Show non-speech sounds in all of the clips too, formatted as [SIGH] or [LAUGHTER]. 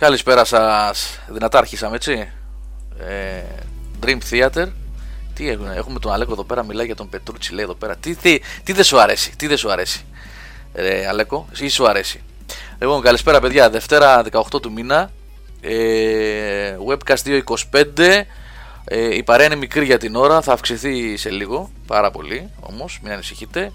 Καλησπέρα σας. Δυνατά αρχίσαμε, έτσι. Ε, Dream Theater. Τι έγινε, έχουμε τον Αλέκο εδώ πέρα, μιλάει για τον Πετρούτσι, λέει εδώ πέρα. Τι, τι, τι δεν σου αρέσει, τι δεν σου αρέσει. Ε, Αλέκο, ή σου αρέσει. Λοιπόν, καλησπέρα παιδιά. Δευτέρα 18 του μήνα. Ε, webcast 225. Ε, η παρέα είναι μικρή για την ώρα, θα αυξηθεί σε λίγο. Πάρα πολύ όμως, μην ανησυχείτε.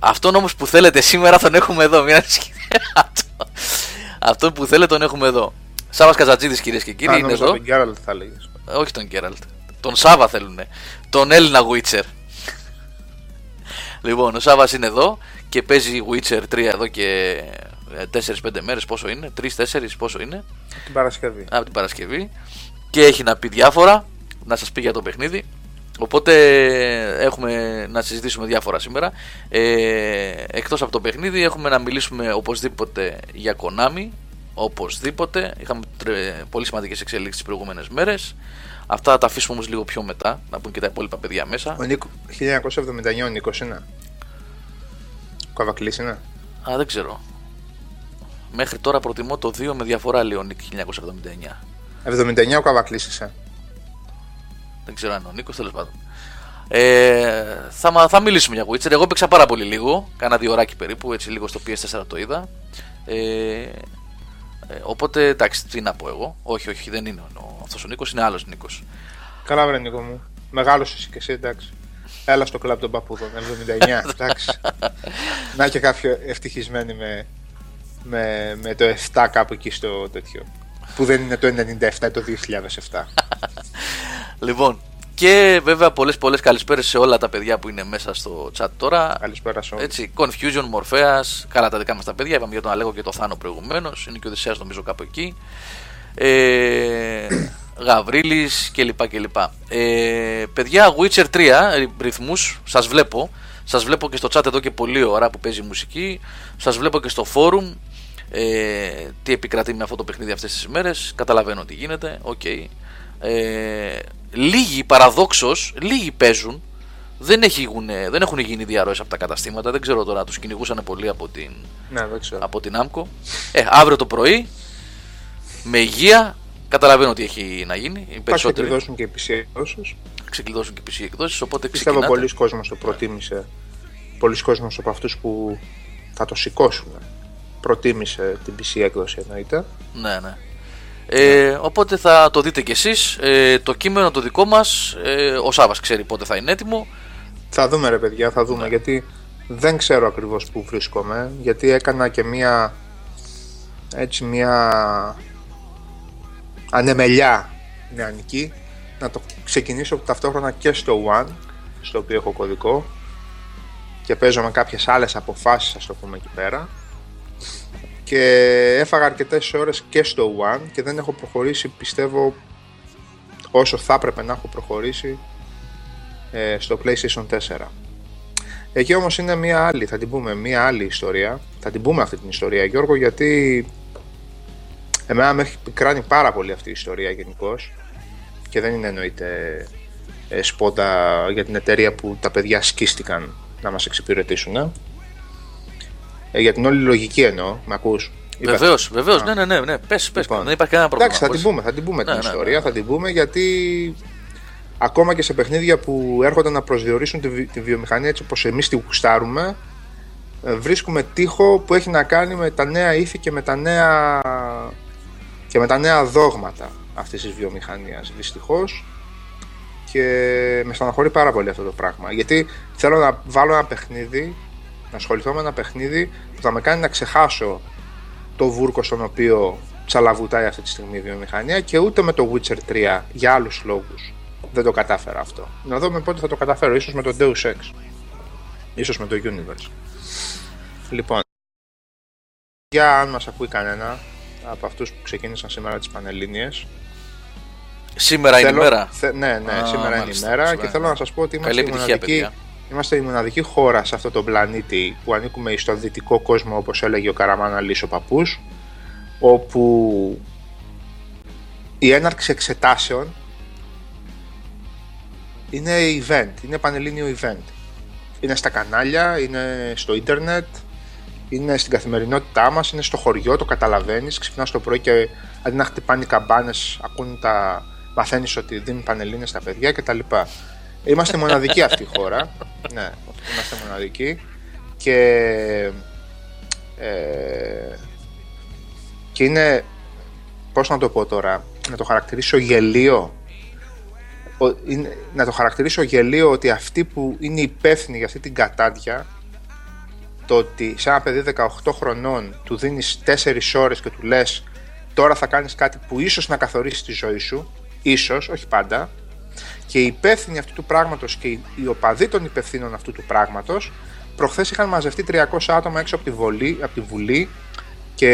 Αυτόν όμως που θέλετε σήμερα τον έχουμε εδώ, μην ανησυχείτε. [LAUGHS] Αυτό που θέλετε τον έχουμε εδώ. Σάβα Καζατζίδης, κυρίες και κύριοι, είναι εδώ. Τον Γκέραλτ θα λέγες. Όχι τον Γκέραλτ. Τον Σάβα θέλουν. Τον Έλληνα Witcher. λοιπόν, ο Σάβας είναι εδώ και παίζει Witcher 3 εδώ και 4-5 μέρες. Πόσο είναι, 3-4 πόσο είναι; Την Παρασκευή. Από την Παρασκευή. Και έχει να πει διάφορα, να σας πει για το παιχνίδι. Οπότε έχουμε να συζητήσουμε διάφορα σήμερα. Ε, εκτός από το παιχνίδι έχουμε να μιλήσουμε οπωσδήποτε για Konami. Οπωσδήποτε. Είχαμε πολύ σημαντικές εξελίξεις τις προηγούμενες μέρες. Αυτά τα αφήσουμε όμως λίγο πιο μετά, να πούν και τα υπόλοιπα παιδιά μέσα. Ο Νίκο, 1979 ο Νίκος είναι. Καβακλής είναι. Α, δεν ξέρω. Μέχρι τώρα προτιμώ το 2 με διαφορά λέει ο Νίκ 1979. 79 ο Καβακλής είσαι. Δεν ξέρω αν ο Νίκος, τέλος πάντων. Ε, θα, θα μιλήσουμε για Witcher. Εγώ παίξα πάρα πολύ λίγο. Κάνα δύο ώρακι περίπου, έτσι λίγο στο PS4 το είδα. Ε, ε, οπότε εντάξει, τι να πω εγώ. Όχι, όχι, δεν είναι αυτός ο Νίκος, είναι άλλος Νίκος. Καλά, βρε Νίκο μου. Μεγάλο είσαι και εσύ, εντάξει. Έλα στο κλαμπ των παππούδων, 79, εντάξει. να και κάποιο ευτυχισμένοι με, με, με το 7 κάπου εκεί στο τέτοιο. Που δεν είναι το 97 το 2007. [LAUGHS] Λοιπόν, και βέβαια πολλές πολλές καλησπέρες σε όλα τα παιδιά που είναι μέσα στο chat τώρα. Καλησπέρα σε όλους. Έτσι, Confusion, Morpheus, καλά τα δικά μας τα παιδιά. Είπαμε για τον Αλέγο και τον Θάνο προηγουμένως. Είναι και ο Οδυσσέας νομίζω κάπου εκεί. Ε, Γαβρίλης κλπ. κλπ. Ε, παιδιά, Witcher 3 ρυθμούς, σας βλέπω. Σας βλέπω και στο chat εδώ και πολλή ώρα που παίζει μουσική. Σας βλέπω και στο forum. Ε, τι επικρατεί με αυτό το παιχνίδι αυτές τις μέρες. Καταλαβαίνω τι γίνεται. OK. Okay. Ε, λίγοι παραδόξως, λίγοι παίζουν. Δεν, έχουν, δεν έχουν γίνει διαρροές από τα καταστήματα. Δεν ξέρω τώρα, τους κυνηγούσαν πολύ από την, ναι, δεν ξέρω. από την άμκο. Ε, αύριο το πρωί, με υγεία, καταλαβαίνω τι έχει να γίνει. Οι Θα ξεκλειδώσουν και οι PC εκδόσεις. Ξεκλειδώσουν και οι PC εκδόσεις. Οπότε Πιστεύω πολλοί κόσμοι το προτίμησε. Πολλοί κόσμοι από αυτούς που θα το σηκώσουν. Προτίμησε την PC έκδοση εννοείται. Ναι, ναι. Ε, οπότε θα το δείτε κι εσείς. Ε, Το κείμενο το δικό μας ε, Ο Σάβας ξέρει πότε θα είναι έτοιμο. Θα δούμε ρε παιδιά θα δούμε ναι. Γιατί δεν ξέρω ακριβώς που βρίσκομαι Γιατί έκανα και μία Έτσι μία Ανεμελιά Νεανική. Να το ξεκινήσω ταυτόχρονα και στο One Στο οποίο έχω κωδικό Και παίζω με κάποιες άλλες αποφάσεις Ας το πούμε εκεί πέρα και έφαγα αρκετές ώρες και στο One και δεν έχω προχωρήσει πιστεύω όσο θα έπρεπε να έχω προχωρήσει ε, στο PlayStation 4. Εκεί όμως είναι μια άλλη, θα την πούμε, μια άλλη ιστορία. Θα την πούμε αυτή την ιστορία Γιώργο γιατί εμένα με έχει πικράνει πάρα πολύ αυτή η ιστορία γενικώς και δεν είναι εννοείται ε, σπόντα για την εταιρεία που τα παιδιά σκίστηκαν να μας εξυπηρετήσουν. Ε, για την όλη λογική εννοώ, με ακούς. Βεβαίως, βεβαίως. Ναι, ναι, ναι, ναι. Πες, πες. Λοιπόν, δεν υπάρχει κανένα πρόβλημα. Εντάξει, θα την πούμε, θα την πούμε ναι, την ναι, ιστορία, ναι. θα την πούμε γιατί ακόμα και σε παιχνίδια που έρχονται να προσδιορίσουν τη, τη βιομηχανία έτσι όπως εμείς τη γουστάρουμε, ε, βρίσκουμε τείχο που έχει να κάνει με τα νέα ήθη και με τα νέα, και με τα νέα δόγματα αυτής της βιομηχανίας. Δυστυχώς. Και με στεναχωρεί πάρα πολύ αυτό το πράγμα. Γιατί θέλω να βάλω ένα παιχνίδι να ασχοληθώ με ένα παιχνίδι που θα με κάνει να ξεχάσω το βούρκο στον οποίο τσαλαβουτάει αυτή τη στιγμή η βιομηχανία και ούτε με το Witcher 3 για άλλους λόγους. Δεν το κατάφερα αυτό. Να δούμε πότε θα το καταφέρω, ίσως με το Deus Ex, ίσως με το Universe. Λοιπόν, για αν μας ακούει κανένα από αυτούς που ξεκίνησαν σήμερα τις Πανελλήνιες. Σήμερα είναι η μέρα. ναι, ναι, σήμερα είναι η μέρα και θέλω να σας πω ότι είμαστε η μοναδική Είμαστε η μοναδική χώρα σε αυτό το πλανήτη που ανήκουμε στον δυτικό κόσμο όπως έλεγε ο Καραμάνα ο παππούς όπου η έναρξη εξετάσεων είναι event, είναι πανελλήνιο event. Είναι στα κανάλια, είναι στο ίντερνετ, είναι στην καθημερινότητά μας, είναι στο χωριό, το καταλαβαίνεις. Ξυπνάς το πρωί και αντί να χτυπάνε οι καμπάνες, ακούν τα. Μαθαίνεις ότι δίνουν πανελίνε στα παιδιά κτλ. Είμαστε μοναδικοί αυτή η χώρα. [LAUGHS] Ναι, είμαστε μοναδικοί. Και. Ε, και είναι. Πώς να το πω τώρα, να το χαρακτηρίσω γελίο. να το χαρακτηρίσω γελίο ότι αυτοί που είναι υπεύθυνοι για αυτή την κατάδια το ότι σε ένα παιδί 18 χρονών του δίνεις 4 ώρες και του λες τώρα θα κάνεις κάτι που ίσως να καθορίσει τη ζωή σου, ίσως, όχι πάντα, και οι υπεύθυνοι αυτού του πράγματος και οι οπαδοί των υπευθύνων αυτού του πράγματος προχθές είχαν μαζευτεί 300 άτομα έξω από τη, Βολή, από τη Βουλή και,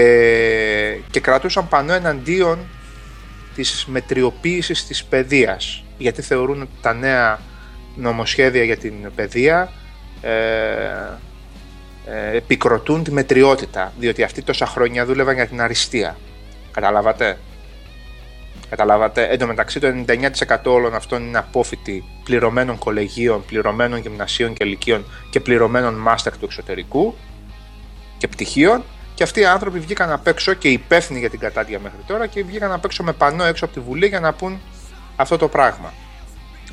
και κρατούσαν πανό εναντίον της μετριοποίησης της παιδείας γιατί θεωρούν ότι τα νέα νομοσχέδια για την παιδεία ε, ε, επικροτούν τη μετριότητα, διότι αυτοί τόσα χρόνια δούλευαν για την αριστεία. Καταλάβατε; Καταλάβατε. Εν τω μεταξύ, το 99% όλων αυτών είναι απόφοιτοι πληρωμένων κολεγίων, πληρωμένων γυμνασίων και λυκείων και πληρωμένων μάστερ του εξωτερικού και πτυχίων. Και αυτοί οι άνθρωποι βγήκαν απ' έξω και υπεύθυνοι για την κατάδια μέχρι τώρα και βγήκαν απ' έξω με πανό έξω από τη Βουλή για να πούν αυτό το πράγμα.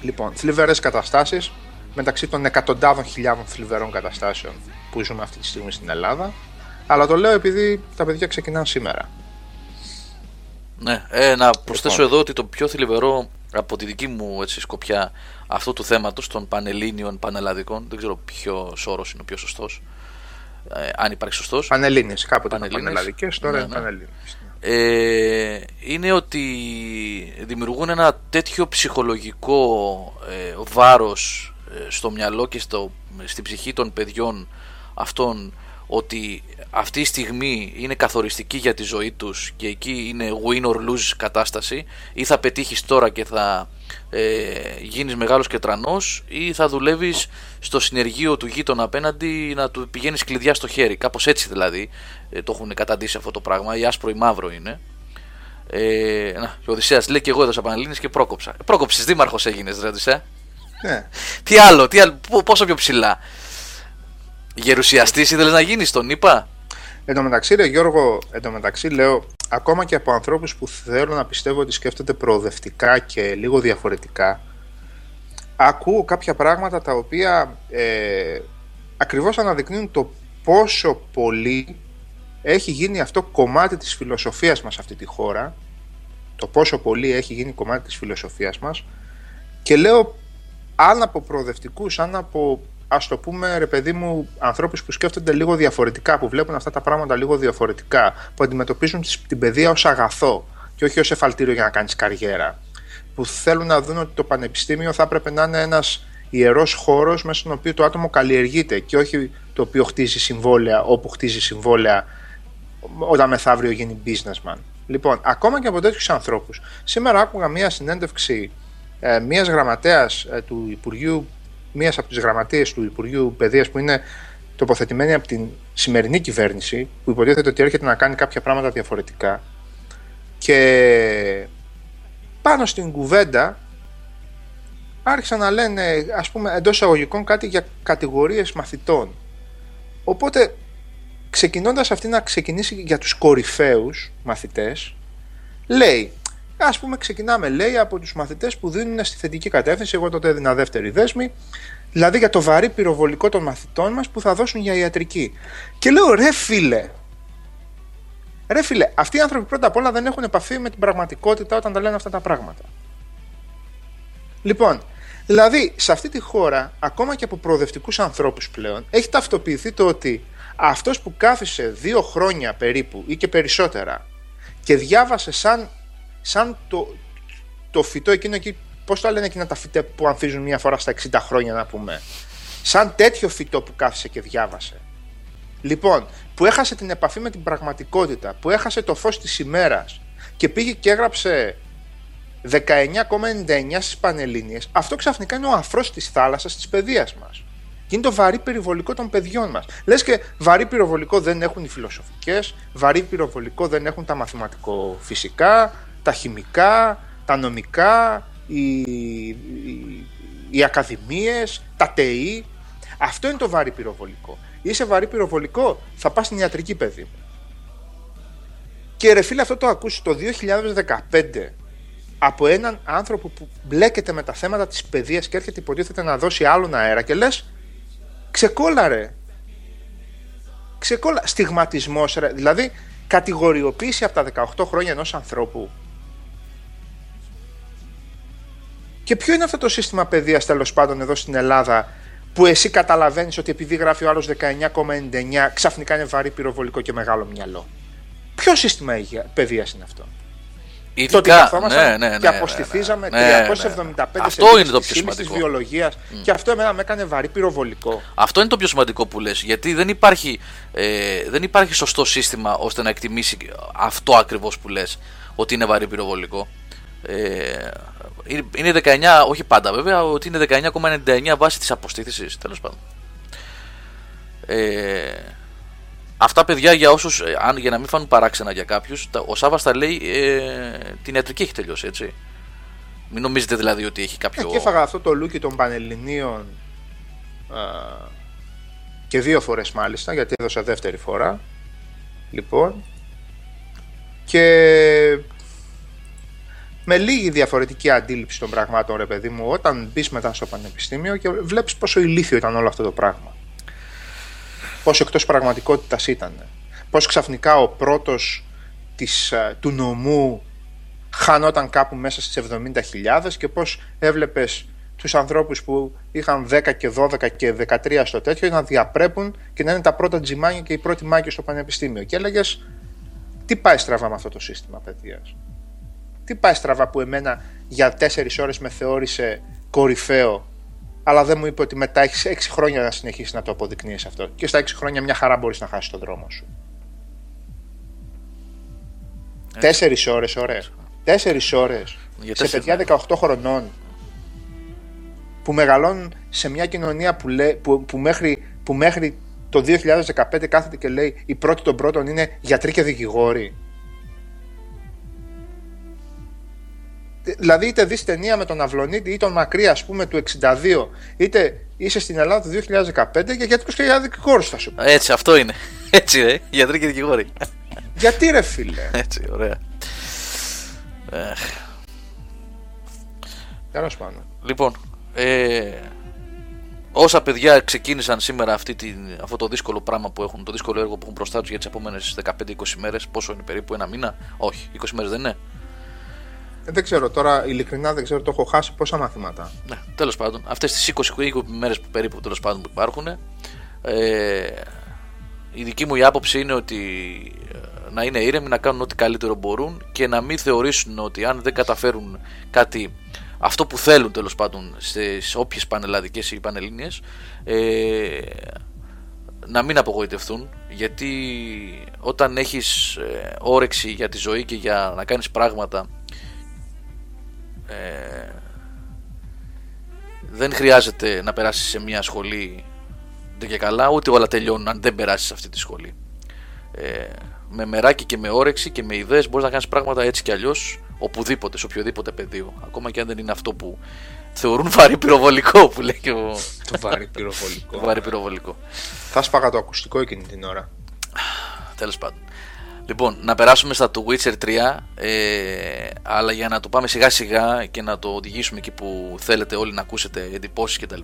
Λοιπόν, θλιβερές καταστάσεις μεταξύ των εκατοντάδων χιλιάδων θλιβερών καταστάσεων που ζούμε αυτή τη στιγμή στην Ελλάδα. Αλλά το λέω επειδή τα παιδιά ξεκινάνε σήμερα. Ναι, ε, να προσθέσω λοιπόν. εδώ ότι το πιο θλιβερό από τη δική μου έτσι, σκοπιά αυτού του θέματος των πανελλήνιων πανελλαδικών, δεν ξέρω ποιο όρο είναι ο πιο σωστός. Ε, αν υπάρχει σωστός. Πανελλήνιες, κάποτε ήταν πανελλαδικές, τώρα ναι, είναι ναι. πανελλήνιες. Ε, είναι ότι δημιουργούν ένα τέτοιο ψυχολογικό ε, βάρος ε, στο μυαλό και στο, στην ψυχή των παιδιών αυτών ότι αυτή η στιγμή είναι καθοριστική για τη ζωή τους και εκεί είναι win or lose κατάσταση ή θα πετύχεις τώρα και θα ε, γίνεις μεγάλος και τρανός ή θα δουλεύεις στο συνεργείο του γείτονα απέναντι να του πηγαίνεις κλειδιά στο χέρι κάπως έτσι δηλαδή ε, το έχουν καταντήσει αυτό το πράγμα ή άσπρο ή μαύρο είναι ε, να, ο Οδυσσέας λέει και εγώ έδωσα Πανελλήνης και πρόκοψα ε, πρόκοψες δήμαρχος έγινες ρε Οδυσσέα ναι. τι άλλο, τι άλλο πόσο πιο ψηλά Γερουσιαστής ήθελες να γίνεις, τον είπα; Εν τω μεταξύ, ρε Γιώργο, εν τω μεταξύ λέω, ακόμα και από ανθρώπους που θέλω να πιστεύω ότι σκέφτονται προοδευτικά και λίγο διαφορετικά, ακούω κάποια πράγματα τα οποία ε, ακριβώς αναδεικνύουν το πόσο πολύ έχει γίνει αυτό κομμάτι της φιλοσοφίας μας αυτή τη χώρα, το πόσο πολύ έχει γίνει κομμάτι της φιλοσοφίας μας. Και λέω αν από προοδευτικούς, αν από Α το πούμε ρε παιδί μου ανθρώπους που σκέφτονται λίγο διαφορετικά, που βλέπουν αυτά τα πράγματα λίγο διαφορετικά, που αντιμετωπίζουν την παιδεία ως αγαθό και όχι ως εφαλτήριο για να κάνεις καριέρα, που θέλουν να δουν ότι το πανεπιστήμιο θα έπρεπε να είναι ένας ιερός χώρος μέσα στον οποίο το άτομο καλλιεργείται και όχι το οποίο χτίζει συμβόλαια όπου χτίζει συμβόλαια όταν μεθαύριο γίνει businessman. Λοιπόν, ακόμα και από τέτοιους ανθρώπους. Σήμερα άκουγα μία συνέντευξη ε, μίας γραμματέας ε, του Υπουργείου μία από τις γραμματείες του Υπουργείου Παιδείας που είναι τοποθετημένη από την σημερινή κυβέρνηση, που υποτίθεται ότι έρχεται να κάνει κάποια πράγματα διαφορετικά. Και πάνω στην κουβέντα άρχισαν να λένε, ας πούμε, εντός εισαγωγικών κάτι για κατηγορίες μαθητών. Οπότε, ξεκινώντας αυτή να ξεκινήσει για τους κορυφαίους μαθητές, λέει, Α πούμε, ξεκινάμε, λέει, από τους μαθητές που δίνουν στη θετική κατεύθυνση. Εγώ τότε έδινα δεύτερη δέσμη. Δηλαδή για το βαρύ πυροβολικό των μαθητών μας που θα δώσουν για ιατρική. Και λέω, ρε φίλε, ρε φίλε, αυτοί οι άνθρωποι πρώτα απ' όλα δεν έχουν επαφή με την πραγματικότητα όταν τα λένε αυτά τα πράγματα. Λοιπόν, δηλαδή σε αυτή τη χώρα, ακόμα και από προοδευτικούς ανθρώπους πλέον, έχει ταυτοποιηθεί το ότι αυτός που κάθισε δύο χρόνια περίπου ή και περισσότερα και διάβασε σαν σαν το, το φυτό εκείνο εκεί, πώς το λένε εκείνα τα φυτά που ανθίζουν μία φορά στα 60 χρόνια, να πούμε. Σαν τέτοιο φυτό που κάθισε και διάβασε. Λοιπόν, που έχασε την επαφή με την πραγματικότητα, που έχασε το φως της ημέρας και πήγε και έγραψε 19,99 στις Πανελλήνιες, αυτό ξαφνικά είναι ο αφρός της θάλασσας της παιδείας μας. Και είναι το βαρύ πυροβολικό των παιδιών μας. Λες και βαρύ πυροβολικό δεν έχουν οι φιλοσοφικές, βαρύ πυροβολικό δεν έχουν τα μαθηματικο-φυσικά, τα χημικά, τα νομικά, οι, οι, οι ακαδημίες, τα ΤΕΗ. Αυτό είναι το βάρη πυροβολικό. Είσαι βαρύ πυροβολικό, θα πας στην ιατρική παιδί μου. Και ρε φίλε, αυτό το ακούσει το 2015 από έναν άνθρωπο που μπλέκεται με τα θέματα της παιδείας και έρχεται υποτίθεται να δώσει άλλον αέρα και λες ξεκόλαρε ξεκόλα, στιγματισμός ρε. δηλαδή κατηγοριοποίηση από τα 18 χρόνια ενός ανθρώπου και ποιο είναι αυτό το σύστημα παιδείας τέλος πάντων εδώ στην Ελλάδα που εσύ καταλαβαίνεις ότι επειδή γράφει ο άλλος 19,99 ξαφνικά είναι βαρύ πυροβολικό και μεγάλο μυαλό ποιο σύστημα παιδείας είναι αυτό; Ειδικά, το ότι καθόμασταν ναι, ναι, ναι, και ναι, αποστηθίζαμε ναι, ναι, 375 Αυτό είναι το πιο σημαντικό. της βιολογίας και αυτό εμένα με έκανε βαρύ πυροβολικό. Αυτό είναι το πιο σημαντικό που λες γιατί δεν υπάρχει, ε, δεν υπάρχει σωστό σύστημα ώστε να εκτιμήσει αυτό ακριβώς που λες ότι είναι βαρύ πυροβολικό. Ε, είναι 19, όχι πάντα βέβαια, ότι είναι 19,99 βάση της αποστήθησης τέλος πάντων. Ε, Αυτά παιδιά για όσους, ε, για να μην φάνουν παράξενα για κάποιους, ο Σάβα τα λέει ε, την ιατρική έχει τελειώσει, έτσι. Μην νομίζετε δηλαδή ότι έχει κάποιο. Ε, και έφαγα αυτό το λούκι των Πανελληνίων ε, και δύο φορές μάλιστα, γιατί έδωσα δεύτερη φορά. Λοιπόν. Και με λίγη διαφορετική αντίληψη των πραγμάτων, ρε παιδί μου, όταν μπεις μετά στο πανεπιστήμιο και βλέπεις πόσο ηλίθιο ήταν όλο αυτό το πράγμα πόσο εκτός πραγματικότητας ήταν. Πώς ξαφνικά ο πρώτος της, ε, του νομού χανόταν κάπου μέσα στις 70.000 και πώς έβλεπες τους ανθρώπους που είχαν 10 και 12 και 13 στο τέτοιο να διαπρέπουν και να είναι τα πρώτα τζιμάνια και οι πρώτοι μάκοι στο πανεπιστήμιο. Και έλεγες τι πάει στραβά με αυτό το σύστημα παιδείας; Τι πάει στραβά που εμένα για 4 ώρες με θεώρησε κορυφαίο αλλά δεν μου είπε ότι μετά έχεις 6 χρόνια να συνεχίσεις να το αποδεικνύεις αυτό. Και στα 6 χρόνια μια χαρά μπορείς να χάσεις τον δρόμο σου. Τέσσερις ώρες, ωραία. Τέσσερις ώρες σε παιδιά 18 χρονών που μεγαλώνουν σε μια κοινωνία που, που, που, μέχρι, που μέχρι το 2015 κάθεται και λέει οι πρώτοι των πρώτων είναι γιατροί και δικηγόροι. Δηλαδή, είτε δεις ταινία με τον Αυλονίτη ή τον Μακρύ, ας πούμε, του 62, είτε είσαι στην Ελλάδα του 2015 και γιατρού και δικηγόρου θα σου Έτσι, αυτό είναι. [LAUGHS] Έτσι, ρε. Γιατροί και δικηγόροι. Γιατί ρε φίλε; [LAUGHS] Έτσι, ωραία. Τέλος πάντων. Λοιπόν, ε, όσα παιδιά ξεκίνησαν σήμερα αυτή την, αυτό το δύσκολο πράγμα που έχουν, το δύσκολο έργο που έχουν μπροστά τους για τις επόμενες 15-20 μέρες, πόσο είναι περίπου, ένα μήνα, όχι, 20 μέρες δεν είναι; Ε, δεν ξέρω τώρα, ειλικρινά δεν ξέρω, το έχω χάσει πόσα μαθήματα. Ναι, τέλος πάντων. Αυτές τις 20-20 μέρες που περίπου τέλος πάντων που υπάρχουν. Ε, η δική μου η άποψη είναι ότι ε, να είναι ήρεμοι, να κάνουν ό,τι καλύτερο μπορούν και να μην θεωρήσουν ότι αν δεν καταφέρουν κάτι αυτό που θέλουν τέλος πάντων στις όποιες πανελλαδικές ή πανελλήνιες ε, να μην απογοητευτούν γιατί όταν έχεις ε, όρεξη για τη ζωή και για να κάνεις πράγματα ε, δεν χρειάζεται να περάσεις σε μια σχολή δεν και καλά, ούτε όλα τελειώνουν αν δεν περάσεις αυτή τη σχολή. Ε, με μεράκι και με όρεξη και με ιδέες μπορείς να κάνεις πράγματα έτσι κι αλλιώς οπουδήποτε, σε οποιοδήποτε πεδίο. Ακόμα και αν δεν είναι αυτό που θεωρούν βαρύ πυροβολικό που λέει και ο... Το βαρύ πυροβολικό. βαρύ πυροβολικό. Θα σπάγα το ακουστικό εκείνη την ώρα. Τέλος πάντων. Λοιπόν, να περάσουμε στα του Witcher 3, ε, αλλά για να το πάμε σιγά σιγά και να το οδηγήσουμε εκεί που θέλετε όλοι να ακούσετε εντυπώσεις κτλ.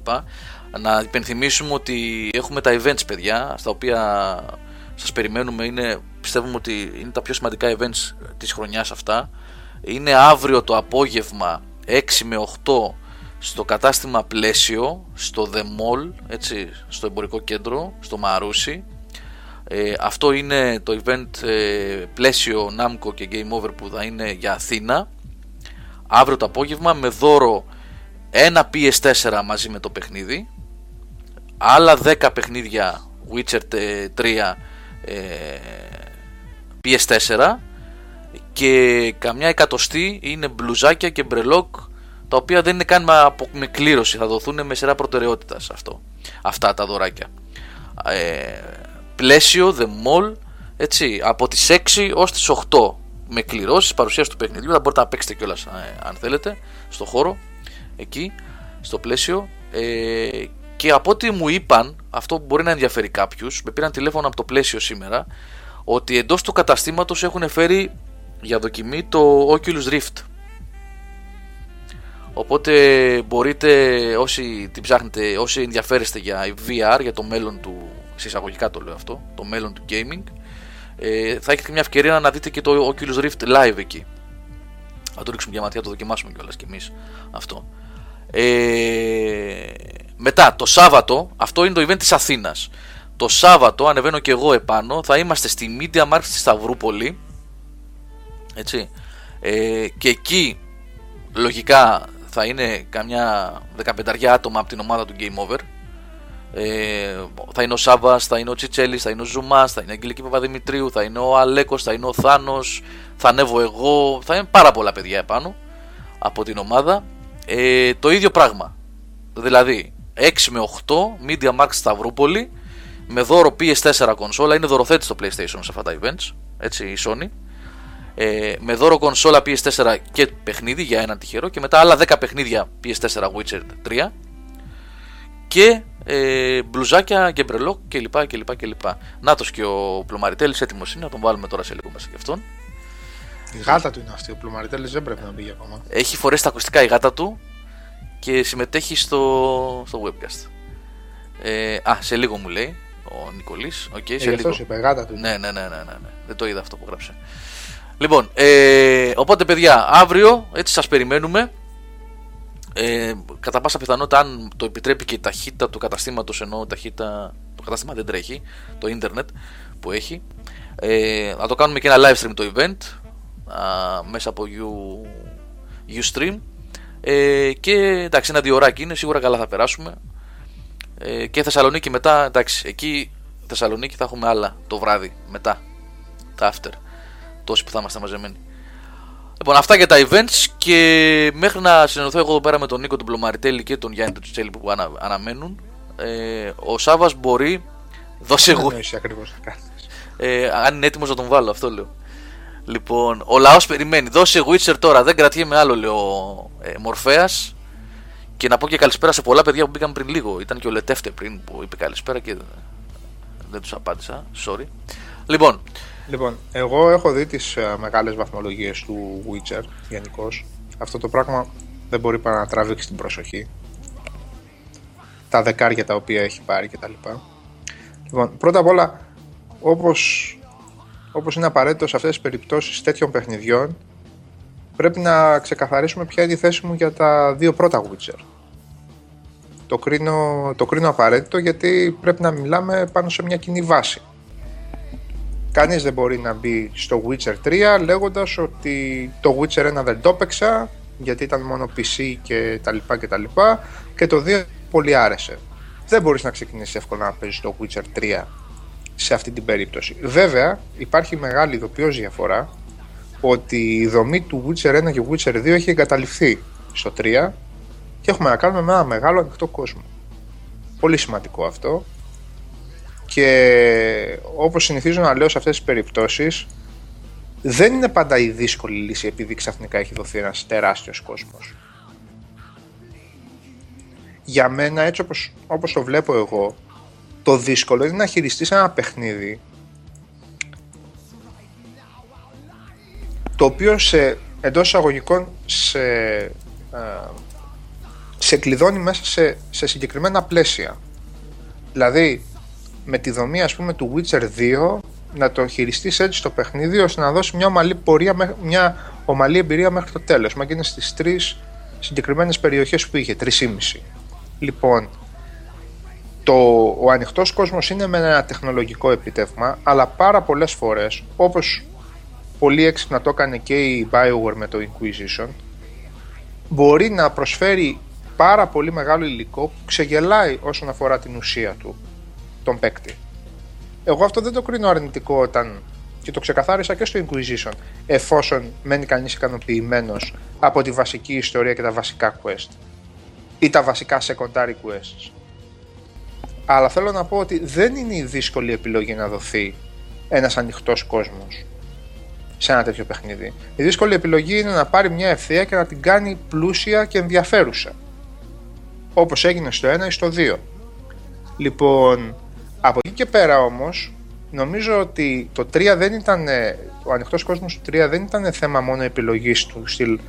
Να υπενθυμίσουμε ότι έχουμε τα events παιδιά, στα οποία σας περιμένουμε, είναι, πιστεύουμε ότι είναι τα πιο σημαντικά events της χρονιάς αυτά. Είναι αύριο το απόγευμα 6 με 8 στο κατάστημα Πλαίσιο, στο The Mall, έτσι, στο εμπορικό κέντρο, στο Μαρούσι ε, αυτό είναι το event ε, πλαίσιο Namco και Game Over που θα είναι για Αθήνα. Αύριο το απόγευμα με δώρο ένα PS4 μαζί με το παιχνίδι. Άλλα 10 παιχνίδια Witcher 3 ε, PS4 και καμιά εκατοστή είναι μπλουζάκια και μπρελόκ τα οποία δεν είναι καν με κλήρωση. Θα δοθούν με σειρά προτεραιότητας αυτό, αυτά τα δωράκια. Ε, πλαίσιο, The Mall, έτσι, από τις 6 ως τις 8 με κληρώσεις, παρουσίαση του παιχνιδιού, θα μπορείτε να παίξετε κιόλας ε, αν θέλετε, στο χώρο, εκεί, στο πλαίσιο ε, και από ό,τι μου είπαν, αυτό μπορεί να ενδιαφέρει κάποιους, με πήραν τηλέφωνο από το πλαίσιο σήμερα, ότι εντός του καταστήματος έχουν φέρει για δοκιμή το Oculus Rift. Οπότε μπορείτε όσοι την ψάχνετε, όσοι ενδιαφέρεστε για VR, για το μέλλον του, συσσαγωγικά το λέω αυτό, το μέλλον του gaming, ε, θα έχετε μια ευκαιρία να δείτε και το Oculus Rift live εκεί. Θα το ρίξουμε μια ματιά, το δοκιμάσουμε κιόλας κι εμείς αυτό. Ε, μετά, το Σάββατο, αυτό είναι το event της Αθήνας. Το Σάββατο, ανεβαίνω και εγώ επάνω, θα είμαστε στη Media Market στη Σταυρούπολη. Έτσι. Ε, και εκεί, λογικά, θα είναι καμιά 15 άτομα από την ομάδα του Game Over. Ε, θα είναι ο Σάβα, θα είναι ο Τσιτσέλης, θα είναι ο Ζουμάς, θα είναι η Αγγελική Παπαδημητρίου, θα είναι ο Αλέκος, θα είναι ο Θάνος, θα ανέβω εγώ, θα είναι πάρα πολλά παιδιά επάνω από την ομάδα. Ε, το ίδιο πράγμα. Δηλαδή 6 με 8 Media Max Σταυρούπολη με δώρο PS4 κονσόλα. Είναι δωροθέτης στο PlayStation σε αυτά τα events. Έτσι η Sony. Ε, με δώρο κονσόλα PS4 και παιχνίδι για έναν τυχερό και μετά άλλα 10 παιχνίδια PS4 Witcher 3 και ε, μπλουζάκια, γκεμπρελό κλπ. κλπ, κλπ. Νάτος και ο Πλωμαριτέλης έτοιμος είναι, να τον βάλουμε τώρα σε λίγο μέσα και αυτόν. Η γάτα του είναι αυτή, ο Πλωμαριτέλης δεν πρέπει να μπει ακόμα. Έχει φορέσει τα ακουστικά η γάτα του και συμμετέχει στο, στο webcast. Ε, α, σε λίγο μου λέει ο Νικολής. Okay, ε, σε λίγο. είπε, γάτα του. Ναι, ναι, ναι, ναι, ναι, ναι. Δεν το είδα αυτό που γράψε. Λοιπόν, ε, οπότε παιδιά, αύριο έτσι σας περιμένουμε. Ε, κατά πάσα πιθανότητα, αν το επιτρέπει και η ταχύτητα του καταστήματος, ενώ ταχύτητα, το καταστήμα δεν τρέχει, το ίντερνετ που έχει, ε, θα το κάνουμε και ένα live stream το event α, μέσα από you, Ustream ε, και εντάξει, ένα δύο ώρακι είναι, σίγουρα καλά θα περάσουμε. Ε, και Θεσσαλονίκη μετά, εντάξει, εκεί Θεσσαλονίκη θα έχουμε άλλα το βράδυ μετά, τα after, τόσοι που θα είμαστε μαζεμένοι. Λοιπόν, αυτά για τα events και μέχρι να συνενωθώ εγώ εδώ πέρα με τον Νίκο τον Πλωμαριτέλη και τον Γιάννη τον Τσιτσέλη που ανα, αναμένουν, ε, ο Σάβα μπορεί. [LAUGHS] Δώσε εγώ. Ε, αν είναι έτοιμος να τον βάλω, αυτό λέω. Λοιπόν, ο λαός περιμένει. Δώσε Witcher τώρα, δεν κρατιέμαι άλλο, λέει ο ε, Μορφαία. Και να πω και καλησπέρα σε πολλά παιδιά που μπήκαν πριν λίγο. Ήταν και ο Λετεύτε πριν που είπε καλησπέρα και δεν τους απάντησα. Sorry. Λοιπόν, Λοιπόν, εγώ έχω δει τις uh, μεγάλες βαθμολογίες του Witcher γενικώς. Αυτό το πράγμα δεν μπορεί παρά να τραβήξει την προσοχή. Τα δεκάρια τα οποία έχει πάρει κτλ. Λοιπόν, πρώτα απ' όλα, όπως, όπως είναι απαραίτητο σε αυτές τις περιπτώσεις τέτοιων παιχνιδιών, πρέπει να ξεκαθαρίσουμε ποια είναι η θέση μου για τα δύο πρώτα Witcher. Το κρίνω, το κρίνω απαραίτητο γιατί πρέπει να μιλάμε πάνω σε μια κοινή βάση. Κανείς δεν μπορεί να μπει στο Witcher 3 λέγοντας ότι το Witcher 1 δεν το έπαιξα γιατί ήταν μόνο PC και τα λοιπά και τα λοιπά και το 2 πολύ άρεσε. Δεν μπορείς να ξεκινήσεις εύκολα να παίζεις το Witcher 3 σε αυτή την περίπτωση. Βέβαια υπάρχει μεγάλη ειδοποιώς διαφορά ότι η δομή του Witcher 1 και Witcher 2 έχει εγκαταληφθεί στο 3 και έχουμε να κάνουμε με ένα μεγάλο ανοιχτό κόσμο. Πολύ σημαντικό αυτό και όπως συνηθίζω να λέω σε αυτές τις περιπτώσεις δεν είναι πάντα η δύσκολη λύση επειδή ξαφνικά έχει δοθεί ένας τεράστιος κόσμος. Για μένα έτσι όπως, όπως το βλέπω εγώ το δύσκολο είναι να χειριστείς ένα παιχνίδι το οποίο σε, εντός εισαγωγικών σε, ε, σε κλειδώνει μέσα σε, σε συγκεκριμένα πλαίσια. Δηλαδή με τη δομή ας πούμε του Witcher 2 να το χειριστείς έτσι το παιχνίδι ώστε να δώσεις μια ομαλή, πορεία, μια ομαλή εμπειρία μέχρι το τέλος. Μα και είναι στις τρεις συγκεκριμένες περιοχές που είχε, 3,5. Λοιπόν, το, ο ανοιχτός κόσμος είναι με ένα τεχνολογικό επιτεύγμα, αλλά πάρα πολλές φορές, όπως πολύ έξυπνα το έκανε και η Bioware με το Inquisition, μπορεί να προσφέρει πάρα πολύ μεγάλο υλικό που ξεγελάει όσον αφορά την ουσία του τον παίκτη. Εγώ αυτό δεν το κρίνω αρνητικό όταν και το ξεκαθάρισα και στο Inquisition εφόσον μένει κανείς ικανοποιημένος από τη βασική ιστορία και τα βασικά quest ή τα βασικά secondary quests. Αλλά θέλω να πω ότι δεν είναι η δύσκολη επιλογή να δοθεί ένας ανοιχτός κόσμος σε ένα τέτοιο παιχνίδι. Η δύσκολη επιλογή είναι να πάρει μια ευθεία και να την κάνει πλούσια και ενδιαφέρουσα. Όπως έγινε στο 1 ή στο 2 Λοιπόν, από εκεί και πέρα όμως, νομίζω ότι το 3 δεν ήταν, ο ανοιχτός κόσμος του 3 δεν ήταν θέμα μόνο επιλογής του στυλ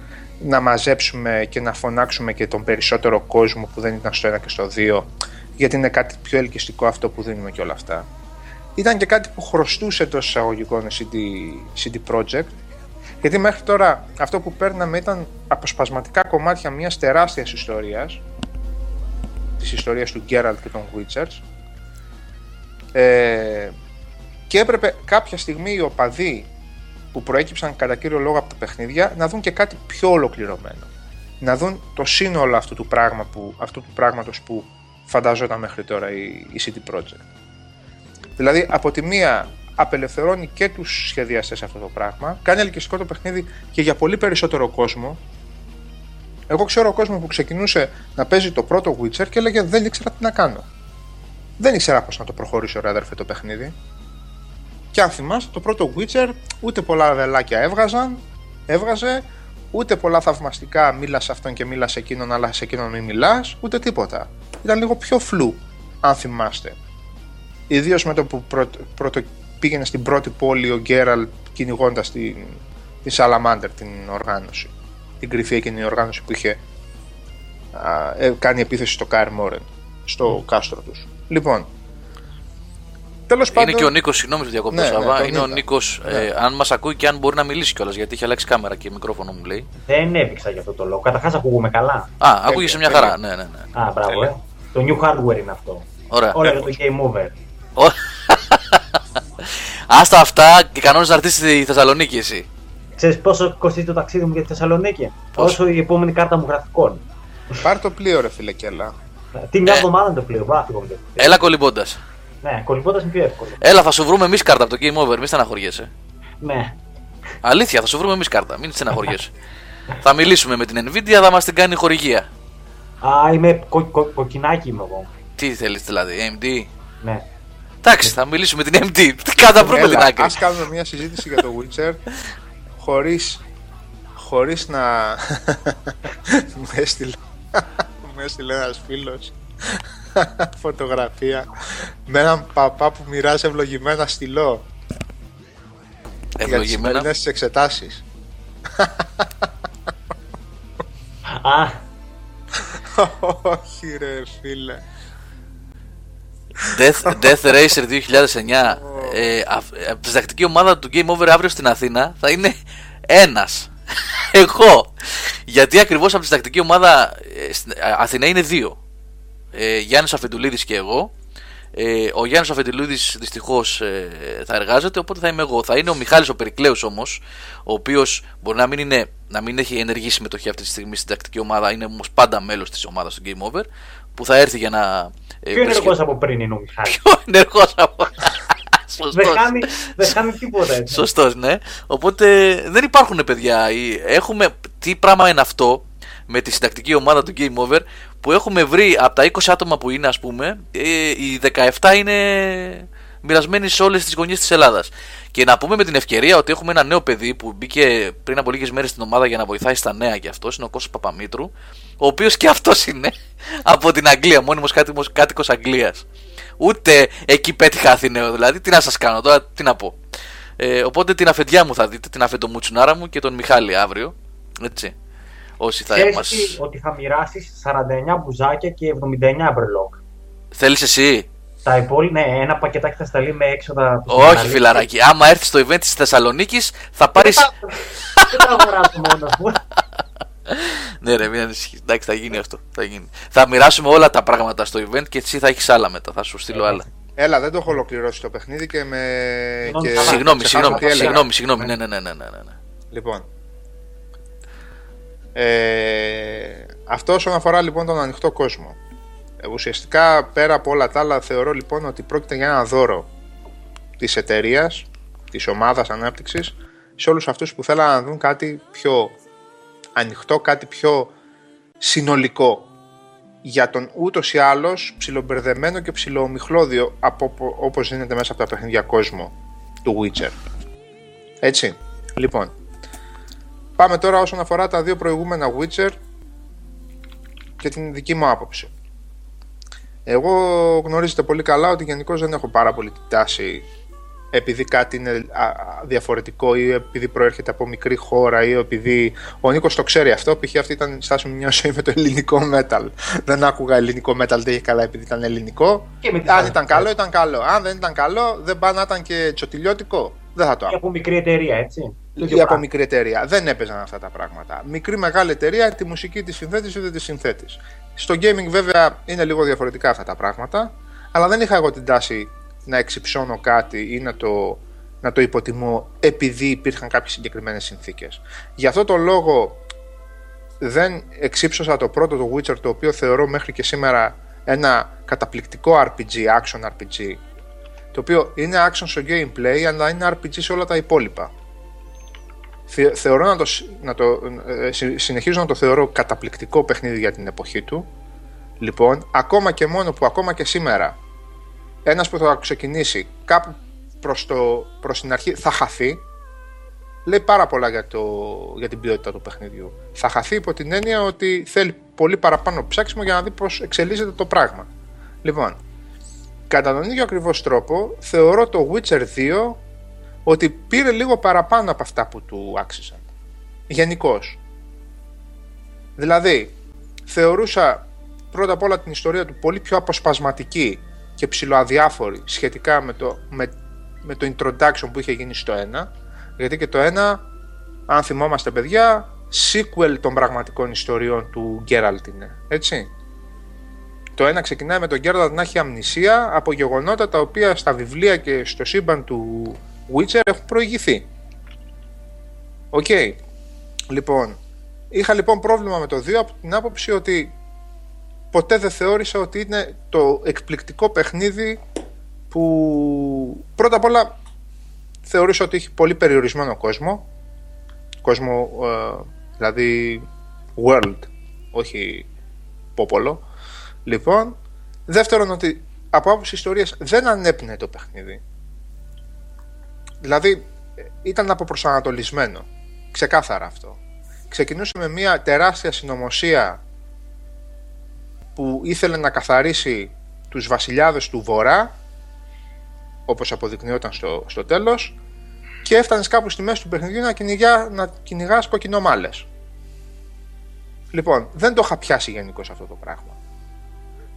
να μαζέψουμε και να φωνάξουμε και τον περισσότερο κόσμο που δεν ήταν στο 1 και στο 2 γιατί είναι κάτι πιο ελκυστικό αυτό που δίνουμε και όλα αυτά. Ήταν και κάτι που χρωστούσε το εισαγωγικών CD, CD Projekt γιατί μέχρι τώρα αυτό που παίρναμε ήταν αποσπασματικά κομμάτια μιας τεράστιας ιστορίας της ιστορίας του Γκέραλτ και των Witchers ε, και έπρεπε κάποια στιγμή οι οπαδοί που προέκυψαν κατά κύριο λόγο από τα παιχνίδια να δουν και κάτι πιο ολοκληρωμένο. Να δουν το σύνολο αυτού του, πράγμα που, αυτού του πράγματος που φανταζόταν μέχρι τώρα η, η City Project. Δηλαδή από τη μία απελευθερώνει και τους σχεδιαστές αυτό το πράγμα, κάνει ελκυστικό το παιχνίδι και για πολύ περισσότερο κόσμο. Εγώ ξέρω κόσμος που ξεκινούσε να παίζει το πρώτο Witcher και έλεγε δεν ήξερα τι να κάνω. Δεν ήξερα πώς να το προχωρήσει ο αδερφέ το παιχνίδι. Και αν θυμάστε, το πρώτο Witcher ούτε πολλά βελάκια έβγαζαν, έβγαζε, ούτε πολλά θαυμαστικά μίλας σε αυτόν και μίλας σε εκείνον, αλλά σε εκείνον μην μιλάς, ούτε τίποτα. Ήταν λίγο πιο φλου, αν θυμάστε. Ιδίως με το που πρώτο, πήγαινε στην πρώτη πόλη ο Γκέραλ κυνηγώντας την, τη Σαλαμάντερ, την οργάνωση. Την κρυφή εκείνη οργάνωση που είχε α, ε, κάνει επίθεση στο Κάιρ Μόρεν, στο mm. κάστρο τους. Λοιπόν, Τέλος πάντων... Είναι και ο Νίκος, συγγνώμη του διακόπτω ναι, Σαββά. Ναι, είναι ο Νίκο, ναι. ε, αν μας ακούει και αν μπορεί να μιλήσει κιόλας, γιατί έχει αλλάξει κάμερα και μικρόφωνο μου λέει. Δεν έπειξα για αυτό το λόγο. Καταρχάς ακούγουμε καλά. Α, ακούγεσαι μια χαρά. Ναι, ναι, ναι. Α, μπράβο. Ε. Το new hardware είναι αυτό. Ωραία. Όλα για το game over. [LAUGHS] Άστα αυτά και κανόνες να έρθει στη Θεσσαλονίκη εσύ. Ξέρεις πόσο κοστίζει το ταξίδι μου για τη Θεσσαλονίκη; Όσο η επόμενη κάρτα μου γραφικών; Πάρ το πλοίο, ρε φίλε, κέλα. Τι μια ε. εβδομάδα είναι το πλοίο, βάθηκο. Έλα κολυμπώντας. Ναι, κολυμπώντας είναι πιο εύκολο. Έλα, θα σου βρούμε εμείς κάρτα από το Game Over, μη στεναχωριέσαι. Ναι. Αλήθεια, θα σου βρούμε εμείς κάρτα, μην στεναχωριέσαι. θα μιλήσουμε με την Nvidia, θα μας την κάνει χορηγία. Α, είμαι κο, κο, κοκκινάκι είμαι εγώ. Τι θέλεις δηλαδή, AMD. Ναι. Εντάξει, θα μιλήσουμε με την MD. Τι κάτα βρούμε την άκρη. Ας κάνουμε μια συζήτηση για το Witcher χωρίς, χωρίς να [LAUGHS] μου έστειλε, μου έστειλε ένας φίλος [LAUGHS] φωτογραφία με έναν παπά που μοιράζει ευλογημένα στυλό Ευλογημένα. Για τις εξετάσεις. Α. [LAUGHS] Όχι ρε φίλε. Death, Death Racer 2009 ε, διδακτική ομάδα του Game Over αύριο στην Αθήνα θα είναι ένας εγώ γιατί ακριβώς από τη διδακτική ομάδα ε, στην Αθήνα είναι δύο ε, Γιάννης Αφεντουλίδης και εγώ ε, ο Γιάννης Αφεντουλίδης δυστυχώς ε, θα εργάζεται οπότε θα είμαι εγώ θα είναι ο Μιχάλης ο Περικλέους όμως ο οποίος μπορεί να μην, είναι, να μην έχει ενεργή συμμετοχή αυτή τη στιγμή στην τακτική ομάδα είναι όμως πάντα μέλος της ομάδας του Game Over που θα έρθει για να ε, Πιο ενεργός από πριν είναι ο Μιχάλης. Πιο ενεργός από. Δεν χάνει, δεν χάνει τίποτα έτσι. Σωστός, ναι. Οπότε δεν υπάρχουν παιδιά. Έχουμε. Τι πράγμα είναι αυτό με τη συντακτική ομάδα του Game Over που έχουμε βρει από τα 20 άτομα που είναι, ας πούμε, ε, οι 17 είναι μοιρασμένοι σε όλες τις γωνιέ της Ελλάδας. Και να πούμε με την ευκαιρία ότι έχουμε ένα νέο παιδί που μπήκε πριν από λίγες μέρες στην ομάδα για να βοηθάει στα νέα και αυτός είναι ο Κώστας Παπαμήτρου, ο οποίος και αυτός είναι [LAUGHS] από την Αγγλία, μόνιμος κάτοικος Αγγλίας. Ούτε εκεί πέτυχα Αθηναίο, δηλαδή τι να σας κάνω τώρα, τι να πω. Ε, οπότε την αφεντιά μου θα δείτε, την αφεντομουτσουνάρα μου και τον Μιχάλη αύριο. Έτσι. Όσοι θα είμαστε. ότι θα μοιράσεις 49 μπουζάκια και 79 μπρελόκ. Θέλεις εσύ; Τα υπόλοιπα, ναι, ένα πακετάκι θα σταλεί με έξοδα. Όχι, φιλαράκι. Άμα έρθεις στο event της Θεσσαλονίκης, θα πάρει. Δεν θα αγοράσω μόνο μου. [LAUGHS] ναι, ρε, μην ανησυχείς. Εντάξει, θα γίνει αυτό. Θα, γίνει. θα μοιράσουμε όλα τα πράγματα στο event και εσύ θα έχεις άλλα μετά. Θα σου στείλω άλλα. Έλα, δεν το έχω ολοκληρώσει το παιχνίδι και με. Συγγνώμη, συγγνώμη, συγγνώμη, συγγνώμη. Ναι, ναι, ναι, ναι, ναι. Λοιπόν. Ε, αυτό όσον αφορά λοιπόν τον ανοιχτό κόσμο. Ε, ουσιαστικά πέρα από όλα τα άλλα θεωρώ λοιπόν ότι πρόκειται για ένα δώρο της εταιρείας, της ομάδας ανάπτυξης σε όλους αυτούς που θέλουν να δουν κάτι πιο ανοιχτό, κάτι πιο συνολικό για τον ούτως ή άλλως ψιλομπερδεμένο και ψιλομιχλώδιο από όπως δίνεται μέσα από τα παιχνίδια κόσμο του Witcher. Έτσι, λοιπόν. Πάμε τώρα όσον αφορά τα δύο προηγούμενα Witcher και την δική μου άποψη. Εγώ γνωρίζετε πολύ καλά ότι γενικώς δεν έχω πάρα πολύ την τάση επειδή κάτι είναι διαφορετικό ή επειδή προέρχεται από μικρή χώρα ή επειδή ο Νίκος το ξέρει αυτό. Π.χ. αυτή ήταν η στάση μου μια ζωή με το ελληνικό metal. δεν άκουγα ελληνικό metal, δεν είχε καλά επειδή ήταν ελληνικό. Αν ήταν καλό, ήταν καλό. Αν δεν ήταν καλό, δεν πάνε να ήταν και τσοτιλιώτικο. Δεν θα το άκουγα. από μικρή εταιρεία, έτσι. Ή από μικρή εταιρεία. Δεν έπαιζαν αυτά τα πράγματα. Μικρή μεγάλη εταιρεία, τη μουσική τη συνθέτει ή δεν τη συνθέτει. Στο gaming βέβαια είναι λίγο διαφορετικά αυτά τα πράγματα. Αλλά δεν είχα εγώ την τάση να εξυψώνω κάτι ή να το, να το υποτιμώ επειδή υπήρχαν κάποιες συγκεκριμένες συνθήκες. Γι' αυτό το λόγο δεν εξύψωσα το πρώτο το Witcher το οποίο θεωρώ μέχρι και σήμερα ένα καταπληκτικό RPG, action RPG το οποίο είναι action στο gameplay αλλά είναι RPG σε όλα τα υπόλοιπα. Θεωρώ να το, να το, ε, συνεχίζω να το θεωρώ καταπληκτικό παιχνίδι για την εποχή του. Λοιπόν, ακόμα και μόνο που ακόμα και σήμερα ένας που θα ξεκινήσει κάπου προς, το, προς την αρχή θα χαθεί λέει πάρα πολλά για, το, για την ποιότητα του παιχνιδιού. Θα χαθεί υπό την έννοια ότι θέλει πολύ παραπάνω ψάξιμο για να δει πώς εξελίσσεται το πράγμα. Λοιπόν, κατά τον ίδιο ακριβώς τρόπο θεωρώ το Witcher 2 ότι πήρε λίγο παραπάνω από αυτά που του άξιζαν. Γενικώς. Δηλαδή, θεωρούσα πρώτα απ' όλα την ιστορία του πολύ πιο αποσπασματική και ψηλοαδιάφορη σχετικά με το, με, με το introduction που είχε γίνει στο 1 γιατί και το 1 αν θυμόμαστε παιδιά sequel των πραγματικών ιστοριών του Geralt είναι έτσι. Το 1 ξεκινάει με τον Geralt να έχει αμνησία από γεγονότα τα οποία στα βιβλία και στο σύμπαν του Witcher έχουν προηγηθεί. Οκ. Λοιπόν Είχα λοιπόν πρόβλημα με το 2 από την άποψη ότι ποτέ δεν θεώρησα ότι είναι το εκπληκτικό παιχνίδι που πρώτα απ' όλα θεωρούσα ότι έχει πολύ περιορισμένο κόσμο. Κόσμο ε, δηλαδή world όχι πόπολο. Λοιπόν δεύτερον ότι από άποψη ιστορίας δεν ανέπνεε το παιχνίδι. Δηλαδή ήταν αποπροσανατολισμένο. Ξεκάθαρα αυτό. Ξεκινούσε με μια τεράστια συνωμοσία που ήθελε να καθαρίσει τους βασιλιάδες του Βορρά όπως αποδεικνύονταν στο, στο τέλος και έφτανες κάπου στη μέση του παιχνιδιού να, κυνηγά, να κυνηγάς κοκκινομάλες. Λοιπόν, δεν το είχα πιάσει γενικώ αυτό το πράγμα.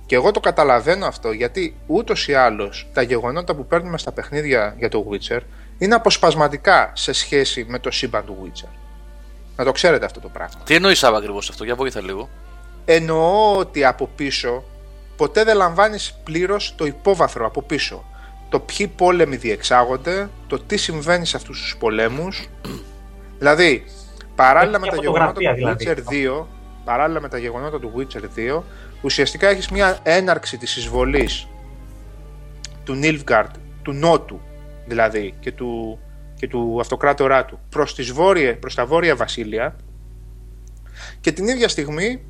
Και εγώ το καταλαβαίνω αυτό γιατί ούτως ή άλλως τα γεγονότα που παίρνουμε στα παιχνίδια για το Witcher είναι αποσπασματικά σε σχέση με το σύμπαν του Witcher. Να το ξέρετε αυτό το πράγμα. Τι εννοείς ακριβώς αυτό, για βοήθα λίγο. Εννοώ ότι από πίσω ποτέ δεν λαμβάνεις πλήρως το υπόβαθρο από πίσω. Το ποιοι πόλεμοι διεξάγονται, το τι συμβαίνει σε αυτούς τους πολέμους. δηλαδή, παράλληλα με τα γεγονότα του δηλαδή. Witcher 2, παράλληλα με τα γεγονότα του Witcher 2, ουσιαστικά έχεις μια έναρξη της εισβολής του Nilfgaard, του Νότου δηλαδή και του, και του αυτοκράτορά του προς, τις βόρειε, προς τα βόρεια βασίλεια και την ίδια στιγμή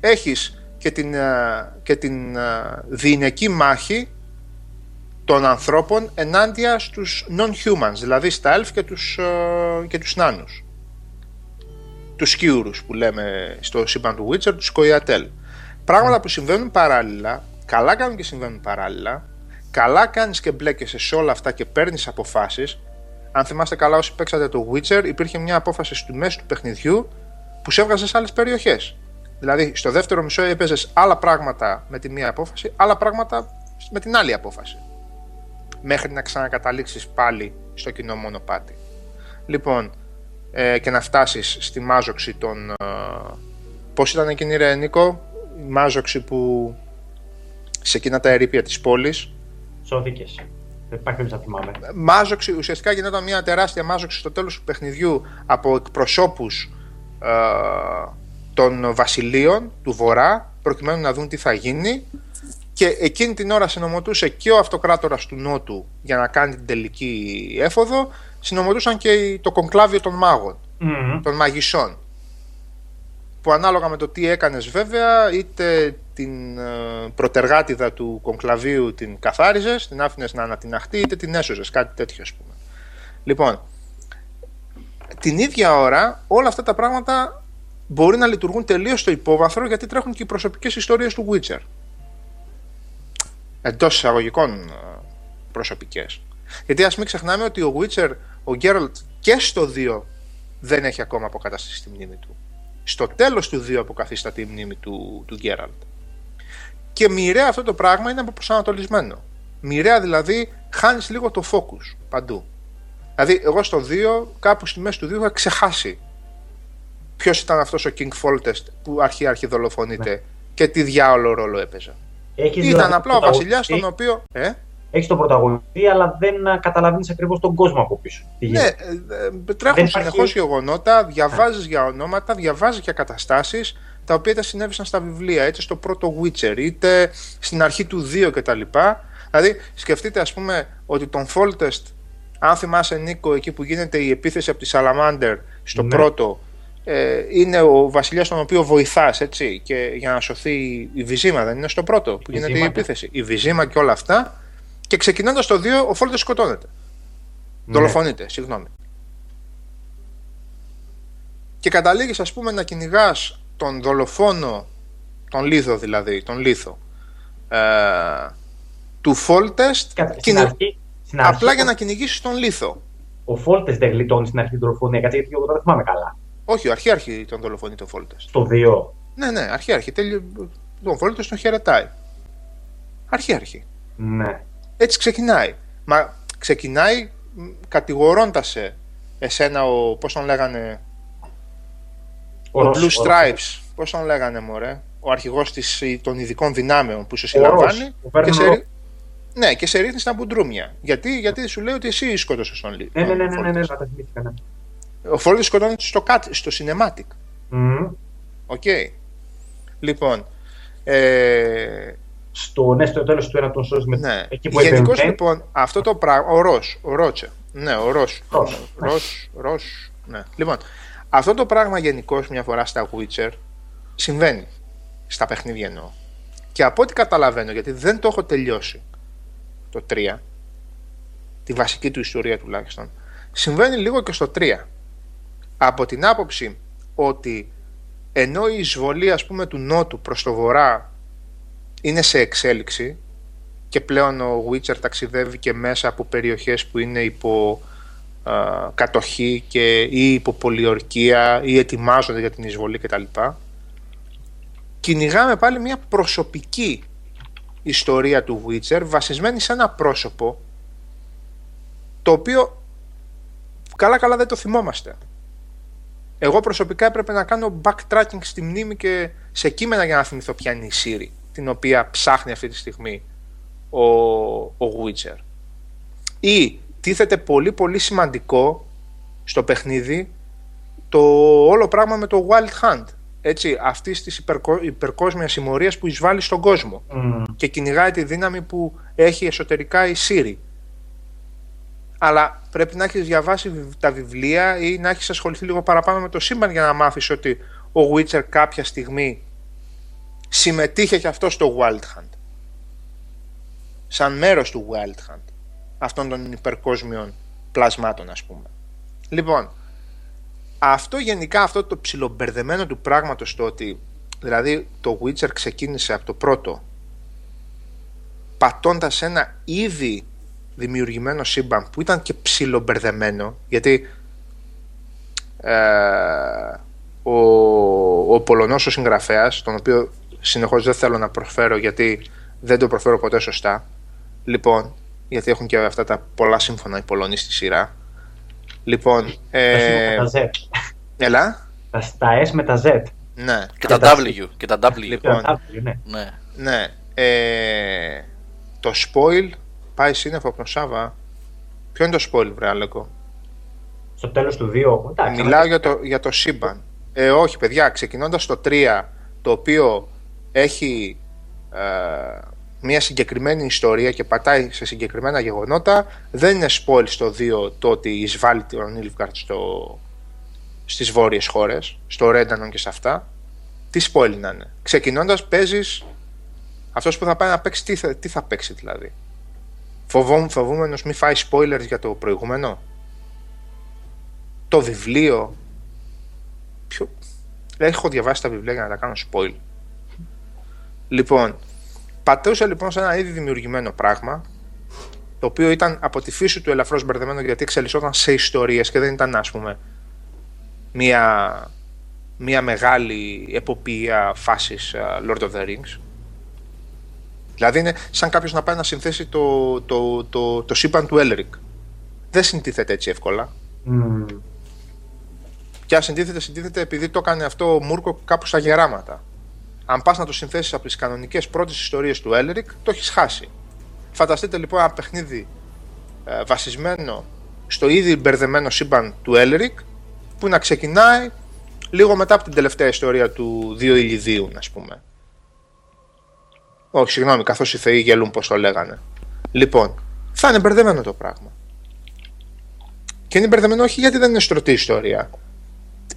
έχεις και την, ε, και την ε, μάχη των ανθρώπων ενάντια στους non-humans, δηλαδή στα elf και τους, ε, και τους νάνους. Τους σκιούρους που λέμε στο σύμπαν του Witcher, τους Koyatel. Πράγματα που συμβαίνουν παράλληλα, καλά κάνουν και συμβαίνουν παράλληλα, καλά κάνεις και μπλέκεσαι σε όλα αυτά και παίρνεις αποφάσεις. Αν θυμάστε καλά όσοι παίξατε το Witcher, υπήρχε μια απόφαση στη μέση του παιχνιδιού που σε έβγαζε σε άλλες περιοχές. Δηλαδή, στο δεύτερο μισό έπαιζες άλλα πράγματα με τη μία απόφαση, άλλα πράγματα με την άλλη απόφαση. Μέχρι να ξανακαταλήξεις πάλι στο κοινό μονοπάτι. Λοιπόν, ε, και να φτάσεις στη μάζοξη των. Ε, Πώς ήταν εκείνη, ρε Νίκο, η μάζοξη που σε εκείνα τα ερήπια της πόλης. Σώθηκες. Δεν υπάρχει να θυμάμαι. Μάζοξη, ουσιαστικά γινόταν μια τεράστια μάζοξη στο τέλος του παιχνιδιού από εκπροσώπους ε, των βασιλείων του Βορρά προκειμένου να δουν τι θα γίνει. Και εκείνη την ώρα συνομωτούσε και ο αυτοκράτορας του Νότου για να κάνει την τελική έφοδο. Συνομωτούσαν και το κονκλάβιο των μαγων των μαγισσών. Που ανάλογα με το τι έκανες βέβαια είτε την ε, προτεργάτιδα του κονκλαβίου την καθάριζες, την άφηνες να ανατιναχτεί είτε την έσωζες, κάτι τέτοιο ας πούμε. Λοιπόν, την ίδια ώρα όλα αυτά τα πράγματα μπορεί να λειτουργούν τελείως στο υπόβαθρο γιατί τρέχουν και οι προσωπικές ιστορίες του Witcher. εντός εισαγωγικών ε, προσωπικές. Γιατί ας μην ξεχνάμε ότι ο Witcher, ο Γκέραλτ και στο 2 δεν έχει ακόμα αποκαταστήσει τη μνήμη του. Στο τέλος του 2 αποκαθίσταται η μνήμη του, του Γκέραλτ. Και μοιραία αυτό το πράγμα είναι αποπροσανατολισμένο. Μοιραία δηλαδή χάνεις λίγο το focus παντού. Δηλαδή, εγώ στο 2, κάπου στη μέση του 2 είχα ξεχάσει ποιος ήταν αυτός ο King Foltest που αρχή-αρχή δολοφονείται ναι. και τι διάολο ρόλο έπαιζε; Έχεις ήταν δηλαδή απλά ο βασιλιάς τον οποίο. Ε; Έχεις τον πρωταγωνιστή, αλλά δεν καταλαβαίνεις ακριβώς τον κόσμο από πίσω. Ναι, ε, ε, τρέχουν συνεχώς γεγονότα, διαβάζεις για ονόματα, διαβάζεις για καταστάσεις τα οποία τα συνέβησαν στα βιβλία, είτε στο πρώτο Witcher, είτε στην αρχή του 2 κτλ. Δηλαδή, σκεφτείτε, ας πούμε, ότι τον Foltest αν θυμάσαι Νίκο, εκεί που γίνεται η επίθεση από τη Σαλαμάντερ στο ναι. πρώτο, ε, είναι ο βασιλιάς τον οποίο βοηθάς, έτσι, και για να σωθεί η Βυζίμα, δεν είναι στο πρώτο που γίνεται η ναι. επίθεση. Η Βυζίμα και όλα αυτά. Και ξεκινώντας το 2, ο Φόλτε σκοτώνεται. Ναι. Δολοφονείται, συγγνώμη. Και καταλήγεις, ας πούμε, να κυνηγάς τον δολοφόνο, τον λίθο δηλαδή, τον λίθο, ε, του Φόλτεστ. Απλά για να κυνηγήσεις τον λίθο. Ο Φόλτες δεν γλιτώνει στην αρχή την δολοφονία, γιατί εγώ δεν θυμάμαι καλά. Όχι, αρχή αρχή τον δολοφονεί τον Φόλτες. Στο 2. Ναι, ναι, αρχή αρχή. Τέλειο... Τον Φόλτες τον χαιρετάει. Αρχή αρχή. Ναι. Έτσι ξεκινάει. Μα ξεκινάει κατηγορώντας σε εσένα ο. Πώς τον λέγανε. Ο, ο Blue Stripes. Πώς τον λέγανε, Μωρέ. Ο αρχηγός των ειδικών δυνάμεων που σε συλλαμβάνει. Και σε, ναι, και σε ρίχνει στα μπουντρούμια. Γιατί, γιατί σου λέει ότι εσύ σκότωσες τον Λί. Ναι, ναι, ναι, ναι, ναι, ναι, ναι, ναι. Ο Φόρλι σκοτώνεται στο, στο cinematic. Mm. Οκ. Okay. Λοιπόν. Ε... Στο, ναι, στο τέλος του ένα των σώζει με ναι. εκεί που Γενικώς λοιπόν αυτό το πράγμα. Ο Ρος, ο Ρότσε. Ναι, ο Ρος. Ρος, ναι. Λοιπόν, αυτό το πράγμα γενικώς μια φορά στα Witcher συμβαίνει. Στα παιχνίδια εννοώ. Και από ό,τι καταλαβαίνω, γιατί δεν το έχω τελειώσει, το 3, τη βασική του ιστορία τουλάχιστον, συμβαίνει λίγο και στο 3. Από την άποψη ότι ενώ η εισβολή ας πούμε του νότου προς το βορρά είναι σε εξέλιξη και πλέον ο Witcher ταξιδεύει και μέσα από περιοχές που είναι υπό α, κατοχή και ή υπό πολιορκία ή ετοιμάζονται για την εισβολή κτλ. Κυνηγάμε πάλι μια προσωπική ιστορία του Witcher βασισμένη σε ένα πρόσωπο το οποίο καλά καλά δεν το θυμόμαστε. Εγώ προσωπικά έπρεπε να κάνω backtracking στη μνήμη και σε κείμενα για να θυμηθώ ποια είναι η Siri την οποία ψάχνει αυτή τη στιγμή ο, ο Witcher. Ή τίθεται πολύ πολύ σημαντικό στο παιχνίδι το όλο πράγμα με το Wild Hunt έτσι, αυτής της υπερκο, υπερκόσμιας συμμορίας που εισβάλλει στον κόσμο και κυνηγάει τη δύναμη που έχει εσωτερικά η Σύρη. Αλλά πρέπει να έχεις διαβάσει τα βιβλία ή να έχεις ασχοληθεί λίγο παραπάνω με το σύμπαν για να μάθεις ότι ο Witcher κάποια στιγμή συμμετείχε και αυτό στο Wild Hunt. Σαν μέρος του Wild Hunt. Αυτών των υπερκόσμιων πλασμάτων ας πούμε. Λοιπόν, αυτό γενικά αυτό το ψιλομπερδεμένο του πράγματος το ότι δηλαδή το Witcher ξεκίνησε από το πρώτο πατώντας ένα ήδη δημιουργημένο σύμπαν που ήταν και ψιλομπερδεμένο γιατί ε, ο, ο Πολωνός ο συγγραφέας τον οποίο συνεχώς δεν θέλω να προφέρω γιατί δεν το προφέρω ποτέ σωστά λοιπόν γιατί έχουν και αυτά τα πολλά σύμφωνα οι Πολωνοί στη σειρά Λοιπόν. Ε... Τα Z. Έλα; Τα S με τα Z. Ναι. Και, τα W. Και τα W. Λοιπόν, ναι. ναι. ναι. Ε, το spoil πάει σύννεφο από τον Σάβα. Ποιο είναι το spoil, βρε Άλεκο; Στο τέλος του 2. Εντάξει, Μιλάω για το, για το σύμπαν. Ε, όχι, παιδιά, ξεκινώντας το 3, το οποίο έχει ε, μια συγκεκριμένη ιστορία και πατάει σε συγκεκριμένα γεγονότα, δεν είναι spoil στο 2 το ότι εισβάλλει τον Ιλφγκαρτ στο, στις βόρειες χώρες, στο Ρέντανον και σε αυτά. Τι spoil να είναι. Ξεκινώντας παίζεις αυτός που θα πάει να παίξει, τι θα, τι θα παίξει δηλαδή. Φοβόμουν, φοβούμενος μη φάει spoilers για το προηγούμενο; Το βιβλίο; Ποιο... έχω διαβάσει τα βιβλία για να τα κάνω spoil. Λοιπόν, πατούσε λοιπόν σε ένα ήδη δημιουργημένο πράγμα, το οποίο ήταν από τη φύση του ελαφρώς μπερδεμένο γιατί εξελισσόταν σε ιστορίες και δεν ήταν ας πούμε μια, μια μεγάλη εποπία φάσης uh, Lord of the Rings. Δηλαδή είναι σαν κάποιος να πάει να συνθέσει το, το, το, το, σύμπαν του Elric. Δεν συντίθεται έτσι εύκολα. Mm. Και αν συντίθεται, συντίθεται επειδή το έκανε αυτό ο Μούρκο κάπου στα γεράματα. Αν πας να το συνθέσεις από τις κανονικές πρώτες ιστορίες του Έλερικ, το έχεις χάσει. Φανταστείτε λοιπόν ένα παιχνίδι ε, βασισμένο στο ήδη μπερδεμένο σύμπαν του Έλερικ, που να ξεκινάει λίγο μετά από την τελευταία ιστορία του Δύο Ηλιδίου, ας πούμε. Όχι, συγγνώμη, καθώς οι Θεοί γελούν, πώ το λέγανε. Λοιπόν, θα είναι μπερδεμένο το πράγμα. Και είναι μπερδεμένο όχι γιατί δεν είναι στρωτή ιστορία.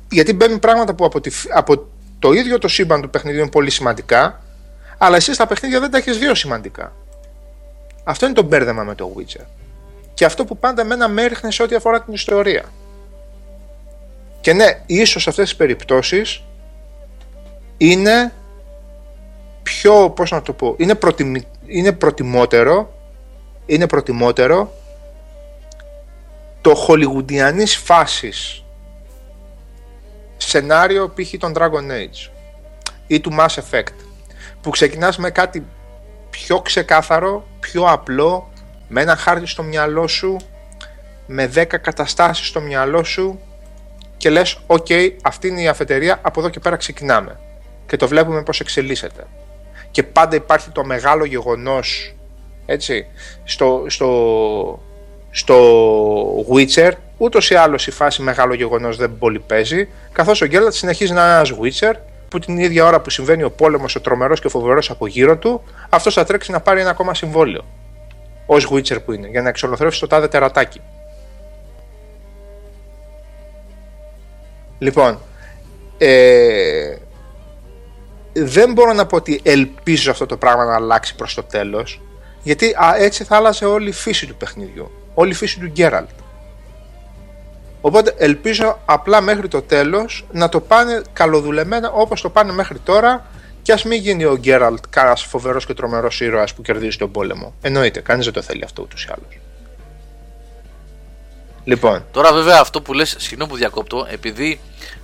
Γιατί μπαίνουν πράγματα που από, τη, από το ίδιο το σύμπαν του παιχνιδιού είναι πολύ σημαντικά, αλλά εσύ στα παιχνίδια δεν τα έχεις δύο σημαντικά. Αυτό είναι το μπέρδεμα με το Witcher. Και αυτό που πάντα μένα με έριχνε σε ό,τι αφορά την ιστορία. Και ναι, ίσως σε αυτές τις περιπτώσεις είναι πιο, πώς να το πω, είναι, προτιμ, είναι προτιμότερο είναι προτιμότερο το χολιγουντιανής φάσης σενάριο π.χ. των Dragon Age ή του Mass Effect που ξεκινάς με κάτι πιο ξεκάθαρο, πιο απλό με ένα χάρτη στο μυαλό σου με 10 καταστάσεις στο μυαλό σου και λες «ΟΚ, αυτή είναι η αφετερία, από εδώ και πέρα ξεκινάμε» και το βλέπουμε πώς εξελίσσεται. Και πάντα υπάρχει το μεγάλο γεγονός έτσι, στο, στο, στο Witcher Ούτως ή άλλως η φάση μεγάλο γεγονός δεν πολύ παίζει, καθώς ο Γκέλατ συνεχίζει να είναι ένας Witcher που την ίδια ώρα που συμβαίνει ο πόλεμος, ο τρομερός και ο φοβερός από γύρω του, αυτός θα τρέξει να πάρει ένα ακόμα συμβόλαιο. Ω Witcher που είναι, για να εξολοθρεύσει το τάδε τερατάκι. Λοιπόν, ε, δεν μπορώ να πω ότι ελπίζω αυτό το πράγμα να αλλάξει προς το τέλος γιατί έτσι θα άλλαζε όλη η φύση του παιχνιδιού όλη η φύση του Γκέραλτ Οπότε ελπίζω απλά μέχρι το τέλος να το πάνε καλοδουλεμένα όπως το πάνε μέχρι τώρα και ας μην γίνει ο Γκέραλτ κάνα φοβερός και τρομερός ήρωας που κερδίζει τον πόλεμο. Εννοείται, κανείς δεν το θέλει αυτό ούτως ή άλλως. Λοιπόν. Τώρα βέβαια αυτό που λες, συγγνώμη που διακόπτω, επειδή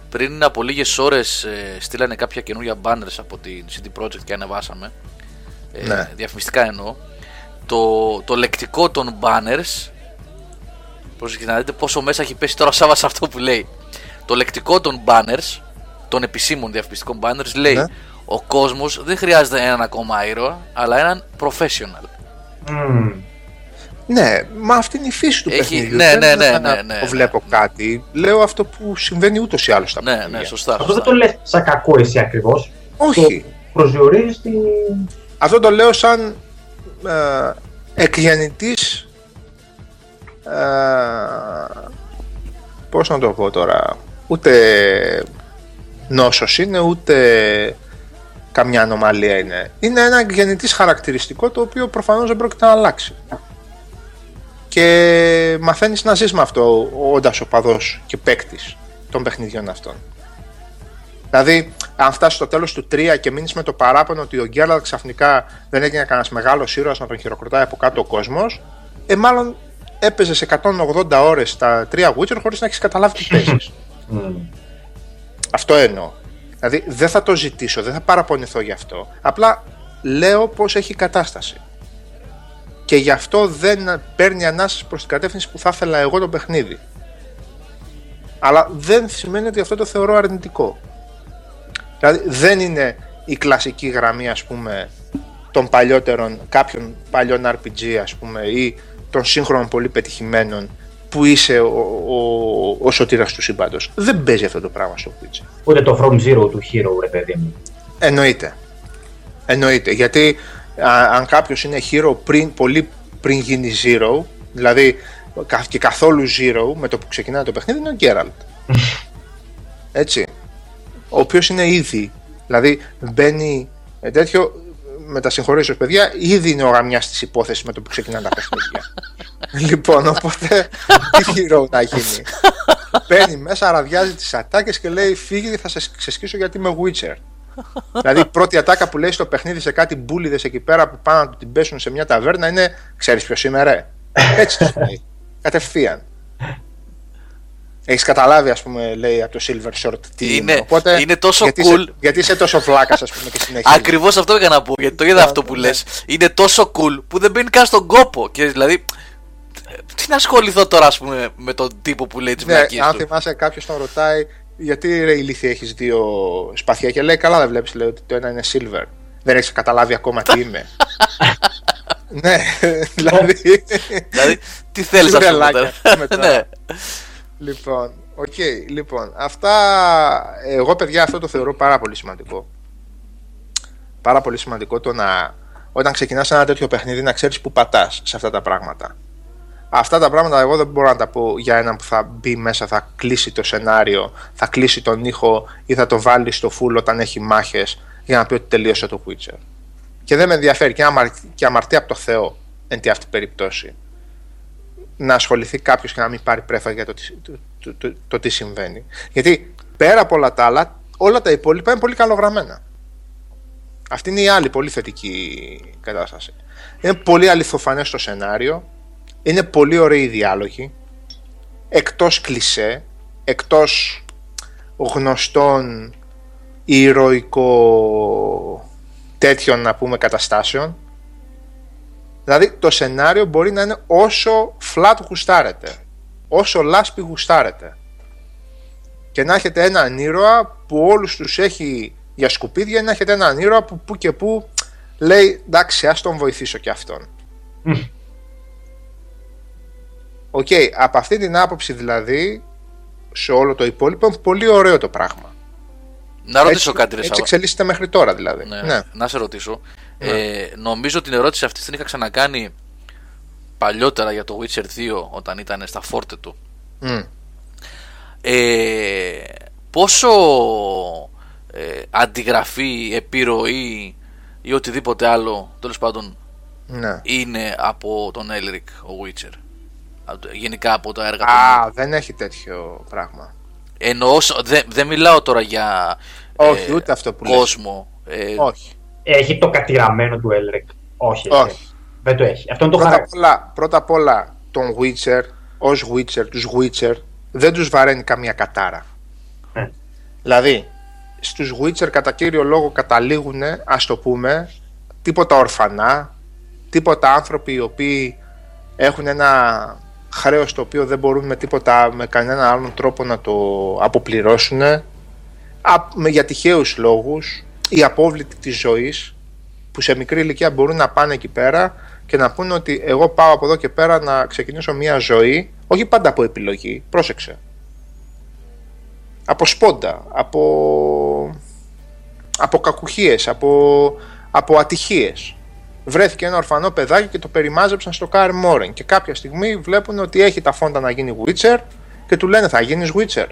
πριν από λίγες ώρες ε, στείλανε κάποια καινούργια banners από την CD Projekt και ανεβάσαμε, ε, ναι. διαφημιστικά εννοώ, το, το λεκτικό των banners Προσοχή να δείτε πόσο μέσα έχει πέσει τώρα Σάβα σε αυτό που λέει. Το λεκτικό των banners, των επισήμων διαφημιστικών banners, λέει ναι. ο κόσμος δεν χρειάζεται έναν ακόμα ήρωα, αλλά έναν professional. Mm. Ναι, μα αυτή είναι η φύση του έχει, παιχνιδιού. Ναι, ναι, ναι, ναι, ναι, ναι, βλέπω κάτι. Λέω αυτό που συμβαίνει ούτως ή άλλως στα ναι, παιχνίδια. Ναι, σωστά. Αυτό δεν το λες σαν κακό εσύ ακριβώς. Όχι. Προσδιορίζεις την. Αυτό το λέω σαν ε, εκγεννητής ε, πώς να το πω τώρα, ούτε νόσος είναι, ούτε καμιά ανομαλία είναι. Είναι ένα γεννητής χαρακτηριστικό το οποίο προφανώς δεν πρόκειται να αλλάξει. Και μαθαίνεις να ζεις με αυτό όντας ο παδός και παίκτης των παιχνιδιών αυτών. Δηλαδή, αν φτάσεις στο τέλος του 3 και μείνεις με το παράπονο ότι ο Γκέρλαντ ξαφνικά δεν έγινε κανένας μεγάλος ήρωας να τον χειροκροτάει από κάτω ο κόσμος, ε, μάλλον έπαιζε σε 180 ώρες τα τρία Witcher χωρίς να έχεις καταλάβει τι παίζεις. [LAUGHS] αυτό εννοώ. Δηλαδή δεν θα το ζητήσω, δεν θα παραπονηθώ γι' αυτό. Απλά λέω πώς έχει κατάσταση. Και γι' αυτό δεν παίρνει ανάσες προς την κατεύθυνση που θα ήθελα εγώ το παιχνίδι. Αλλά δεν σημαίνει ότι αυτό το θεωρώ αρνητικό. Δηλαδή δεν είναι η κλασική γραμμή ας πούμε των παλιότερων κάποιων παλιών RPG ας πούμε ή των σύγχρονων πολύ πετυχημένων που είσαι ο, ο, ο σωτήρας του σύμπαντος. Δεν παίζει αυτό το πράγμα στο Witcher. Ούτε το From Zero του Hero, ρε παιδί μου. Εννοείται. Εννοείται. Γιατί αν κάποιος είναι Hero πριν, πολύ πριν γίνει Zero, δηλαδή και καθόλου Zero με το που ξεκινάει το παιχνίδι, είναι ο Geralt. [LAUGHS] Έτσι. Ο οποίος είναι ήδη. Δηλαδή μπαίνει ε, τέτοιο με τα συγχωρήσω παιδιά, ήδη είναι ο γαμιάς της υπόθεσης με το που ξεκινάνε τα παιχνίδια. [LAUGHS] λοιπόν, οπότε τι χειρό να γίνει. [LAUGHS] Μπαίνει μέσα, αραδιάζει τις ατάκες και λέει: Φύγει, θα σε ξεσκίσω γιατί είμαι Witcher. Δηλαδή η πρώτη ατάκα που λέει στο παιχνίδι σε κάτι μπούλιδες εκεί πέρα που πάνε να την πέσουν σε μια ταβέρνα είναι Ξέρεις ποιος είμαι, ρε. Έτσι το [LAUGHS] λέει. Κατευθείαν. Έχεις καταλάβει, ας πούμε, λέει από το Silver Short τι είναι. Οπότε, είναι τόσο γιατί cool. Είσαι, γιατί είσαι τόσο βλάκας, ας πούμε, και συνέχεια. Ακριβώς αυτό έκανα να πω. Γιατί το είδα αυτό που λες. Είναι τόσο cool που δεν μπαίνει καν στον κόπο. Και δηλαδή. Τι να ασχοληθώ τώρα, ας πούμε, με τον τύπο που λέει τις ναι, Αν θυμάσαι, κάποιος τον ρωτάει, γιατί ρε ηλίθιε έχεις δύο σπαθιά και λέει, καλά δεν βλέπεις, λέει ότι το ένα είναι silver. Δεν έχεις καταλάβει ακόμα τι είμαι. [LAUGHS] ναι, δηλαδή. δηλαδή, τι θέλεις να σου ναι. Λοιπόν, OK, okay, λοιπόν, αυτά, εγώ παιδιά αυτό το θεωρώ πάρα πολύ σημαντικό. Πάρα πολύ σημαντικό το να, όταν ξεκινάς ένα τέτοιο παιχνίδι να ξέρεις που πατάς σε αυτά τα πράγματα. Αυτά τα πράγματα εγώ δεν μπορώ να τα πω για έναν που θα μπει μέσα, θα κλείσει το σενάριο, θα κλείσει τον ήχο ή θα το βάλει στο full όταν έχει μάχες για να πει ότι τελείωσε το Witcher. Και δεν με ενδιαφέρει και, αμαρ... και αμαρτεί από το Θεό εν τη αυτή περίπτωση να ασχοληθεί κάποιος και να μην πάρει πρέφα για το, το, το, το, τι συμβαίνει. Γιατί πέρα από όλα τα άλλα, όλα τα υπόλοιπα είναι πολύ καλογραμμένα. Αυτή είναι η άλλη πολύ θετική κατάσταση. Είναι πολύ αληθοφανές το σενάριο, είναι πολύ ωραίοι οι διάλογοι, εκτός κλισέ, εκτός γνωστών ηρωικό τέτοιων να πούμε καταστάσεων Δηλαδή το σενάριο μπορεί να είναι όσο flat γουστάρετε, όσο λάσπη γουστάρετε. Και να έχετε έναν ήρωα που όλους τους έχει για σκουπίδια, να έχετε έναν ήρωα που που και που λέει εντάξει ας τον βοηθήσω και αυτόν. OK, okay, από αυτή την άποψη δηλαδή σε όλο το υπόλοιπο είναι πολύ ωραίο το πράγμα. Να ρωτήσω κάτι, ρε Έτσι εξελίσσεται μέχρι τώρα δηλαδή. Ναι, ναι. Να σε ρωτήσω. Ναι. Ε, νομίζω την ερώτηση αυτή την είχα ξανακάνει παλιότερα για το Witcher 2 όταν ήταν στα φόρτε του. Ε, πόσο ε, αντιγραφή, επιρροή ή οτιδήποτε άλλο τέλος πάντων ναι. είναι από τον Έλρικ ο Witcher; Γενικά από τα έργα του. Α, δεν έχει τέτοιο πράγμα. Εννοώ, δεν δε μιλάω τώρα για όχι, ε, ούτε αυτό που κόσμο. Ε, Όχι. Έχει το κατηραμένο του Έλρεκ. Όχι. Όχι. Δεν το έχει. Αυτό είναι το πρώτα, απ όλα, πρώτα απ' όλα τον Witcher, ως Witcher, τους Witcher, δεν τους βαραίνει καμία κατάρα. Ε. Δηλαδή, στους Witcher κατά κύριο λόγο καταλήγουν, ας το πούμε, τίποτα ορφανά, τίποτα άνθρωποι οι οποίοι έχουν ένα χρέος το οποίο δεν μπορούν με τίποτα, με κανένα άλλον τρόπο να το αποπληρώσουν για τυχαίους λόγους οι απόβλητοι της ζωής που σε μικρή ηλικία μπορούν να πάνε εκεί πέρα και να πούνε ότι εγώ πάω από εδώ και πέρα να ξεκινήσω μια ζωή όχι πάντα από επιλογή, πρόσεξε. Από σπόντα, από, από κακουχίες, από, από ατυχίες βρέθηκε ένα ορφανό παιδάκι και το περιμάζεψαν στο Κάρ Μόρεν και κάποια στιγμή βλέπουν ότι έχει τα φόντα να γίνει Witcher και του λένε θα γίνεις Witcher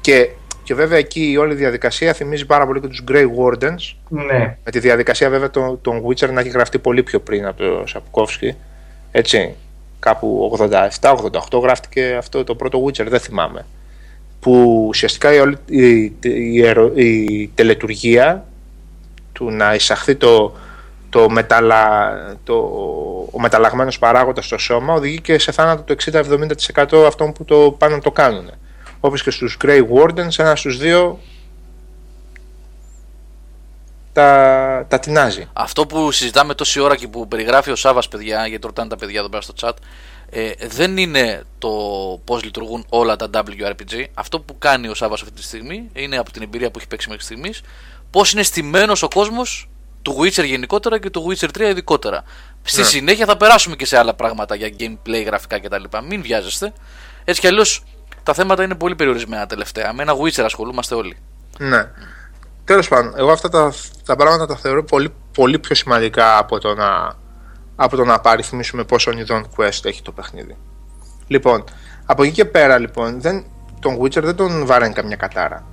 και και βέβαια εκεί η όλη διαδικασία θυμίζει πάρα πολύ και τους Grey Wardens. Ναι. Με τη διαδικασία βέβαια τον, τον Witcher να έχει γραφτεί πολύ πιο πριν από το Σαπκόφσκι. Έτσι. Κάπου 87-88 γράφτηκε αυτό το πρώτο Witcher, δεν θυμάμαι. Που ουσιαστικά η, όλη, η, η, η τελετουργία του να εισαχθεί το, το, μεταλλα, το, ο μεταλλαγμένος παράγοντας στο σώμα οδηγεί και σε θάνατο το 60-70% αυτών που το πάνε να το κάνουν όπως και στους Grey Wardens, ένα στους δύο τα, τα τεινάζει. Αυτό που συζητάμε τόση ώρα και που περιγράφει ο Σάβας παιδιά, γιατί ρωτάνε τα παιδιά εδώ πέρα στο chat, ε, δεν είναι το πώς λειτουργούν όλα τα WRPG. Αυτό που κάνει ο Σάβας αυτή τη στιγμή είναι από την εμπειρία που έχει παίξει μέχρι στιγμής πώς είναι στημένος ο κόσμος του Witcher γενικότερα και του Witcher 3 ειδικότερα. Στη ναι. συνέχεια θα περάσουμε και σε άλλα πράγματα για gameplay, γραφικά κτλ. Μην βιάζεστε. Έτσι κι αλλιώς τα θέματα είναι πολύ περιορισμένα τελευταία. Με ένα Witcher ασχολούμαστε όλοι. Ναι. Τέλος πάντων, εγώ αυτά τα, τα πράγματα τα θεωρώ πολύ, πολύ πιο σημαντικά από το να, από το να απαριθμίσουμε πόσο ειδών quest έχει το παιχνίδι. Λοιπόν, από εκεί και πέρα λοιπόν, δεν, τον Witcher δεν τον βάρενε καμιά κατάρα.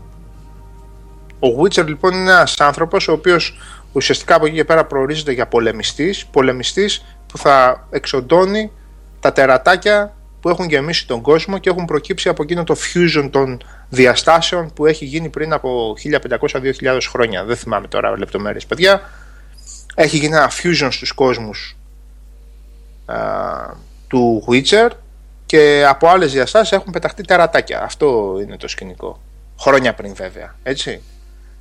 Ο Witcher λοιπόν είναι ένας άνθρωπος ο οποίος ουσιαστικά από εκεί και πέρα προορίζεται για πολεμιστής, πολεμιστής που θα εξοντώνει τα τερατάκια που που έχουν γεμίσει τον κόσμο και έχουν προκύψει από εκείνο το fusion των διαστάσεων που έχει γίνει πριν από 1500-2000 χρόνια. Δεν θυμάμαι τώρα λεπτομέρειες παιδιά. Έχει γίνει ένα fusion στους κόσμους α, του Witcher και από άλλες διαστάσεις έχουν πεταχτεί τερατάκια. Αυτό είναι το σκηνικό. Χρόνια πριν βέβαια, έτσι.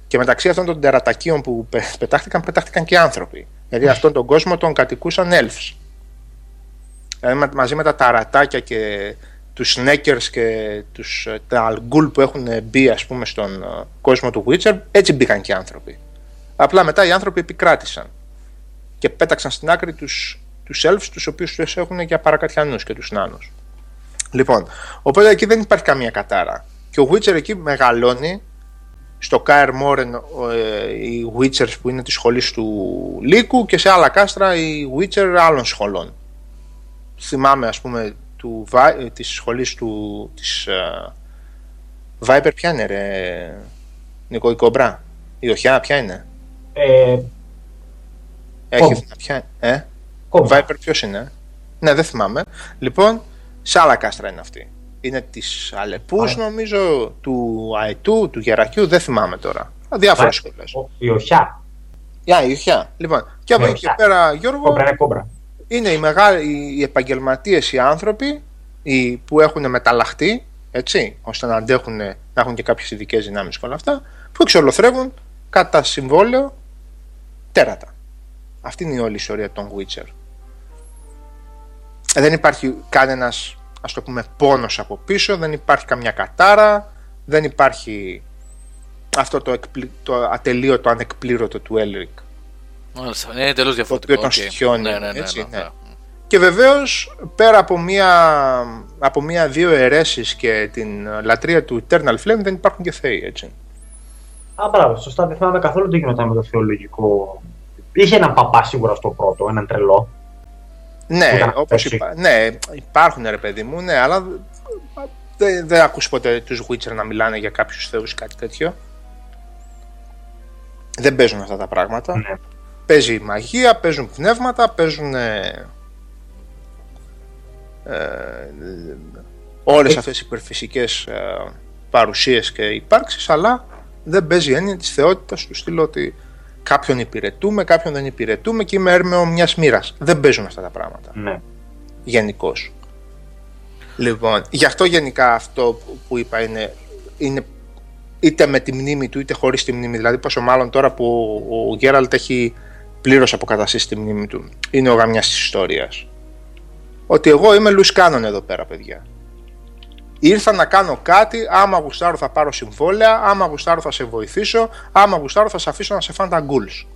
Και μεταξύ αυτών των τερατακίων που πετάχτηκαν, πετάχτηκαν και άνθρωποι. Γιατί αυτόν τον κόσμο τον κατοικούσαν elves. Δηλαδή μαζί με τα ταρατάκια και τους σνέκερς και τους, ε, τα αλγκούλ που έχουν μπει ας πούμε στον ε, κόσμο του Witcher, έτσι μπήκαν και οι άνθρωποι. Απλά μετά οι άνθρωποι επικράτησαν και πέταξαν στην άκρη τους, τους elves τους οποίους τους έχουν για παρακατιανούς και τους νάνους. Λοιπόν, οπότε εκεί δεν υπάρχει καμία κατάρα. Και ο Witcher εκεί μεγαλώνει στο Κάερ Μόρεν ε, οι Witchers που είναι της σχολής του Λύκου και σε άλλα κάστρα οι Witcher άλλων σχολών. Θυμάμαι ας πούμε του, ε, της σχολής του της, uh, Viper ποια είναι ρε Νικό η Κομπρά η Οχιά ποια είναι; Ε, Έχει ποια ε; Viper ποιος είναι; Ναι δεν θυμάμαι. Λοιπόν σε άλλα κάστρα είναι αυτή είναι της Αλεπούς, νομίζω, του Αετού, του Γερακιού, δεν θυμάμαι τώρα. Διάφορες σχολέ. Η Οχιά. Για, η Οχιά. Λοιπόν, και από εκεί και πέρα, Γιώργο. Κόμπρα είναι κόμπρα. Είναι οι, μεγάλοι, οι επαγγελματίες, οι άνθρωποι οι, που έχουν μεταλλαχτεί, έτσι, ώστε να αντέχουν, να έχουν και κάποιες ειδικές δυνάμεις και όλα αυτά, που εξολοθρεύουν κατά συμβόλαιο τέρατα. Αυτή είναι η όλη ιστορία των Witcher. Δεν υπάρχει κανένας ας το πούμε πόνος από πίσω, δεν υπάρχει καμιά κατάρα, δεν υπάρχει αυτό το, εκπλη... το ατελείωτο ανεκπλήρωτο του Έλρικ. Μάλιστα, είναι τελώς διαφορετικό. Το οποίο τον στοιχιώνει, ναι, ναι, ναι, έτσι, ναι. Και βεβαίως πέρα από μία, από μία δύο αιρέσεις και την λατρεία του Eternal Flame δεν υπάρχουν και θεοί, έτσι. Α, μπράβο, σωστά. Δεν θυμάμαι καθόλου τι γινόταν με το θεολογικό. Είχε έναν παπά σίγουρα στο πρώτο, έναν τρελό. Ναι, όπως υπά... ναι, υπάρχουν ρε παιδί μου, ναι, αλλά δεν, δεν ακούς ποτέ τους Witcher να μιλάνε για κάποιους θεούς ή κάτι τέτοιο. Δεν παίζουν αυτά τα πράγματα. Ναι. Παίζει μαγεία, παίζουν πνεύματα, παίζουν ε, ε, όλες ε... αυτές οι υπερφυσικές ε, παρουσίες και υπάρξεις, αλλά δεν παίζει έννοια της θεότητας του στυλ ότι κάποιον υπηρετούμε, κάποιον δεν υπηρετούμε και είμαι έρμεο μιας μοίρας. Δεν παίζουν αυτά τα πράγματα. Ναι. Γενικώς. Λοιπόν, γι' αυτό γενικά αυτό που είπα είναι, είναι είτε με τη μνήμη του είτε χωρίς τη μνήμη. Δηλαδή, πόσο μάλλον τώρα που ο Γκέραλτ έχει πλήρως αποκαταστήσει τη μνήμη του. Είναι ο γαμιάς της ιστορίας. Ότι εγώ είμαι Λουσκάνον εδώ πέρα, παιδιά. Ήρθα να κάνω κάτι, άμα γουστάρω θα πάρω συμβόλαια, άμα γουστάρω θα σε βοηθήσω, άμα γουστάρω θα σε αφήσω να σε φάνε τα γκουλς.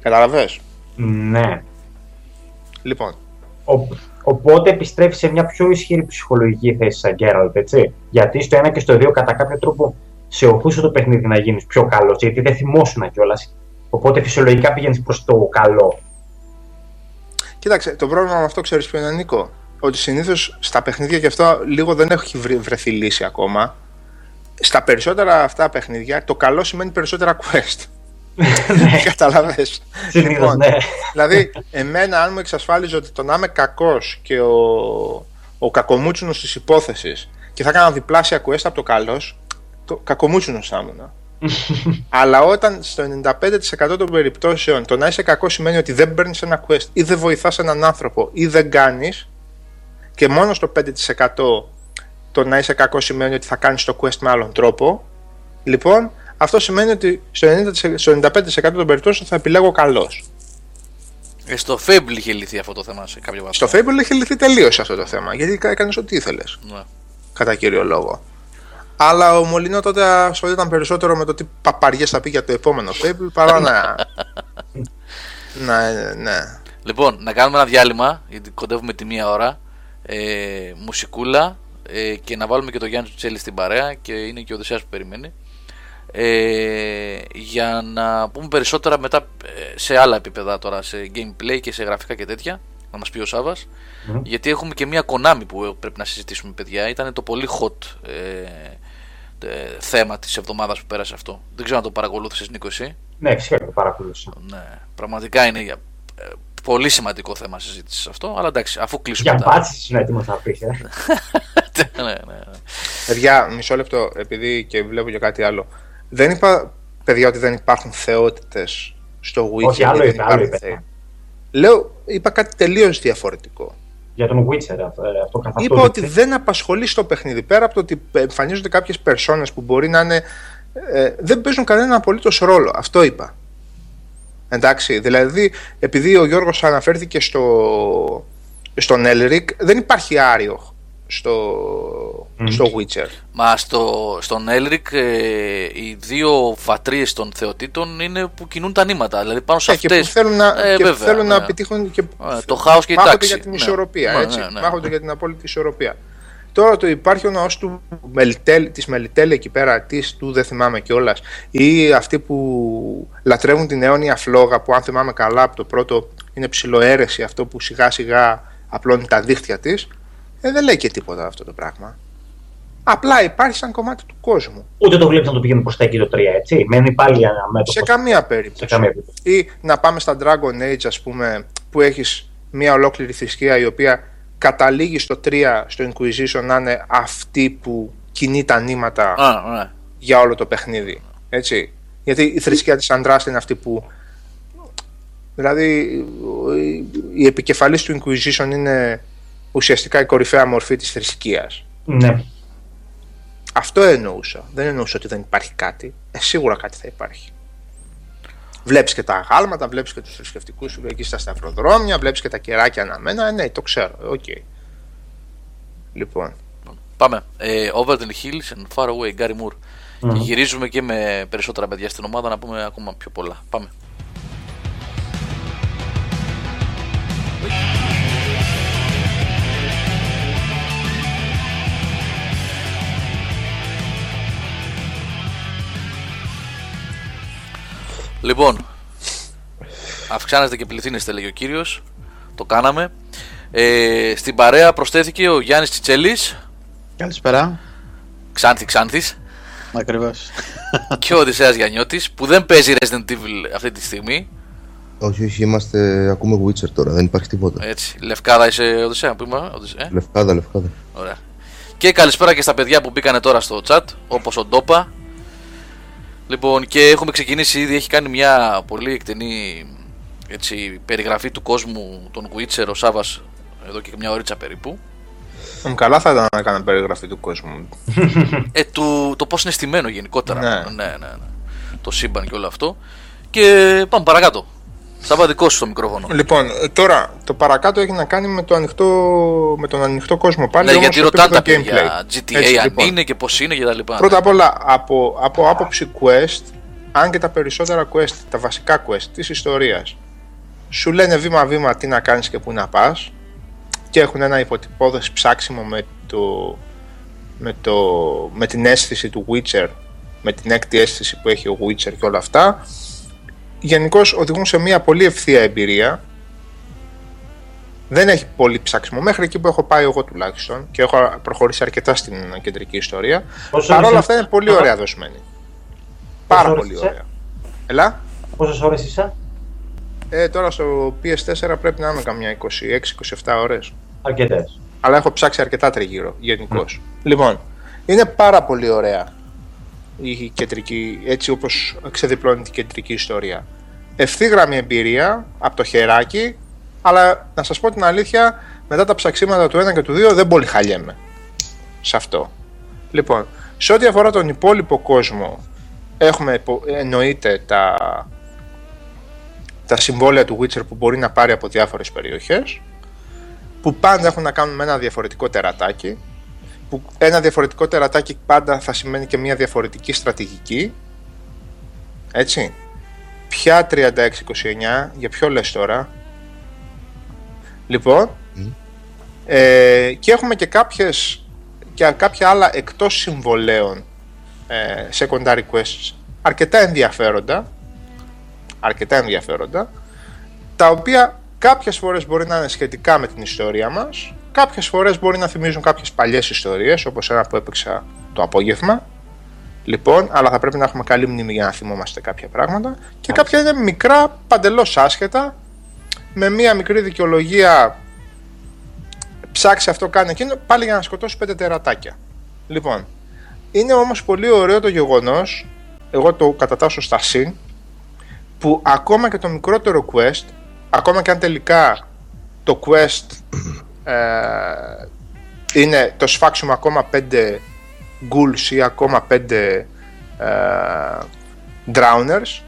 Καταλαβες; Ναι. Λοιπόν. Ο, οπότε επιστρέφεις σε μια πιο ισχυρή ψυχολογική θέση σαν Γκέραλτ, έτσι; Γιατί στο ένα και στο δύο κατά κάποιο τρόπο σε οφούσε το παιχνίδι να γίνεις πιο καλός, γιατί δεν θυμόσουν κιόλας. Οπότε φυσιολογικά πηγαίνεις προς το καλό. Κοίταξε, το πρόβλημα με αυτό ξέρεις ποιο είναι, Νίκο; Ότι συνήθως στα παιχνίδια και αυτό λίγο δεν έχει βρεθεί λύση ακόμα. Στα περισσότερα αυτά παιχνίδια το καλό σημαίνει περισσότερα quest. [LAUGHS] ναι. Καταλαβες. λοιπόν, ναι. Δηλαδή, εμένα αν μου εξασφάλιζε ότι το να είμαι κακός και ο, ο κακομούτσουνος της υπόθεσης και θα έκανα διπλάσια quest από το καλός, το κακομούτσουνος θα ήμουν. [LAUGHS] Αλλά όταν στο 95% των περιπτώσεων το να είσαι κακός σημαίνει ότι δεν παίρνεις ένα quest ή δεν βοηθάς έναν άνθρωπο ή δεν κάνεις, και μόνο στο 5% το να είσαι κακός σημαίνει ότι θα κάνεις το quest με άλλον τρόπο, λοιπόν, αυτό σημαίνει ότι στο, 90%, στο 95% των περιπτώσεων θα επιλέγω καλός. Ε, στο Fable είχε λυθεί αυτό το θέμα σε κάποιο βαθμό. Στο Fable είχε λυθεί τελείως αυτό το θέμα, γιατί έκανες ό,τι ήθελες. Ναι. Κατά κύριο λόγο. Αλλά ο Μολυνό τότε ασχολιόταν περισσότερο με το τι παπαριές θα πει για το επόμενο Fable παρά να. [LAUGHS] ναι, ναι. Λοιπόν, να κάνουμε ένα διάλειμμα, γιατί κοντεύουμε τη μία ώρα ε, μουσικούλα ε, και να βάλουμε και το Γιάννη Τσέλη στην παρέα και είναι και ο Οδυσσέας που περιμένει. Ε, για να πούμε περισσότερα μετά ε, σε άλλα επίπεδα τώρα σε gameplay και σε γραφικά και τέτοια να μας πει ο Σάβας γιατί έχουμε και μια Konami που πρέπει να συζητήσουμε παιδιά. Ήταν το πολύ hot ε, ε, θέμα της εβδομάδας που πέρασε αυτό. Δεν ξέρω αν το παρακολούθησες Νίκο εσύ. Ναι φυσικά το παρακολούθησα. Ναι, πραγματικά είναι πολύ σημαντικό θέμα συζήτησης αυτό, αλλά εντάξει, αφού κλείσουμε. Για μπάτσες είναι έτοιμος να πεις, ε. [LAUGHS] ναι, ναι, ναι. Παιδιά, μισό λεπτό, επειδή και βλέπω και κάτι άλλο. Δεν είπα, παιδιά, ότι δεν υπάρχουν θεότητες στο Witcher. Όχι, άλλο είπε, άλλο είπε. Λέω, είπα κάτι τελείως διαφορετικό. Για τον Witcher, αυτό, ε, αυτό καθ' Είπα ότι δεν απασχολεί στο παιχνίδι. Πέρα από το ότι εμφανίζονται κάποιες περσόνες που μπορεί να είναι. Ε, δεν παίζουν κανένα απολύτως ρόλο. Αυτό είπα. Εντάξει, δηλαδή, επειδή ο Γιώργος αναφέρθηκε στο, στον Elric, δεν υπάρχει Άριο στο, στο Witcher. Μα στο, στον Elric ε, οι δύο φατρίες των θεοτήτων είναι που κινούν τα νήματα. Δηλαδή πάνω σε Ε, αυτές... και που θέλουν να, Ε, και βέβαια, θέλουν να ναι. πετύχουν και Ε, το χάος και η μάχονται τάξη. για την Ναι. ισορροπία, Ναι, έτσι. ναι, ναι, μάχονται ναι. για την απόλυτη ισορροπία. Τώρα το υπάρχει ο ναός του Μελιτέλ, της Μελιτέλ εκεί πέρα, της του δεν θυμάμαι κιόλας, ή αυτοί που λατρεύουν την αιώνια φλόγα που αν θυμάμαι καλά από το πρώτο είναι ψηλοαίρεση αυτό που σιγά σιγά απλώνει τα δίχτυα της, ε, δεν λέει και τίποτα αυτό το πράγμα. Απλά υπάρχει σαν κομμάτι του κόσμου. Ούτε το βλέπεις να το πηγαίνει προς τα εκεί το 3, έτσι. Μένει πάλι ένα μέτωπος. Σε καμία περίπτωση. σε καμία περίπτωση. Ή να πάμε στα Dragon Age, ας πούμε, που έχεις μια ολόκληρη θρησκεία η οποία καταλήγει στο 3, στο Inquisition, να είναι αυτή που κινεί τα νήματα Α, ναι. για όλο το παιχνίδι. Έτσι; Γιατί η θρησκεία της Αντράστα είναι αυτή που... Δηλαδή, η- η επικεφαλής του Inquisition είναι ουσιαστικά η κορυφαία μορφή της θρησκείας. Ναι. Αυτό εννοούσα. Δεν εννοούσα ότι δεν υπάρχει κάτι. Ε, σίγουρα κάτι θα υπάρχει. Βλέπεις και τα αγάλματα, βλέπεις και τους θρησκευτικούς σου εκεί στα σταυροδρόμια, βλέπεις και τα κεράκια αναμένα. Ε, ναι, το ξέρω. Οκ. Λοιπόν. Πάμε. Ε, Over the Hills and Far Away, Gary Moore. Και γυρίζουμε και με περισσότερα παιδιά στην ομάδα να πούμε ακόμα πιο πολλά. Πάμε. Λοιπόν, αυξάνεστε και πληθύνεστε λέει ο κύριος Το κάναμε ε, Στην παρέα προσθέθηκε ο Γιάννης Τσιτσέλης Καλησπέρα. Ξάνθης Ξάνθης Ακριβώς. [LAUGHS] και ο Οδυσσέας Γιαννιώτης που δεν παίζει Resident Evil αυτή τη στιγμή Όχι, όχι, είμαστε. Ακούμε Witcher τώρα, δεν υπάρχει τίποτα. έτσι, Λευκάδα είσαι Οδυσσέα που είμαι, Οδυσσέα, ε; Λευκάδα, λευκάδα. Ωραία. Και καλησπέρα και στα παιδιά που μπήκανε τώρα στο chat, όπως ο Ντόπα. Λοιπόν, και έχουμε ξεκινήσει ήδη, έχει κάνει μια πολύ εκτενή έτσι, περιγραφή του κόσμου των Witcher ο Σάβας εδώ και μια ωρίτσα περίπου. Μ, Καλά θα ήταν να έκανα περιγραφή του κόσμου. [LAUGHS] Ε, του, το πώς είναι στημένο γενικότερα. Ναι. ναι, ναι, ναι. Το σύμπαν και όλο αυτό. Και πάμε παρακάτω. Σάβα δικό σου το μικρόφωνο. Λοιπόν, ε, τώρα το παρακάτω έχει να κάνει με, το ανοιχτό, με τον ανοιχτό κόσμο πάλι. ναι, όμως γιατί στο ρωτάνε τα επίπεδο παιδιά gameplay. GTA Έτσι, αν λοιπόν. είναι και πώς είναι και τα λοιπά. Πρώτα απ' όλα, από, από άποψη quest, αν και τα περισσότερα quest, τα βασικά quest της ιστορίας, σου λένε βήμα-βήμα τι να κάνεις και πού να πας και έχουν ένα υποτυπώδες ψάξιμο με, το, με, το, με την αίσθηση του Witcher, με την έκτη αίσθηση που έχει ο Witcher και όλα αυτά, γενικώς οδηγούν σε μια πολύ ευθεία εμπειρία. Δεν έχει πολύ ψάξιμο μέχρι εκεί που έχω πάει εγώ τουλάχιστον και έχω προχωρήσει αρκετά στην κεντρική ιστορία. Πόσο Παρ' όλα ώρες αυτά είναι είσαι; πολύ ωραία δοσμένη. Πάρα ώρες πολύ είσαι; ωραία. Ελά. Πόσες ώρες είσαι, Ε, τώρα στο PS4 πρέπει να είμαι καμιά 26-27 ώρες. Αρκετές. Αλλά έχω ψάξει αρκετά τριγύρω γενικώς. Λοιπόν, είναι πάρα πολύ ωραία η κεντρική, έτσι όπως ξεδιπλώνει την κεντρική ιστορία. Ευθύγραμμη εμπειρία από το χεράκι, αλλά να σας πω την αλήθεια, μετά τα ψαξίματα του 1 και του 2 δεν πολύ χαλιέμαι σε αυτό. Λοιπόν, σε ό,τι αφορά τον υπόλοιπο κόσμο, έχουμε υπο- εννοείται τα, τα συμβόλαια του Witcher που μπορεί να πάρει από διάφορες περιοχές που πάντα έχουν να κάνουν με ένα διαφορετικό τερατάκι που ένα διαφορετικό τερατάκι πάντα θα σημαίνει και μια διαφορετική στρατηγική. Έτσι. Ποια 36-29 για ποιο λες τώρα. Λοιπόν ε, και έχουμε και κάποιες και κάποια άλλα εκτός συμβολέων ε, secondary quests αρκετά ενδιαφέροντα αρκετά ενδιαφέροντα τα οποία κάποιες φορές μπορεί να είναι σχετικά με την ιστορία μας κάποιες φορές μπορεί να θυμίζουν κάποιες παλιές ιστορίες όπως ένα που έπαιξα το απόγευμα. Λοιπόν, αλλά θα πρέπει να έχουμε καλή μνήμη για να θυμόμαστε κάποια πράγματα. Και κάποια είναι μικρά, παντελώς άσχετα. Με μία μικρή δικαιολογία ψάξει αυτό, κάνει εκείνο, πάλι για να σκοτώσει πέντε τερατάκια. Λοιπόν, είναι όμως πολύ ωραίο το γεγονός, εγώ το κατατάσσω στα συν, που ακόμα και το μικρότερο quest, ακόμα και αν τελικά το quest ε, είναι το σφάξιμο ακόμα πέντε ghouls ή ακόμα πέντε ε, drowners,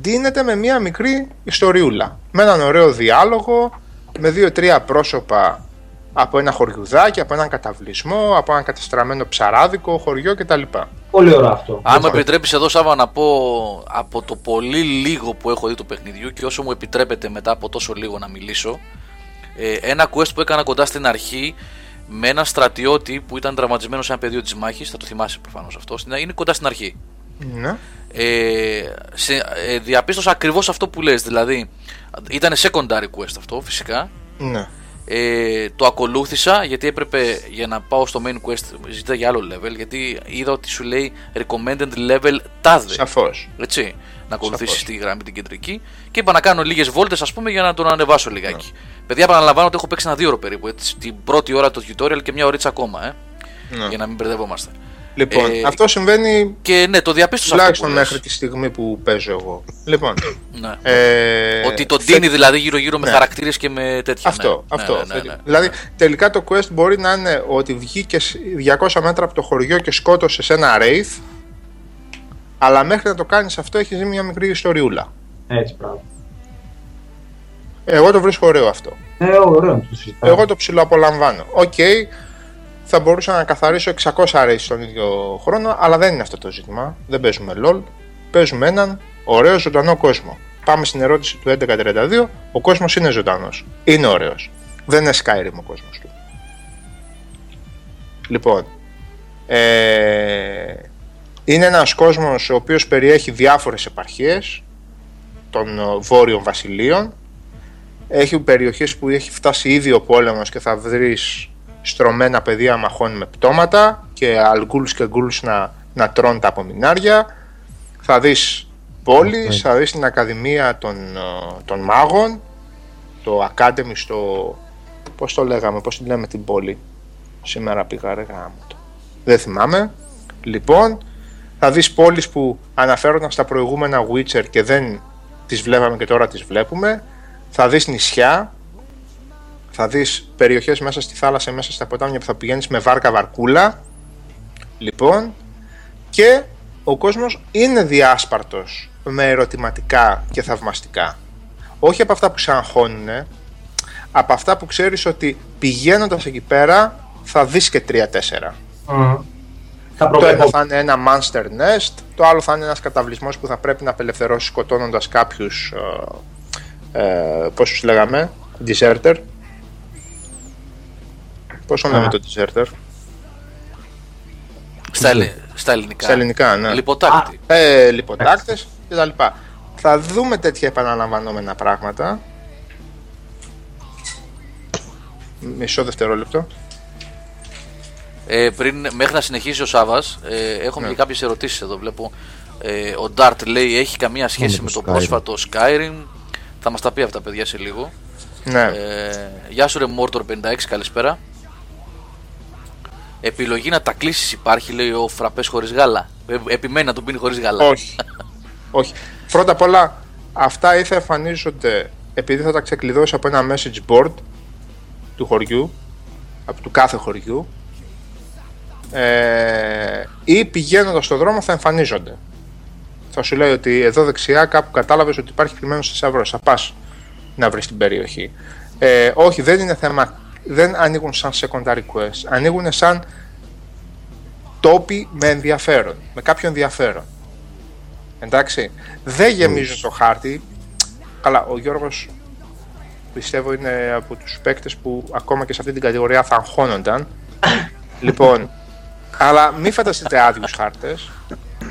δίνεται με μία μικρή ιστοριούλα. Με έναν ωραίο διάλογο, με δύο-τρία πρόσωπα από ένα χωριουδάκι, από έναν καταβλισμό, από ένα καταστραμμένο ψαράδικο, χωριό κτλ. Πολύ ωραίο αυτό. Αν μου επιτρέπει εδώ, Σάβα, να πω από το πολύ λίγο που έχω δει του παιχνιδιού και όσο μου επιτρέπετε μετά από τόσο λίγο να μιλήσω, ε, ένα quest που έκανα κοντά στην αρχή με ένα στρατιώτη που ήταν τραυματισμένος σε ένα πεδίο της μάχης, θα το θυμάσαι προφανώς αυτό, είναι κοντά στην αρχή. Ναι. Ε, σε, ε, διαπίστωσα ακριβώς αυτό που λες, δηλαδή ήταν secondary quest αυτό φυσικά. Ναι. Ε, το ακολούθησα γιατί έπρεπε για να πάω στο main quest ζητά για άλλο level γιατί είδα ότι σου λέει recommended level τάδε. Σαφώς. Έτσι, να ακολουθήσεις τη γραμμή την κεντρική και είπα να κάνω λίγες βόλτες ας πούμε για να τον ανεβάσω λιγάκι. Ναι. Παιδιά, επαναλαμβάνω ότι έχω παίξει ένα δύο ώρο περίπου. Έτσι, την πρώτη ώρα το tutorial και μια ωρίτσα ακόμα. Ε, ναι. Για να μην μπερδευόμαστε. Λοιπόν, ε, αυτό συμβαίνει. Και ναι, το διαπίστωσα Τουλάχιστον μέχρι τη στιγμή που παίζω εγώ. Λοιπόν. Ναι. Ε, ότι το δίνει δηλαδή γύρω-γύρω με ναι. χαρακτήρες και με τέτοια. Αυτό. Ναι. αυτό. Ναι, ναι, ναι, δηλαδή τελικά το quest μπορεί να είναι ότι βγήκες 200 μέτρα από το χωριό και σκότωσες ένα wraith. Αλλά μέχρι να το κάνεις αυτό έχεις ζει μια μικρή ιστοριούλα. Έτσι, πράγμα. Εγώ το βρίσκω ωραίο αυτό. Ε, ωραίο, το Εγώ το ψηλοαπολαμβάνω. OK, okay, θα μπορούσα να καθαρίσω 600 race στον ίδιο χρόνο, αλλά δεν είναι αυτό το ζήτημα. Δεν παίζουμε LOL. Παίζουμε έναν ωραίο ζωντανό κόσμο. Πάμε στην ερώτηση του 1132. Ο κόσμος είναι ζωντανός. Είναι ωραίος. Δεν είναι Skyrim ο κόσμος του. Λοιπόν, ε, είναι ένας κόσμος ο οποίος περιέχει διάφορες επαρχίες των βόρειων βασιλείων έχει περιοχές που έχει φτάσει ήδη ο πόλεμος και θα βρεις στρωμένα πεδία μαχών με πτώματα και αλγκούλους και γκούλους να, να τρώνε τα απομεινάρια. Θα δεις πόλεις, θα δεις την Ακαδημία των, των Μάγων, το Academy στο... Πώς το λέγαμε, πώς την λέμε την πόλη. Σήμερα πήγα ρε γάμο Δεν θυμάμαι. Λοιπόν, θα δεις πόλεις που αναφέρονταν στα προηγούμενα Witcher και δεν τις βλέπαμε και τώρα τις βλέπουμε. Θα δεις νησιά, θα δεις περιοχές μέσα στη θάλασσα, μέσα στα ποτάμια που θα πηγαίνεις με βάρκα βαρκούλα. Λοιπόν, και ο κόσμος είναι διάσπαρτος με ερωτηματικά και θαυμαστικά. Όχι από αυτά που σε αγχώνουν, από αυτά που ξέρεις ότι πηγαίνοντας εκεί πέρα θα δεις και τρία-τέσσερα. Mm. Το ένα θα είναι ένα monster nest, το άλλο θα είναι ένας καταβλισμός που θα πρέπει να απελευθερώσει σκοτώνοντας κάποιους, ε, ε, πώς τους λέγαμε, deserter. Πώς λέμε το deserter; Στα, στα ελληνικά. Στα ελληνικά, ναι. Λιποτάκτη. Ε, λιποτάκτες και τα λοιπά. Θα δούμε τέτοια επαναλαμβανόμενα πράγματα. Μισό δευτερόλεπτο. Ε, πριν, μέχρι να συνεχίσει ο Σάβα, ε, έχω ναι. και κάποιες ερωτήσεις εδώ. Βλέπω. Ε, ο Ντάρτ λέει: Έχει καμία σχέση με, το πρόσφατο Skyrim. Θα μας τα πει αυτά, παιδιά, σε λίγο. Ναι. Ε, γεια σου, ρε Μόρτορ 56, καλησπέρα. Επιλογή να τα κλείσεις υπάρχει, λέει ο Φραπές χωρίς γάλα. Ε, επιμένει να τον πίνει χωρίς γάλα. Όχι. Όχι. Πρώτα απ' όλα, αυτά ή θα εμφανίζονται επειδή θα τα ξεκλειδώσει από ένα message board του χωριού, από του κάθε χωριού, ε, ή πηγαίνοντας στον δρόμο θα εμφανίζονται. Θα σου λέει ότι εδώ δεξιά κάπου κατάλαβες ότι υπάρχει κρυμμένο θησαυρό. Θα πας να βρεις την περιοχή. Ε, όχι, δεν είναι θέμα. Δεν ανοίγουν σαν secondary quest. Ανοίγουν σαν τόποι με ενδιαφέρον. Με κάποιο ενδιαφέρον. Εντάξει. Δεν γεμίζουν το χάρτη. Καλά, ο Γιώργος πιστεύω είναι από τους παίκτες που ακόμα και σε αυτή την κατηγορία θα αγχώνονταν. [LAUGHS] λοιπόν, αλλά μην φανταστείτε άδειους χάρτες.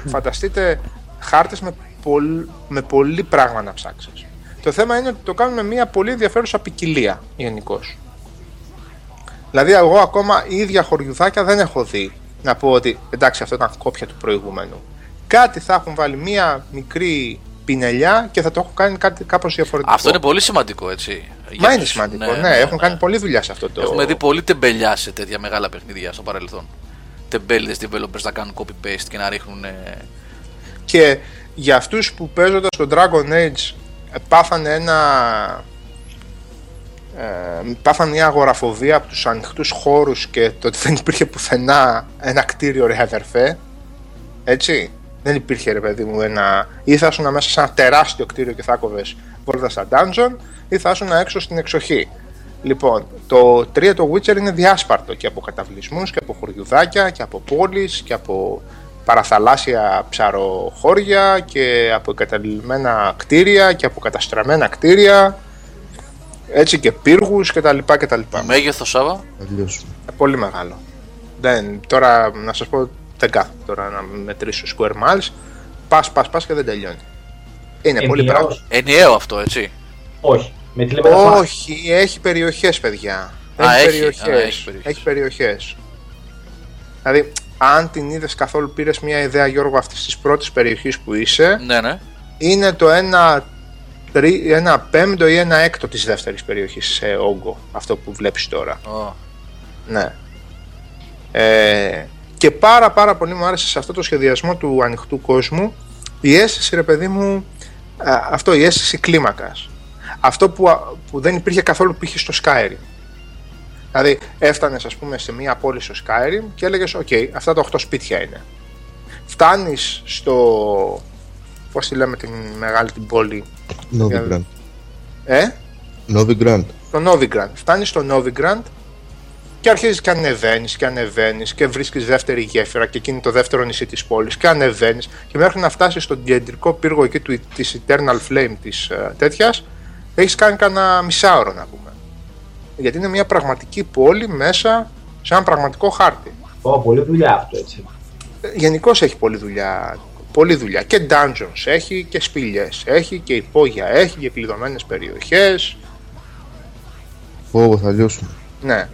Φανταστείτε χάρτες με, πολ, με πολύ πράγμα να ψάξεις. Το θέμα είναι ότι το κάνουν με μια πολύ ενδιαφέρουσα ποικιλία γενικώς. Δηλαδή, εγώ ακόμα ίδια χωριουδάκια δεν έχω δει να πω ότι εντάξει, αυτό ήταν κόπια του προηγούμενου. Κάτι θα έχουν βάλει μια μικρή πινελιά και θα το έχω κάνει κάτι κάπως διαφορετικό. Αυτό είναι πολύ σημαντικό, έτσι. Μα Για είναι τους- σημαντικό. Ναι, έχουν κάνει πολλή δουλειά σε αυτό το. Έχουμε δει πολύ τεμπελιά σε τέτοια μεγάλα παιχνίδια στο παρελθόν. Τεμπέληδες developers να κάνουν copy-paste και να ρίχνουν. ε, Και για αυτούς που παίζοντας το Dragon Age ε, πάθανε ένα ε, πάθανε μια αγοραφοβία από τους ανοιχτούς χώρους και το ότι δεν υπήρχε πουθενά ένα κτίριο ρε αδερφέ. Έτσι. Δεν υπήρχε ρε παιδί μου ένα ή θα ήσουν μέσα σε ένα τεράστιο κτίριο και θα κόβες βόλτας στα dungeon ή θα ήσουν έξω στην εξοχή. Λοιπόν, το 3 το Witcher είναι διάσπαρτο και από καταβλισμούς και από χωριουδάκια και από πόλεις και από παραθαλάσσια ψαροχώρια και από εγκαταλειμμένα κτίρια και από καταστραμμένα κτίρια έτσι και πύργους και τα λοιπά και τα λοιπά. Μέγεθος Σάβα. Αλλιώς. Ε, Πολύ μεγάλο. Δεν, τώρα να σας πω δεν κάθομαι τώρα να μετρήσω square miles. Πας, πας, πας και δεν τελειώνει. Είναι πολύ Ενιαίος. πράγμα. Ενιαίο αυτό, έτσι. Όχι. Με τη λέμε να φας. Όχι, έχει περιοχές παιδιά. Α, έχει. περιοχές. Α, έχει περιοχές. Έχει περιοχές. Δηλαδή, αν την είδες καθόλου, πήρες μια ιδέα, Γιώργο, αυτής της πρώτης περιοχής που είσαι, Ναι, ναι. είναι το ένα, τρί, ένα πέμπτο ή ένα έκτο της δεύτερης περιοχής σε όγκο, αυτό που βλέπεις τώρα. Ω. Ναι. Ε, και πάρα πάρα πολύ μου άρεσε σε αυτό το σχεδιασμό του ανοιχτού κόσμου η αίσθηση ρε παιδί μου α, αυτό η αίσθηση κλίμακας αυτό που, α- που δεν υπήρχε καθόλου π.χ. στο Skyrim δηλαδή έφτανες ας πούμε σε μια πόλη στο Skyrim και έλεγες οκ αυτά τα 8 σπίτια είναι φτάνεις στο πώς τη λέμε την μεγάλη την πόλη; Novigrad. ε, Novigrad. το Novigrad. Φτάνεις στο Novigrad και αρχίζεις και ανεβαίνεις και ανεβαίνεις και βρίσκεις δεύτερη γέφυρα και εκείνη το δεύτερο νησί της πόλης και ανεβαίνεις και μέχρι να φτάσεις στον κεντρικό πύργο εκεί του, της Eternal Flame της uh, τέτοιας, έχεις κάνει κανένα μισάωρο να πούμε. Γιατί είναι μια πραγματική πόλη μέσα σε ένα πραγματικό χάρτη. Ω, πολύ δουλειά αυτό έτσι. Γενικώς έχει πολλή δουλειά. Πολλή δουλειά. Και dungeons έχει και σπηλιές έχει και υπόγεια έχει και κλειδωμένες περιοχές Φόβο θα λιώσουμε. Ναι.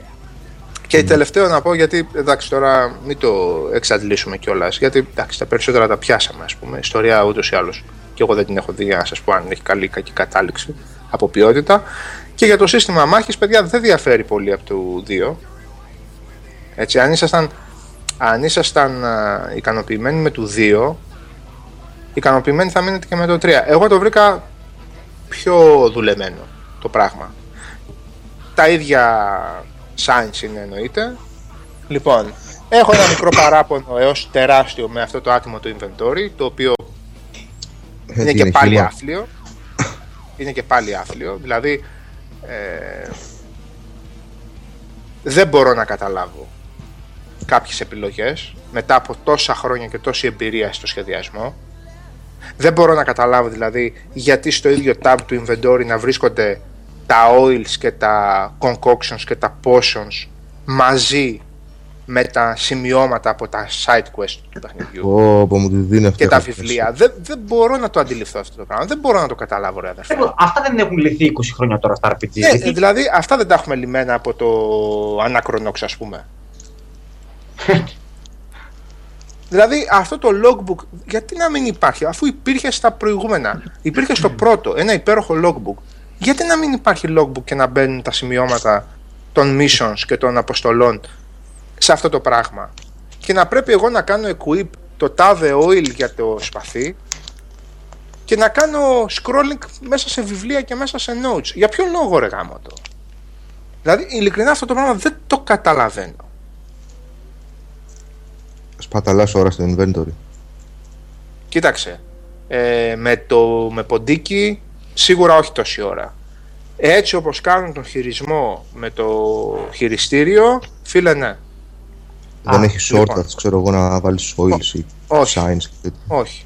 Και τελευταίο να πω γιατί εντάξει τώρα μην το εξαντλήσουμε κιόλας. Γιατί εντάξει, τα περισσότερα τα πιάσαμε, ας πούμε. Ιστορία ούτως ή άλλως. Και εγώ δεν την έχω δει για να σας πω αν έχει καλή ή κακή κατάληξη από ποιότητα. Και για το σύστημα μάχης, παιδιά, δεν διαφέρει πολύ από το 2. Έτσι, αν ήσασταν, αν ήσασταν α, ικανοποιημένοι με το 2, ικανοποιημένοι θα μείνετε και με το 3. Εγώ το βρήκα πιο δουλεμένο το πράγμα τα ίδια science είναι εννοείται. Λοιπόν, έχω ένα μικρό παράπονο έως τεράστιο με αυτό το άτιμο του inventory, το οποίο είναι Έτσι και πάλι χύμα. άθλιο. Είναι και πάλι άθλιο. Δηλαδή, ε, δεν μπορώ να καταλάβω κάποιες επιλογές μετά από τόσα χρόνια και τόση εμπειρία στο σχεδιασμό. Δεν μπορώ να καταλάβω δηλαδή γιατί στο ίδιο tab του inventory να βρίσκονται τα oils και τα concoctions και τα potions μαζί με τα σημειώματα από τα side quest του παιχνιδιού Πω, πω μου τη δίνει αυτή. και τα αυτή. βιβλία. Δεν, δεν μπορώ να το αντιληφθώ αυτό το πράγμα. Δεν μπορώ να το καταλάβω, ρε αδερφέ. Ε, Αυτά δεν έχουν λυθεί 20 χρόνια τώρα στα RPG. Ναι, Γιατί- δηλαδή αυτά δεν τα έχουμε λυμμένα από το Anachronox, ας πούμε. [LAUGHS] δηλαδή αυτό το logbook, γιατί να μην υπάρχει, αφού υπήρχε στα προηγούμενα. Υπήρχε στο πρώτο, ένα υπέροχο logbook. Γιατί να μην υπάρχει logbook και να μπαίνουν τα σημειώματα των missions και των αποστολών σε αυτό το πράγμα; Και να πρέπει εγώ να κάνω equip το τάδε oil για το σπαθί και να κάνω scrolling μέσα σε βιβλία και μέσα σε notes. Για ποιο λόγο ρε γάμο το; Δηλαδή ειλικρινά αυτό το πράγμα δεν το καταλαβαίνω. Σπαταλάς ώρα στο inventory. Κοίταξε, ε, με, το, με ποντίκι σίγουρα όχι τόση ώρα. Έτσι όπως κάνουν τον χειρισμό με το χειριστήριο, φίλε ναι. Δεν έχει λοιπόν. shortcuts, ξέρω εγώ, να βάλεις oils ή όχι. signs και τέτοια. Όχι.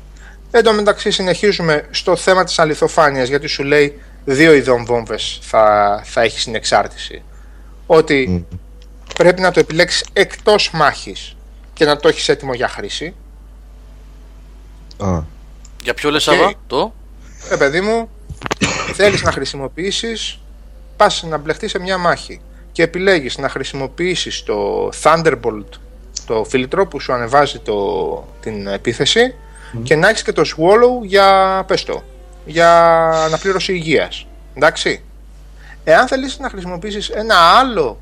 Εν τω μεταξύ συνεχίζουμε στο θέμα της αληθοφάνειας γιατί σου λέει δύο ειδών βόμβες θα, θα έχεις στην εξάρτηση. Ότι Μμ. πρέπει να το επιλέξεις εκτός μάχης και να το έχεις έτοιμο για χρήση. Α, Για ποιο λες Σάβα, το; Ε, παιδί μου, θέλεις να χρησιμοποιήσεις, πας να μπλεχτείς σε μια μάχη και επιλέγεις να χρησιμοποιήσεις το Thunderbolt, το φίλτρο που σου ανεβάζει το, την επίθεση και να έχεις και το Swallow για, πες το, για αναπλήρωση υγείας. Εντάξει. Εάν θέλεις να χρησιμοποιήσεις ένα άλλο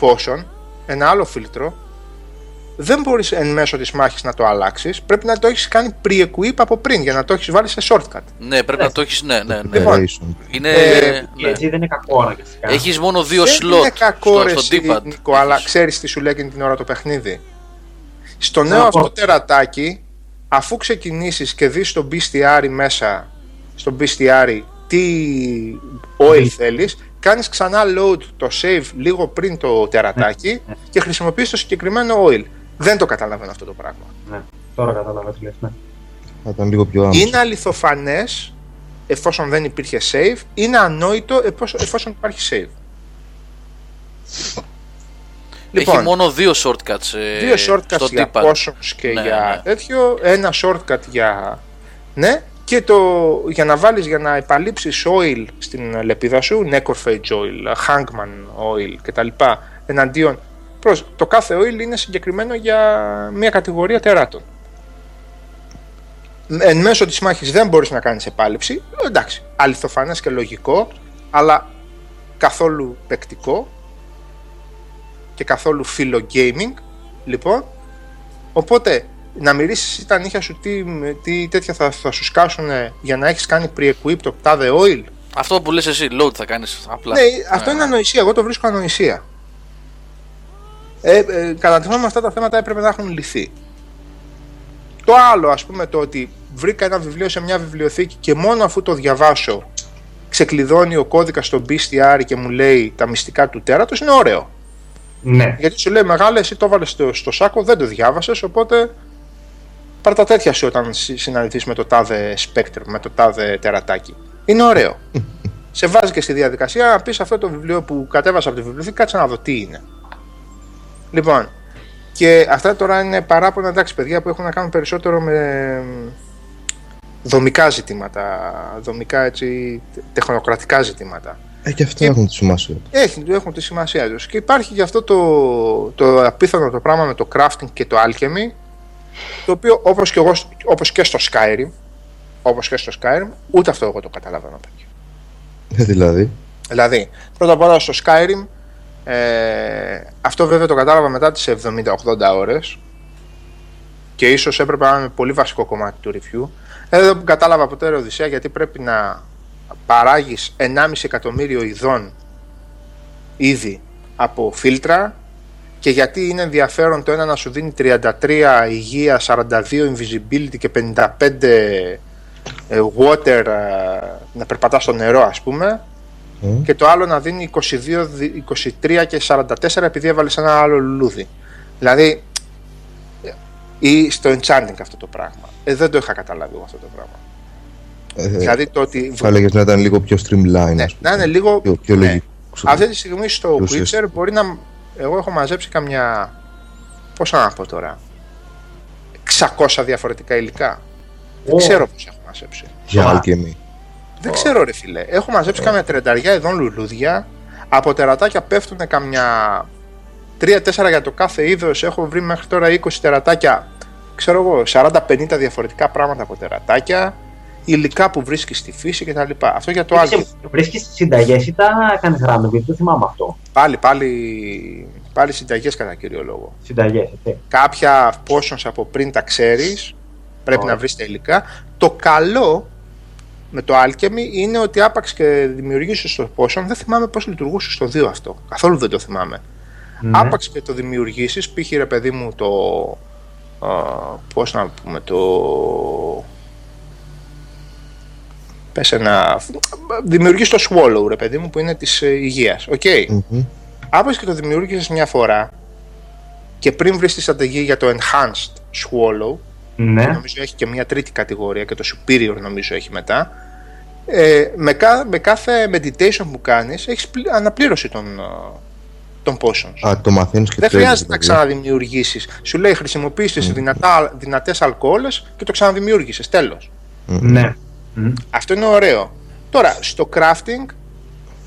potion, ένα άλλο φίλτρο, δεν μπορείς εν μέσω της μάχης να το αλλάξεις, πρέπει να το έχεις κάνει pre-equip από πριν για να το έχεις βάλει σε shortcut. Ναι, πρέπει να το έχεις, ναι, ναι, ναι. Λοιπόν, Είναι, Ε, ναι. Έτσι δεν είναι κακό αναγκαστικά. Έχεις μόνο δύο Δεν σλότ είναι κακό στο, ρε στο εσύ, D-pad. Νίκο, αλλά Έχεις. ξέρεις τι σου λέει εκείνη την ώρα το παιχνίδι. Στο νέο Να αυτό πω. τερατάκι, αφού ξεκινήσεις και δεις στο bestiary μέσα, στο bestiary τι oil θέλεις, κάνεις ξανά load το save λίγο πριν το τερατάκι ναι. και χρησιμοποιείς το συγκεκριμένο oil. Δεν το καταλαβαίνω αυτό το πράγμα. Ναι, τώρα κατάλαβα τι λες, ναι. Θα ήταν λίγο πιο άμεσο. Είναι αληθοφανές εφόσον δεν υπήρχε save, είναι ανόητο εφόσον, εφόσον υπάρχει save. Έχει μόνο δύο shortcuts ε, Δύο shortcuts στο για D-pad. potions και Ναι, για ναι. τέτοιο, ένα shortcut για... Ναι, και το, για να βάλεις, για να επαλείψεις oil στην λεπίδα σου, Necrophage oil, Hangman oil κτλ. Εναντίον, προς, το κάθε oil είναι συγκεκριμένο για μια κατηγορία τεράτων. Εν μέσω της μάχης δεν μπορείς να κάνεις επάλυψη, εντάξει, αληθοφανές και λογικό, αλλά καθόλου παικτικό και καθόλου φίλο gaming, λοιπόν. Οπότε, να μυρίσεις τα νύχια σου τι, τι τέτοια θα, θα σου σκάσουν για να έχεις κάνει pre-equip το τάδε oil. Αυτό που λες εσύ, load θα κάνεις απλά. Ναι, αυτό είναι ανοησία. Εγώ το βρίσκω ανοησία. Ε, ε, κατά τη γνώμη μου αυτά τα θέματα έπρεπε να έχουν λυθεί. Το άλλο, ας πούμε, το ότι βρήκα ένα βιβλίο σε μια βιβλιοθήκη και μόνο αφού το διαβάσω ξεκλειδώνει ο κώδικας στο bestiary και μου λέει τα μυστικά του τέρατος είναι ωραίο. Ναι, Γιατί σου λέει μεγάλε, εσύ το έβαλε στο, στο σάκο, δεν το διάβασες, οπότε πάρ' τα τέτοια σου όταν συ- συναντηθείς με το τάδε Spectre, με το τάδε τερατάκι. Είναι ωραίο. [LAUGHS] Σε βάζει και στη διαδικασία να πεις αυτό το βιβλίο που κατέβασα από τη βιβλιοθήκη, κάτσε να δω τι είναι. Λοιπόν, και αυτά τώρα είναι παράπονα εντάξει παιδιά που έχουν να κάνουν περισσότερο με δομικά ζητήματα, δομικά έτσι, τεχνοκρατικά ζητήματα. Ε, και αυτά Και- έχουν τη σημασία. Έχει, έχουν τη σημασία τους. Και υπάρχει και αυτό το, το απίθανο το πράγμα με το crafting και το alchemy, το οποίο όπως και, εγώ, όπως και στο Skyrim, όπως και στο Skyrim, ούτε αυτό εγώ το καταλαβαίνω. παιδιά. Ε, δηλαδή. Δηλαδή, πρώτα απ' όλα στο Skyrim, ε, αυτό βέβαια το κατάλαβα μετά τις 70-80 ώρες και ίσως έπρεπε να είναι πολύ βασικό κομμάτι του review. Εδώ που κατάλαβα ποτέ ρε Οδυσσέα γιατί πρέπει να παράγεις 1,5 εκατομμύριο ειδών ήδη από φίλτρα και γιατί είναι ενδιαφέρον το ένα να σου δίνει 33 υγεία, 42 invisibility και 55 ε, water ε, να περπατάς στο νερό ας πούμε Ε, και το άλλο να δίνει 22, δι- 23 και 44 επειδή έβαλες ένα άλλο λουλούδι. Δηλαδή, ε, ή στο enchanting αυτό το πράγμα. Ε, δεν το είχα καταλάβει εγώ αυτό το πράγμα. ε, δηλαδή το ότι. Θα έλεγες να ήταν λίγο πιο streamline. ναι, ας πούμε. να είναι λίγο. Πιο, πιο ναι. λογικό. ξέρω. Αυτή τη στιγμή στο Πιο Witcher ουσιαστικό. μπορεί να. Εγώ έχω μαζέψει καμιά. Πώς να πω τώρα; 600 διαφορετικά υλικά. Δεν Ω. ξέρω πώς έχω μαζέψει. Για Σοβαρά. alchemy. Δεν ξέρω ρε φίλε. Έχω μαζέψει κάμια τριανταριά ειδών λουλούδια. Από τερατάκια πέφτουν καμιά 3-4 για το κάθε είδος. Έχω βρει μέχρι τώρα 20 τερατάκια. Ξέρω εγώ, 40-50 διαφορετικά πράγματα από τερατάκια. Υλικά που βρίσκεις στη φύση κτλ. Αυτό για το άλλο. Βρίσκεις συνταγές ή τα κάνεις random, γιατί δεν θυμάμαι αυτό. Πάλι, πάλι, πάλι συνταγές κατά κύριο λόγο. Συνταγές, έτσι. Κάποια potions από πριν τα ξέρεις. Πρέπει Ωραία. να βρεις τα υλικά. Το καλό με το Alchemy είναι ότι άπαξ και δημιουργήσει το potion. Δεν θυμάμαι πώς λειτουργούσε στο 2 αυτό. Καθόλου δεν το θυμάμαι. Ναι. Άπαξ και το δημιουργήσεις, π.χ. ρε παιδί μου το... Α, πώς να πούμε, το... Πες ένα... Δημιουργείς το swallow, ρε παιδί μου, που είναι της ε, υγείας. Οκ. Μμμ. Άπαξ και το δημιούργησες μια φορά και πριν βρεις τη στρατηγική για το enhanced swallow, Ναι. νομίζω έχει και μια τρίτη κατηγορία και το superior νομίζω έχει μετά, ε, με, κα- με κάθε meditation που κάνεις έχεις πλη- αναπλήρωση των, ε, των potions. Α, το μαθαίνεις και Δεν το έχεις, χρειάζεται να δηλαδή. ξαναδημιουργήσεις. Σου λέει χρησιμοποιήσεις τι δυνατά, δυνατές αλκοόλες και το ξαναδημιούργησες. Τέλος. Ναι. Μμ. Αυτό είναι ωραίο. Τώρα, στο crafting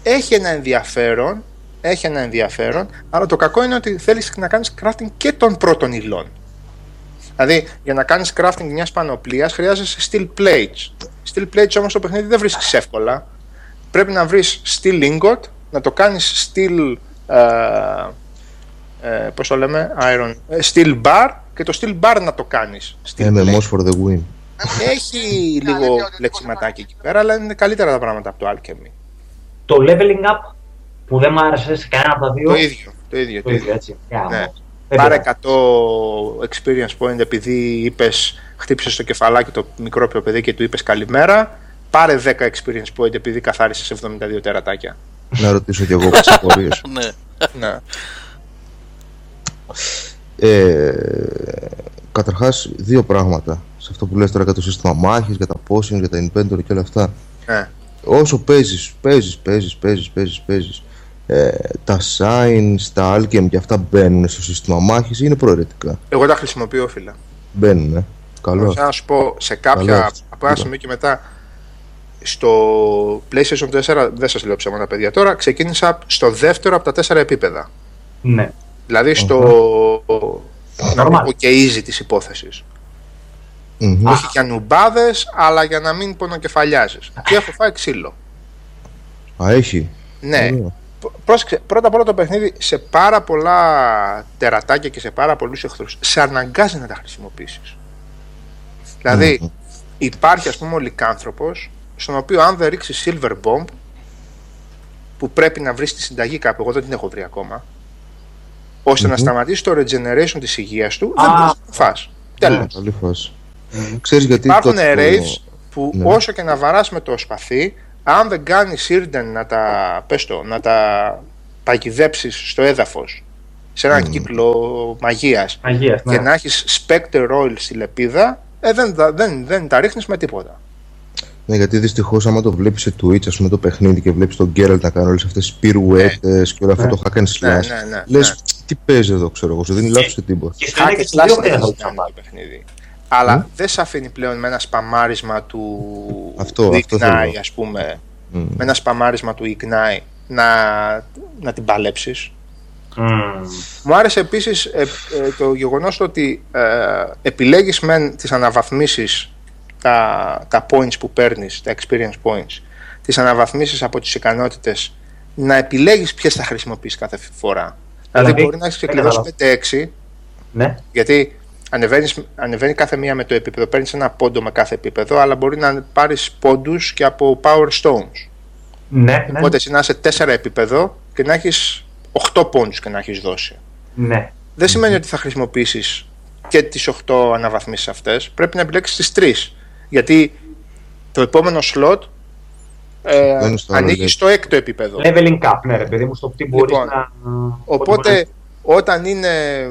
έχει ένα ενδιαφέρον, έχει ένα ενδιαφέρον, αλλά το κακό είναι ότι θέλεις να κάνεις crafting και των πρώτων υλών. Δηλαδή, για να κάνεις crafting μιας πανοπλίας χρειάζεσαι steel plates. Steel plates όμως το παιχνίδι δεν βρίσκεις εύκολα. Πρέπει να βρεις steel ingot, να το κάνεις steel. Ε, ε, πώς το λέμε, iron, ε, steel bar και το steel bar να το κάνεις. MMOs for the win. Έχει λίγο λεξιματάκι εκεί πέρα, αλλά είναι καλύτερα τα πράγματα από το Alchemy. Το leveling up που δεν μου άρεσε σε κανένα από τα δύο. Το ίδιο. Το ίδιο, Το ίδιο έτσι. Ναι. Δεν Πάρε πειράζει. 100 experience point επειδή είπες, χτύπησες στο κεφαλάκι το μικρό πιο παιδί και του είπες καλημέρα. Πάρε 10 experience point επειδή καθάρισες 72 τερατάκια. να ρωτήσω κι εγώ τις [LAUGHS] απορίες. Ναι. ναι. Ε, καταρχάς, δύο πράγματα. Σε αυτό που λες τώρα για το σύστημα μάχης, για τα potions, για τα inventory και όλα αυτά. ναι. Όσο παίζεις, παίζεις, παίζεις, παίζεις, παίζεις, παίζεις. Ε, τα signs, τα alchem και αυτά μπαίνουν στο σύστημα μάχης ή είναι προαιρετικά. Εγώ τα χρησιμοποιώ, φίλε. Μπαίνουν, ε. Καλό. Θα να σου πω σε Καλό κάποια αυτό. από ένα σημείο και μετά στο PlayStation 4, δεν σας λέω ψέματα παιδιά τώρα, ξεκίνησα στο δεύτερο από τα τέσσερα επίπεδα. Ναι. Δηλαδή στο να Normal. το πω και easy της υπόθεσης. Μμμ. Όχι για νουμπάδες, αλλά για να μην πονοκεφαλιάζεις. Και έχω φάει ξύλο. Α, έχει. Ναι. Ωραία. Π- Πρόσεξε, πρώτα απ' όλα το παιχνίδι σε πάρα πολλά τερατάκια και σε πάρα πολλούς εχθρούς σε αναγκάζει να τα χρησιμοποιήσεις. Δηλαδή, Μμμ. υπάρχει ας πούμε ο λικάνθρωπος στον οποίο αν δεν ρίξεις silver bomb που πρέπει να βρεις τη συνταγή κάπου, εγώ δεν την έχω βρει ακόμα ώστε να Μμμ. σταματήσει το regeneration της υγείας του Α. δεν μπορείς να το φας. Τέλος. Καλή φάση. Ξέρεις γιατί Υπάρχουν τότε το- raids που Ναι. όσο και να βαράς με το σπαθί, αν δεν κάνεις Sirden να τα, πες το, να τα παγιδέψεις στο έδαφος σε έναν Μμμ. κύκλο μαγείας Αγίας, ναι. και να έχεις Spectre Oil στη λεπίδα, ε, δεν, τα- δεν, δεν τα ρίχνεις με τίποτα. Ναι, γιατί δυστυχώς άμα το βλέπεις σε Twitch, ας πούμε το παιχνίδι και βλέπεις τον Geralt να κάνει όλες αυτές τι πυρουέτε και όλο αυτό Ναι. το hack and slash. Ναι, ναι, ναι, Λες, ναι. τι παίζει εδώ, ξέρω εγώ, σου δίνει λάθος σε τίποτα. Και στο ένα Hack και and στο slash δύο δεν δεν έχει θα κάνει το το παιχνίδι. Αλλά δεν σε αφήνει πλέον με ένα σπαμάρισμα του, Αυτό- του αυτό Ignite, θέλω. ας πούμε, Μμ. με ένα σπαμάρισμα του Ignite να, να την παλέψεις. Μου άρεσε επίσης ε, ε, το γεγονός το ότι ε, επιλέγεις μεν τις αναβαθμίσεις τα, τα points που παίρνεις, τα experience points, τις αναβαθμίσεις από τις ικανότητες να επιλέγεις ποιες θα χρησιμοποιήσεις κάθε φορά. Δηλαδή, Δηλαδή, μπορεί να έχεις δεν ξεκλειδώσει καταλαβαίνω. 5-6 Ναι. γιατί ανεβαίνεις, ανεβαίνεις κάθε μία με το επίπεδο, παίρνεις ένα πόντο με κάθε επίπεδο, αλλά μπορεί να πάρεις πόντους και από Power Stones. Ναι, ναι. Οπότε εσύ να είσαι 4 επίπεδο και να έχεις 8 πόντους και να έχεις δώσει. ναι. Δεν σημαίνει ότι θα χρησιμοποιήσεις και τις 8 αναβαθμίσεις αυτές. Πρέπει να επιλέξεις τις 3. Γιατί το επόμενο slot ε, Μπαίνεις στο άλλο ανοίγει level. στο έκτο επίπεδο. Leveling up, ναι, ρε παιδί μου, στο τι μπορείς Λοιπόν, να. Οπότε όταν είναι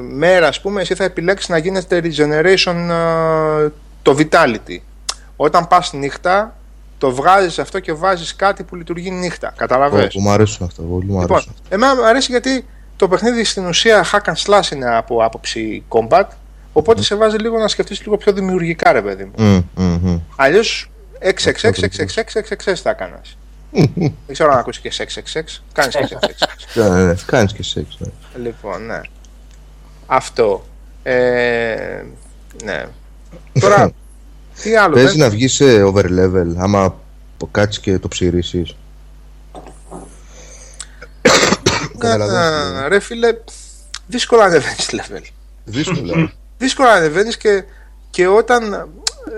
μέρα, ας πούμε, εσύ θα επιλέξεις να γίνεται regeneration ε, το vitality. Όταν πας νύχτα, το βγάζεις αυτό και βάζεις κάτι που λειτουργεί νύχτα. Καταλαβες; Που μου αρέσουν αυτά, πολύ μου Λοιπόν, αρέσουν. εμένα μου αρέσει γιατί το παιχνίδι στην ουσία hack and slash είναι από άποψη combat, οπότε σε βάζει λίγο να σκεφτείς λίγο πιο δημιουργικά, ρε παιδί μου. Μμ, μμ, μμ. Αλλιώς 666 θα έκανας. Δεν ξέρω αν ακούσει και 666. Κάνεις και 666. Ναι, ναι, Κάνεις και σεξ, ναι. Λοιπόν, ναι. Αυτό. Ε, ναι. Τώρα, [LAUGHS] τι άλλο. Παίζει δεν- να βγεις σε over level, άμα κάτσεις και το ψηρίσεις. [COUGHS] Καταλαβαίνεις, Ναι, ρε φίλε, δύσκολα ανεβαίνεις level. Δύσκολα. Δύσκολα ανεβαίνεις και, και όταν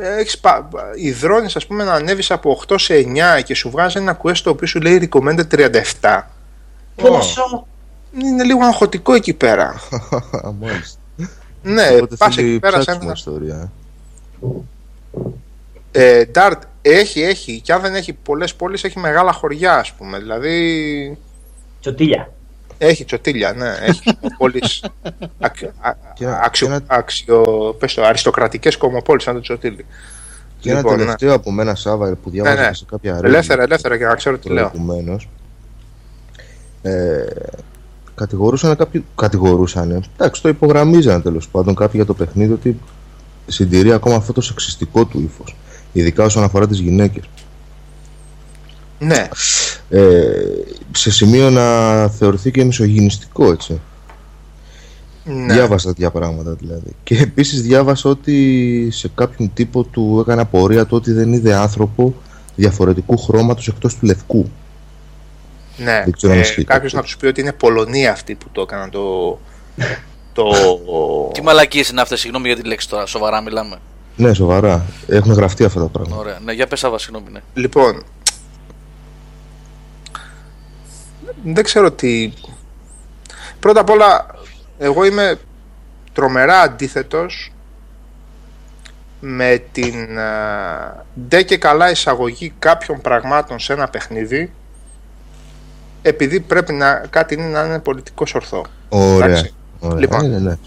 έχεις πα, υδρώνεις ας πούμε να ανέβεις από 8 σε 9 και σου βγάζει ένα quest το οποίο σου λέει recommended 37 Πόσο; είναι λίγο αγχωτικό εκεί πέρα Α, [LAUGHS] Μάλιστα. ναι Οπότε πας θέλει εκεί πέρα σε ψάξιμο ένα ιστορία. ε, Dart έχει, έχει και αν δεν έχει πολλές πόλεις έχει μεγάλα χωριά ας πούμε δηλαδή Τσοτήλια. Έχει τσοτήλια ναι έχει πόλεις ακ, α, Και ένα- αξιο, και ένα- αξιο, πες το, αριστοκρατικές κομμοπόλεις σαν το τσοτήλι Και ένα Λοιπόν, ναι. τελευταίο από μένα, Σάβα, που διάβαζα ναι. σε κάποια ελεύθερα ελεύθερα για να ξέρω τι λέω. Προηγουμένως. Ε, κατηγορούσαν κάποιοι κατηγορούσαν εντάξει το υπογραμμίζαν τέλος πάντων κάποιοι για το παιχνίδι ότι συντηρεί ακόμα αυτό το σεξιστικό του ύφος ειδικά όσον αφορά τις γυναίκες. Ναι ε, σε σημείο να θεωρηθεί και μισογυνιστικό έτσι Ναι. Διάβασα τέτοια πράγματα δηλαδή. Και επίσης διάβασα ότι σε κάποιον τύπο του έκανε απορία το ότι δεν είδε άνθρωπο διαφορετικού χρώματος εκτός του λευκού. Ναι, ε, κάποιος να τους πει ότι είναι Πολωνία αυτοί που το έκαναν το. το... Τι μαλακίες είναι αυτές, συγγνώμη για τη λέξη τώρα, σοβαρά μιλάμε. Ναι, σοβαρά. Έχουν γραφτεί αυτά τα πράγματα. Ωραία. Ναι, για πες Άβα, συγγνώμη. Ναι. Λοιπόν, δεν ξέρω τι... Πρώτα απ' όλα, εγώ είμαι τρομερά αντίθετος με την ντε και καλά εισαγωγή κάποιων πραγμάτων σε ένα παιχνίδι επειδή πρέπει να κάτι είναι να είναι πολιτικός ορθό. Ωραία. Ωραία. Λοιπόν, ναι, ναι,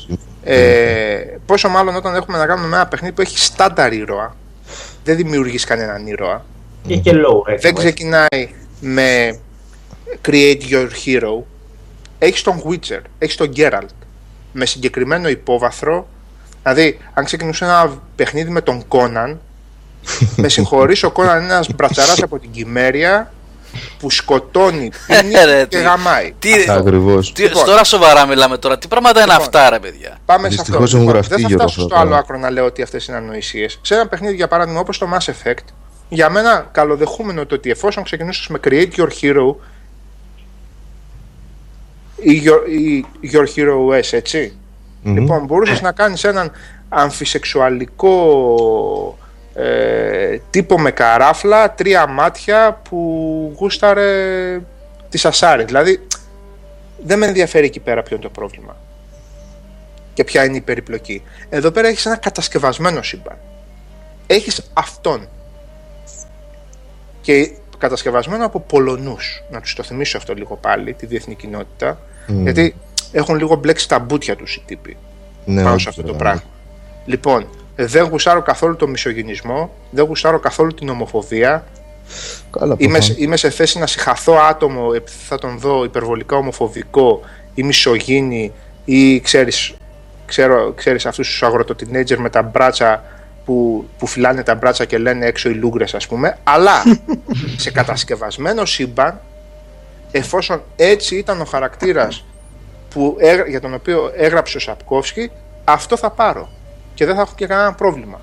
ε, πόσο μάλλον όταν έχουμε να κάνουμε με ένα παιχνίδι που έχει στάνταρ ήρωα, δεν δημιουργείς κανέναν ήρωα. και low, δεν ξεκινάει με create your hero. Έχεις τον Witcher, έχεις τον Geralt με συγκεκριμένο υπόβαθρο. Δηλαδή, αν ξεκινούσε ένα παιχνίδι με τον Conan, με συγχωρείς, ο Conan είναι ένας μπρατσαρά από την Κυμέρια που σκοτώνει, [LAUGHS] πίνει και γαμάει. Τι, ακριβώς. Τι, λοιπόν, τώρα σοβαρά μιλάμε τώρα. Τι πράγματα είναι λοιπόν, αυτά, ρε παιδιά; Πάμε σε αυτό. Λοιπόν, δεν θα φτάσω στο άλλο άκρο να λέω ότι αυτές είναι ανοησίες. Σε ένα παιχνίδι, για παράδειγμα, όπως το Mass Effect, για μένα καλοδεχούμενο το ότι εφόσον ξεκινούσες με Create Your Hero ή Your, ή your Hero S, ετσι Λοιπόν, μπορούσες να κάνεις έναν αμφισεξουαλικό ε, τύπο με καράφλα, τρία μάτια που γούσταρε τη Σασάρη. Δηλαδή, δεν με ενδιαφέρει εκεί πέρα ποιο είναι το πρόβλημα και ποια είναι η περιπλοκή. Εδώ πέρα έχεις ένα κατασκευασμένο σύμπαν. Έχεις αυτόν. Και κατασκευασμένο από Πολωνούς. Να τους το θυμίσω αυτό λίγο πάλι, τη διεθνή κοινότητα. Γιατί έχουν λίγο μπλέξει τα μπούτια τους οι τύποι ναι, πάνω σε αυτό το πράγμα. Λοιπόν, δεν γουστάρω καθόλου το μισογυνισμό, δεν γουστάρω καθόλου την ομοφοβία. Καλά, είμαι, είμαι σε θέση να συγχαθώ άτομο επειδή θα τον δω υπερβολικά ομοφοβικό ή μισογίνη ή ξέρεις, ξέρω, ξέρεις αυτούς τους αγροτοτινέτζερ με τα μπράτσα που, που φυλάνε τα μπράτσα και λένε έξω οι λούγκρες ας πούμε αλλά [LAUGHS] σε κατασκευασμένο σύμπαν εφόσον έτσι ήταν ο χαρακτήρας που, για τον οποίο έγραψε ο Σαπκόφσκι αυτό θα πάρω και δεν θα έχω και κανένα πρόβλημα.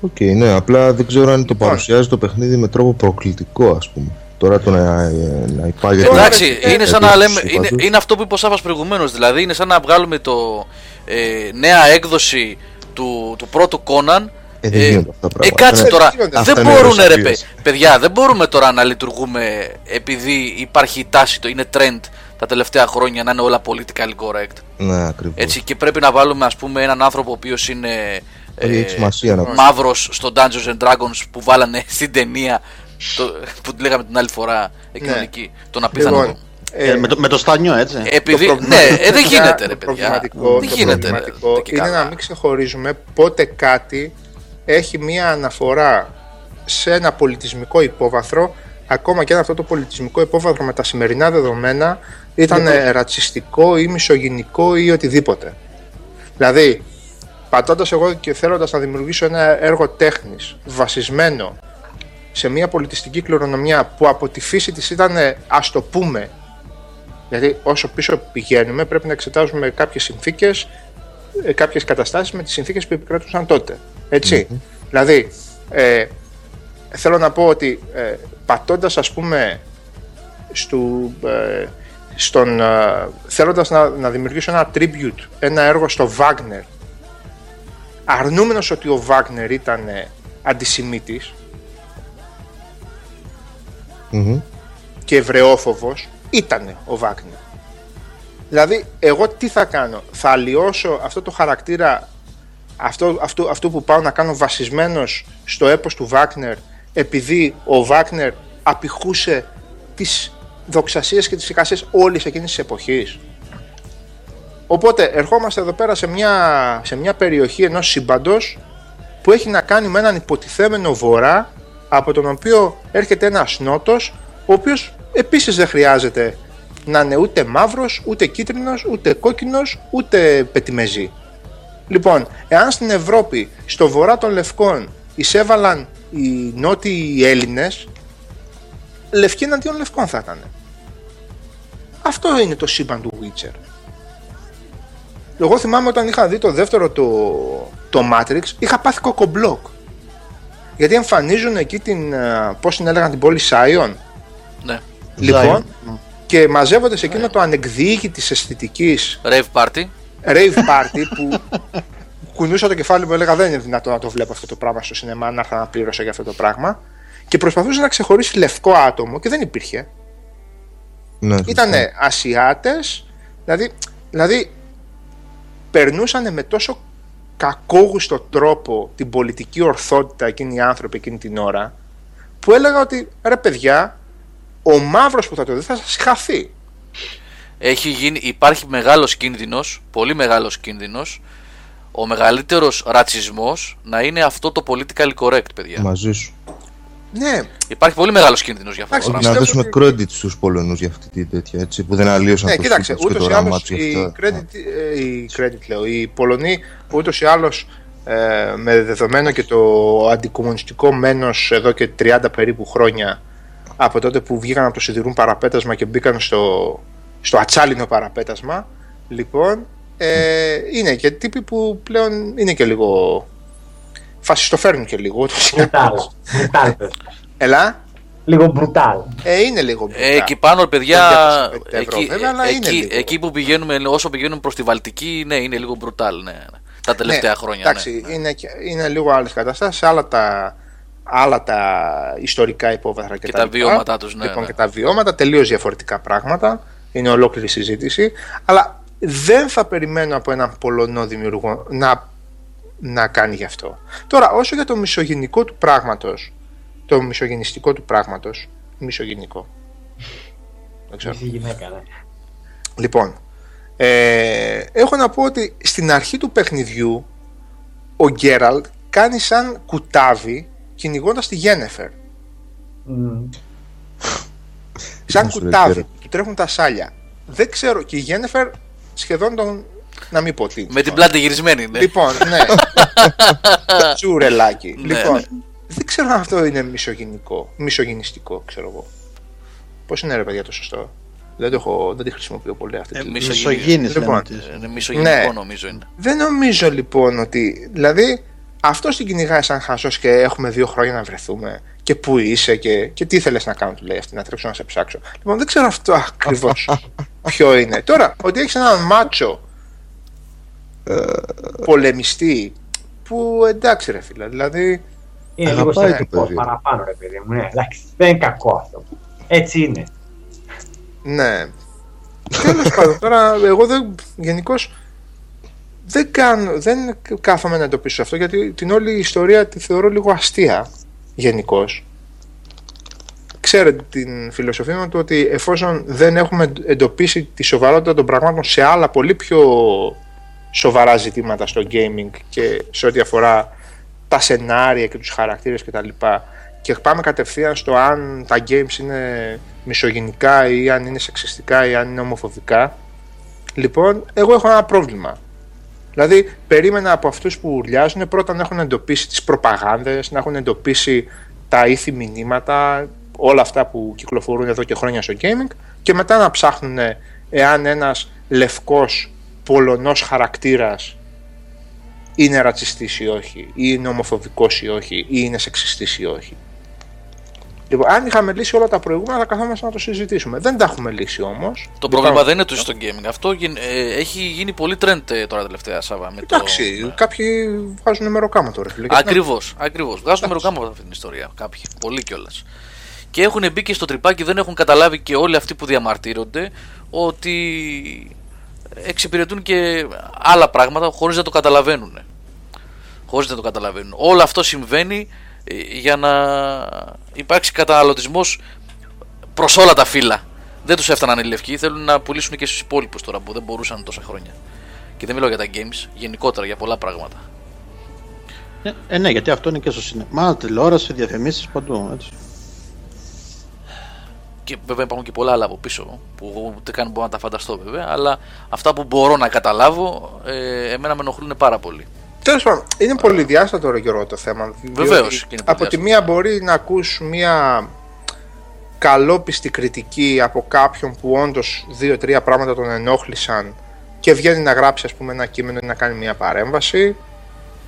OK, okay, ναι, απλά δεν ξέρω αν το λοιπόν. παρουσιάζει το παιχνίδι με τρόπο προκλητικό, ας πούμε. Τώρα το να, να υπάρχει. Εντάξει, είναι σαν να λέμε. Είναι, είναι αυτό που είπε ο Σάββας προηγουμένως. Δηλαδή, είναι σαν να βγάλουμε το ε, νέα έκδοση του, του πρώτου Κόναν. Ε, δεν ε, αυτά ε, κάτσε τώρα. Δεν μπορούν, ρε παιδιά, δεν μπορούμε τώρα να λειτουργούμε επειδή υπάρχει η τάση, το είναι trend τα τελευταία χρόνια να είναι όλα political correct. Ναι, ακριβώς. Έτσι, και πρέπει να βάλουμε ας πούμε έναν άνθρωπο ο οποίος είναι ε, μαύρος στο Dungeons and Dragons που βάλανε [LAUGHS] στην ταινία το, που τη λέγαμε την άλλη φορά κοινωνική, ναι. τον απίθανο λοιπόν, ε, με, το, με το στάνιο έτσι. Επειδή, ναι, ε, δεν [LAUGHS] γίνεται ρε παιδιά. Δεν γίνεται. Ρε, είναι να μην ξεχωρίζουμε πότε κάτι έχει μία αναφορά σε ένα πολιτισμικό υπόβαθρο ακόμα και αν αυτό το πολιτισμικό υπόβαθρο με τα σημερινά δεδομένα ήταν λοιπόν. ρατσιστικό ή μισογενικό ή οτιδήποτε. Δηλαδή, πατώντας εγώ και θέλοντας να δημιουργήσω ένα έργο τέχνης βασισμένο σε μια πολιτιστική κληρονομιά που από τη φύση της ήταν, ας το πούμε, γιατί όσο πίσω πηγαίνουμε πρέπει να εξετάζουμε κάποιες συνθήκες, ε, κάποιες καταστάσεις με τις συνθήκες που επικρατούσαν τότε. Δηλαδή, ε, θέλω να πω ότι ε, πατώντας ας πούμε στου, ε, στον, ε, θέλοντας να, να δημιουργήσω ένα tribute, ένα έργο στο Wagner αρνούμενος ότι ο Wagner ήταν ε, αντισημίτης και ευρεόφοβος ήταν ο Wagner. Δηλαδή εγώ τι θα κάνω θα αλλοιώσω αυτό το χαρακτήρα αυτό, αυτό, αυτό που πάω να κάνω βασισμένος στο έπος του Wagner επειδή ο Βάκνερ απηχούσε τις δοξασίες και τις εικασίες όλης εκείνης της εποχής. Οπότε ερχόμαστε εδώ πέρα σε μια, σε μια περιοχή ενός σύμπαντος που έχει να κάνει με έναν υποτιθέμενο βορρά από τον οποίο έρχεται ένας νότος ο οποίος επίσης δεν χρειάζεται να είναι ούτε μαύρος, ούτε κίτρινος, ούτε κόκκινος, ούτε πετιμεζή. Λοιπόν, εάν στην Ευρώπη, στο βορρά των Λευκών, εισέβαλαν οι νότιοι Έλληνες λευκοί εναντίον λευκών θα ήταν. Αυτό είναι το σύμπαν του Witcher. Εγώ θυμάμαι όταν είχα δει το δεύτερο το, το Matrix, είχα πάθει κοκομπλοκ. Γιατί εμφανίζουν εκεί την. ε, Πώς την έλεγαν την πόλη Σάιον. Ναι. Λοιπόν, και μαζεύονται σε εκείνο το ανεκδίκη της αισθητικής Rave party. Rave party που κουνούσα το κεφάλι μου, έλεγα δεν είναι δυνατό να το βλέπω αυτό το πράγμα στο σινεμά, να έρθω να πλήρωσα για αυτό το πράγμα. Και προσπαθούσε να ξεχωρίσει λευκό άτομο και δεν υπήρχε. Ναι, σωστά. Ήτανε Ασιάτες, δηλαδή, δηλαδή περνούσαν με τόσο κακόγουστο τρόπο την πολιτική ορθότητα εκείνοι οι άνθρωποι εκείνη την ώρα, που έλεγα ότι ρε παιδιά, ο μαύρος που θα το δει θα σας χαθεί. Έχει γίνει, υπάρχει μεγάλος κίνδυνος, πολύ μεγάλος κίνδυνος, ο μεγαλύτερος ρατσισμός να είναι αυτό το politically correct, παιδιά. Μαζί σου. Ναι, Υπάρχει πολύ μεγάλος κίνδυνος για αυτό το Εντάξει, πράγμα. Να πιστεύω δώσουμε ότι- credit στους Πολωνούς για αυτή τη τέτοια, έτσι, που δεν αλλίωσαν ναι το κοίταξε, σύμπαν και ούτως το ή άλλως όραμά τους γι' οι αυτό. credit, ε, οι credit λέω, οι Πολωνοί ούτως ή άλλως ε, με δεδομένο και το αντικομμουνιστικό μένος εδώ και 30 περίπου χρόνια από τότε που βγήκαν από το σιδηρούν παραπέτασμα και μπήκαν στο, στο ατσάλινο παραπέτασμα λοιπόν ε, είναι και τύποι που πλέον είναι και λίγο φασιστοφέρνουν και λίγο ούτως ή Μπρουτάλ. άλλως. Μπρουτάλ. πες. Ελά, Λίγο μπρουτάλ. ε, είναι λίγο Ε, μπροστά. εκεί πάνω, παιδιά, 205 ευρώ, εκεί, βέβαια, αλλά είναι εκεί, λίγο. εκεί που πηγαίνουμε, όσο πηγαίνουμε προς τη Βαλτική, ναι, είναι λίγο μπρουτάλ, ναι. Τα τελευταία Ναι, χρόνια. Εντάξει, ναι. Είναι, και- είναι λίγο άλλες καταστάσεις, άλλα τα, άλλα τα ιστορικά υπόβαθρα και, Και τα, τα λοιπά. βιώματά τους, ναι, Λοιπόν, ναι. και τα βιώματα, τελείως διαφορετικά πράγματα. Είναι ολόκληρη συζήτηση. Αλλά δεν θα περιμένω από έναν Πολωνό δημιουργό να, να κάνει γι' αυτό. Τώρα, όσο για το μισογενικό του πράγματος, το μισογενιστικό του πράγματος, μισογενικό. Δεν ξέρω. Είσαι γυναίκα, ναι. Λοιπόν, ε, έχω να πω ότι στην αρχή του παιχνιδιού ο Γκέραλτ κάνει σαν κουτάβι κυνηγώντας τη Γένεφερ. Μμμ. Σαν Πώς ρε, κουτάβι, Γκέραλτ. του τρέχουν τα σάλια. Δεν ξέρω, και η Γένεφερ σχεδόν τον. να μην πω τι. Με την πλάτη γυρισμένη, ναι. Λοιπόν, ναι. [LAUGHS] Τσουρελάκι. Ναι, λοιπόν, ναι. δεν ξέρω αν αυτό είναι μισογενικό, μισογενιστικό, ξέρω εγώ. Πώς είναι ρε παιδιά το σωστό; Δεν, το έχω, δεν τη χρησιμοποιώ πολύ αυτή Ε, τη μισο- Μισογίνης Λοιπόν, λένε τις. Είναι μισογενικό Ναι. νομίζω είναι. Δεν νομίζω λοιπόν ότι. Δηλαδή, αυτό την κυνηγάει σαν χαζό και έχουμε δύο χρόνια να βρεθούμε. Και πού είσαι και, και τι ήθελε να κάνω, του λέει αυτή, να τρέξω να σε ψάξω. Λοιπόν, δεν ξέρω αυτό ακριβώς [LAUGHS] ποιο είναι. Τώρα, ότι έχεις έναν μάτσο πολεμιστή που εντάξει, ρε φίλε, δηλαδή. Είναι λίγο Αγαπάει το σεξικό παιδί. παραπάνω, ρε παιδί μου. Ναι, εντάξει, δεν είναι κακό αυτό. Έτσι είναι. Ναι. Τέλος [LAUGHS] πάντων, τώρα εγώ δεν. Γενικώς δεν, κάνω, δεν κάθομαι να εντοπίσω αυτό γιατί την όλη ιστορία τη θεωρώ λίγο αστεία γενικώς. Ξέρετε την φιλοσοφία μου του ότι εφόσον δεν έχουμε εντοπίσει τη σοβαρότητα των πραγμάτων σε άλλα πολύ πιο σοβαρά ζητήματα στο gaming και σε ό,τι αφορά τα σενάρια και τους χαρακτήρες κτλ. Και πάμε κατευθείαν στο αν τα games είναι μισογενικά ή αν είναι σεξιστικά ή αν είναι ομοφοβικά. Λοιπόν, εγώ έχω ένα πρόβλημα. Δηλαδή, περίμενα από αυτούς που ουρλιάζουν πρώτα να έχουν εντοπίσει τις προπαγάνδες, να έχουν εντοπίσει τα ήθη μηνύματα, όλα αυτά που κυκλοφορούν εδώ και χρόνια στο gaming και μετά να ψάχνουν εάν ένας λευκός πολωνός χαρακτήρας είναι ρατσιστής ή όχι, ή είναι ομοφοβικός ή όχι, ή είναι σεξιστής ή όχι. Λοιπόν, αν είχαμε λύσει όλα τα προηγούμενα, θα καθόμαστε να το συζητήσουμε. Δεν τα έχουμε λύσει όμως. Το πρόβλημα δεν είναι τόσο στο gaming. Αυτό γι- ε, έχει γίνει πολύ trend ε, τώρα τελευταία Σάβα. Με το... Εντάξει, κάποιοι βγάζουν μεροκάμα τώρα. φίλε, και τι να- Ακριβώς, ακριβώς. Βγάζουν μεροκάμα από αυτή την ιστορία. Κάποιοι. Πολύ κιόλας. Και έχουν μπει και στο τρυπάκι, δεν έχουν καταλάβει και όλοι αυτοί που διαμαρτύρονται ότι εξυπηρετούν και άλλα πράγματα χωρίς να το καταλαβαίνουν. Χωρίς να το καταλαβαίνουν. Όλο αυτό συμβαίνει ε, για να υπάρξει καταναλωτισμός προς όλα τα φύλλα. Δεν τους έφταναν οι λευκοί, θέλουν να πουλήσουν και στους υπόλοιπους τώρα που δεν μπορούσαν τόσα χρόνια. Και δεν μιλάω για τα games, γενικότερα για πολλά πράγματα. Ε, ε, ναι, γιατί αυτό είναι και στο σινεμά, τηλεόραση, διαφημίσεις παντού. Έτσι. Και βέβαια υπάρχουν και πολλά άλλα από πίσω που εγώ ούτε καν μπορώ να τα φανταστώ βέβαια. Αλλά αυτά που μπορώ να καταλάβω ε, εμένα με ενοχλούν πάρα πολύ. Τέλος πάντων, είναι πολύ διάστατο ρε Γιώργο το θέμα. διότι Βεβαίως και είναι πολύ Από τη διάστατο. μία μπορεί να ακούς μία καλόπιστη κριτική από κάποιον που όντως δύο-τρία πράγματα τον ενόχλησαν και βγαίνει να γράψει ας πούμε, ένα κείμενο ή να κάνει μια παρέμβαση.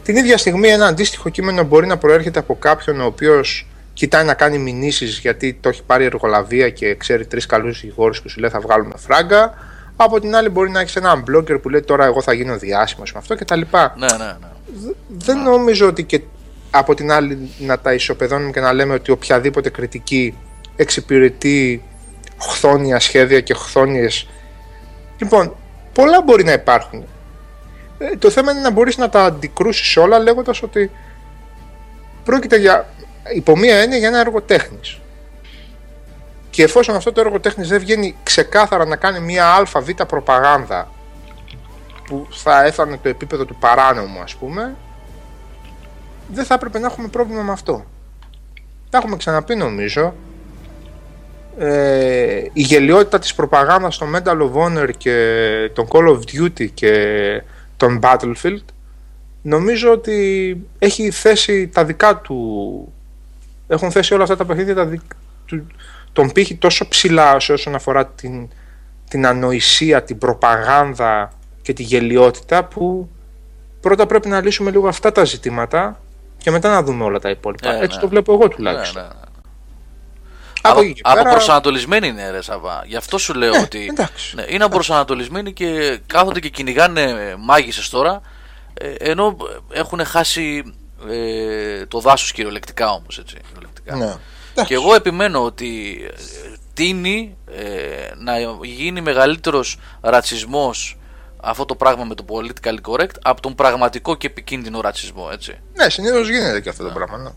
Την ίδια στιγμή ένα αντίστοιχο κείμενο μπορεί να προέρχεται από κάποιον ο οποίος κοιτάει να κάνει μηνύσεις γιατί το έχει πάρει εργολαβία και ξέρει τρεις καλούς δικηγόρους που σου λέει θα βγάλουμε φράγκα. Από την άλλη, μπορεί να έχεις έναν blogger που λέει τώρα εγώ θα γίνω διάσημος με αυτό κτλ. Ναι, ναι, ναι. Δεν νομίζω ότι και από την άλλη να τα ισοπεδώνουμε και να λέμε ότι οποιαδήποτε κριτική εξυπηρετεί χθόνια σχέδια και χθόνιες λοιπόν πολλά μπορεί να υπάρχουν ε, το θέμα είναι να μπορείς να τα αντικρούσεις όλα λέγοντας ότι πρόκειται για υπό μία έννοια για ένα έργο τέχνης και εφόσον αυτό το έργο τέχνης δεν βγαίνει ξεκάθαρα να κάνει μία αβ προπαγάνδα που θα έφτανε το επίπεδο του παράνομου ας πούμε δεν θα έπρεπε να έχουμε πρόβλημα με αυτό. Τα έχουμε ξαναπεί νομίζω. Ε, η γελιότητα της προπαγάνδας στο Medal of Honor και τον Call of Duty και τον Battlefield νομίζω ότι έχει θέσει τα δικά του έχουν θέσει όλα αυτά τα παιχνίδια τα του, τον πύχη τόσο ψηλά όσον αφορά την, την ανοησία, την προπαγάνδα και τη γελιότητα που πρώτα πρέπει να λύσουμε λίγο αυτά τα ζητήματα και μετά να δούμε όλα τα υπόλοιπα. Ε, Έτσι ναι. το βλέπω εγώ τουλάχιστον. Ναι, ναι, ναι. Από, από προσανατολισμένοι είναι ρε Σαββά. Γι' αυτό σου λέω ναι, ότι ναι, είναι προσανατολισμένοι και κάθονται και κυνηγάνε μάγισσες τώρα ε, ενώ έχουν χάσει ε, το δάσος κυριολεκτικά όμως έτσι. Ναι. Και εγώ επιμένω ότι ε, τίνει ε, να γίνει μεγαλύτερος ρατσισμός αυτό το πράγμα με το political correct από τον πραγματικό και επικίνδυνο ρατσισμό, έτσι. Ναι, συνήθως γίνεται και αυτό το ναι. πράγμα. Ναι.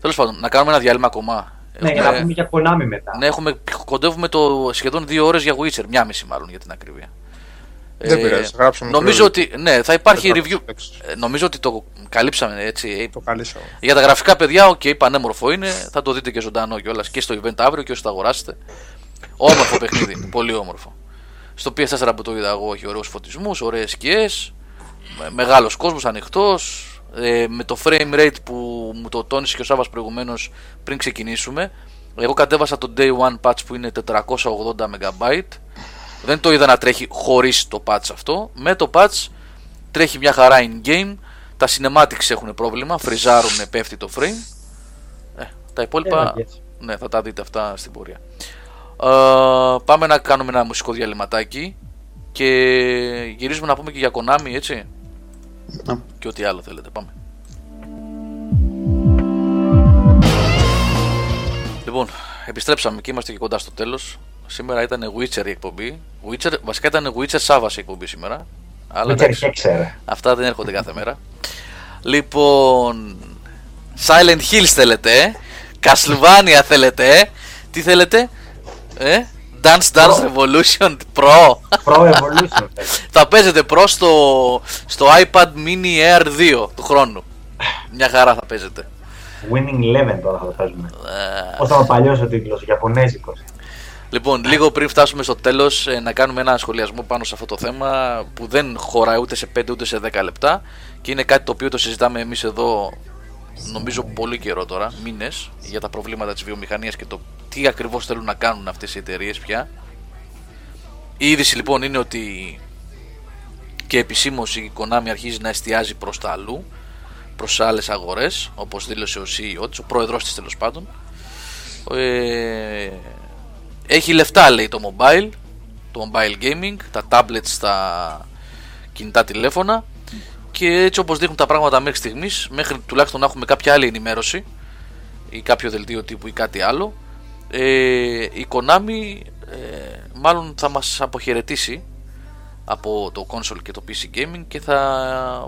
Τέλος πάντων, να κάνουμε ένα διάλειμμα ακόμα. Ναι, έχουμε... να πούμε για Konami μετά. Ναι, έχουμε, κοντεύουμε το σχεδόν δύο ώρες για Witcher. Μια μισή μάλλον για την ακρίβεια. Δεν ε, πειράζει, γράψουμε Νομίζω ότι ναι, θα υπάρχει review. Ε, νομίζω ότι το καλύψαμε έτσι. Το καλύψαμε. Για τα γραφικά παιδιά, OK, okay, πανέμορφο είναι. Θα το δείτε και ζωντανό κιόλας και στο event αύριο και όσοι το αγοράσετε. Όμορφο παιχνίδι. [COUGHS] πολύ όμορφο. Στο PS4 που το είδα εγώ έχει ωραίους φωτισμούς, ωραίες σκιές, μεγάλος κόσμος ανοιχτός, ε, με το frame rate που μου το τόνισε και ο Σάββας προηγουμένως πριν ξεκινήσουμε. Εγώ κατέβασα το Day One patch που είναι 480 MB. Δεν το είδα να τρέχει χωρίς το patch αυτό. Με το patch τρέχει μια χαρά in game. Τα cinematics έχουν πρόβλημα, φριζάρουν, πέφτει το frame. Ε, τα υπόλοιπα ναι, θα τα δείτε αυτά στην πορεία. Ε, πάμε να κάνουμε ένα μουσικό διαλυματάκι και γυρίζουμε να πούμε και για Konami, έτσι. Ναι. Και ό,τι άλλο θέλετε. Πάμε. Λοιπόν, επιστρέψαμε και είμαστε και κοντά στο τέλος. Σήμερα ήταν Witcher η εκπομπή. Witcher, βασικά ήταν Witcher Σάββας η εκπομπή σήμερα. Αλλά Witcher αυτά δεν έρχονται κάθε μέρα. Λοιπόν, Silent Hills θέλετε, ε; Castlevania θέλετε, τι θέλετε, ε; Dance Dance Revolution Pro. Pro Evolution. [LAUGHS] θα παίζετε Pro στο, στο iPad Mini Air 2 του χρόνου. Μια χαρά θα παίζετε. Winning Eleven τώρα θα το παίζουμε. Uh... Πώς ήταν ο παλιός ο τίτλος, Ιαπωνέζικος. Λοιπόν, λίγο πριν φτάσουμε στο τέλος, ε, να κάνουμε ένα σχολιασμό πάνω σε αυτό το θέμα που δεν χωράει ούτε σε 5 ούτε σε 10 λεπτά και είναι κάτι το οποίο το συζητάμε εμείς εδώ νομίζω πολύ καιρό τώρα, μήνες, για τα προβλήματα της βιομηχανίας και το τι ακριβώς θέλουν να κάνουν αυτές οι εταιρείες πια. Η είδηση λοιπόν είναι ότι και επισήμως η Konami αρχίζει να εστιάζει προς τα αλλού, προς άλλες αγορές, όπως δήλωσε ο CEO της, ο πρόεδρος της τέλος πάντων. Ε, έχει λεφτά λέει το mobile, το mobile gaming, τα tablets, τα κινητά τηλέφωνα και έτσι όπως δείχνουν τα πράγματα μέχρι στιγμής, μέχρι τουλάχιστον να έχουμε κάποια άλλη ενημέρωση ή κάποιο δελτίο τύπου ή κάτι άλλο, ε, η Konami ε, μάλλον θα μας αποχαιρετήσει από το console και το PC gaming και θα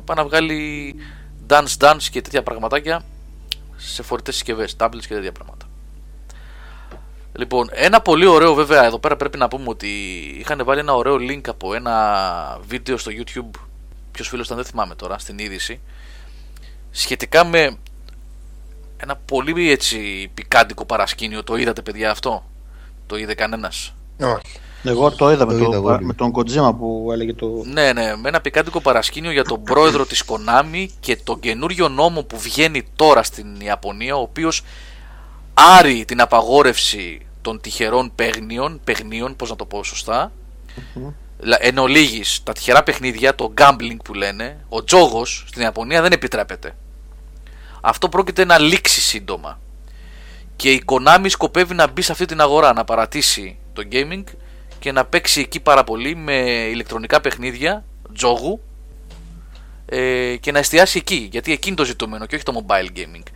πάει να βγάλει dance dance και τέτοια πραγματάκια σε φορητές συσκευές, tablets και τέτοια πράγματα. Λοιπόν, ένα πολύ ωραίο βέβαια εδώ πέρα πρέπει να πούμε ότι είχαν βάλει ένα ωραίο link από ένα βίντεο στο YouTube. Ποιος φίλος ήταν δεν θυμάμαι τώρα στην είδηση. Σχετικά με ένα πολύ έτσι πικάντικο παρασκήνιο. Το είδατε παιδιά αυτό; Το είδε κανένας; Όχι. Εγώ το είδα, με, το, με τον Kojima που έλεγε το... Ναι, ναι, με ένα πικάντικο παρασκήνιο για τον πρόεδρο της Konami και τον καινούριο νόμο που βγαίνει τώρα στην Ιαπωνία, ο οποίος άρει την απαγόρευση των τυχερών παιγνίων, παιγνίων, πώς να το πω σωστά, Εν ολίγης, τα τυχερά παιχνίδια, το gambling που λένε, ο τζόγος στην Ιαπωνία δεν επιτρέπεται. Αυτό πρόκειται να λήξει σύντομα. Και η Konami σκοπεύει να μπει σε αυτή την αγορά, να παρατήσει το gaming και να παίξει εκεί πάρα πολύ με ηλεκτρονικά παιχνίδια, τζόγου ε, και να εστιάσει εκεί, γιατί εκεί είναι το ζητούμενο και όχι το mobile gaming.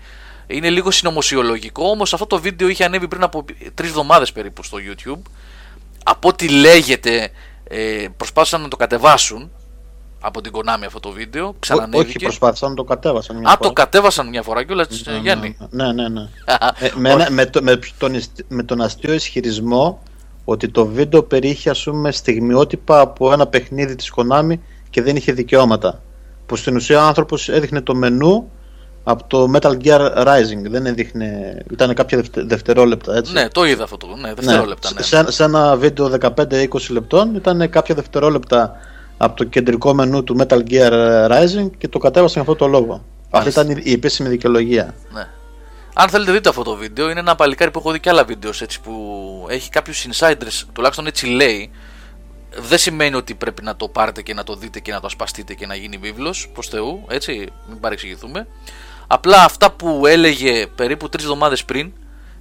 Είναι λίγο συνωμοσιολογικό, όμως αυτό το βίντεο είχε ανέβει πριν από τρεις εβδομάδες περίπου στο YouTube. Από ό,τι λέγεται, ε, προσπάθησαν να το κατεβάσουν από την Konami αυτό το βίντεο. Ξανανέβηκε. Όχι, προσπάθησαν να το κατέβασαν μια Α, φορά. το κατέβασαν μια φορά κιόλας, ναι, ναι, Γιάννη. Ναι, ναι, ναι. [LAUGHS] ε, με, με, το, με, τον, με τον αστείο ισχυρισμό ότι το βίντεο περιείχε ας πούμε στιγμιότυπα από ένα παιχνίδι της Konami και δεν είχε δικαιώματα. Που στην ουσία ο άνθρωπος έδειχνε το μενού από το Metal Gear Rising. Δεν έδειχνε. ήταν κάποια δευτερόλεπτα έτσι; Ναι, το είδα αυτό το. Ναι, δευτερόλεπτα. Ναι. Σε, σε ένα βίντεο 15-20 λεπτών ήταν κάποια δευτερόλεπτα από το κεντρικό μενού του Metal Gear Rising και το κατέβασαν αυτό το λόγο. Αυτή ήταν η επίσημη δικαιολογία. Ναι. Αν θέλετε δείτε αυτό το βίντεο, είναι ένα παλικάρι που έχω δει και άλλα βίντεος έτσι που έχει κάποιους insiders, τουλάχιστον έτσι λέει. Δεν σημαίνει ότι πρέπει να το πάρετε και να το δείτε και να το ασπαστείτε και να γίνει βίβλος προς Θεού, έτσι, μην παρεξηγηθούμε. Απλά αυτά που έλεγε περίπου τρεις εβδομάδες πριν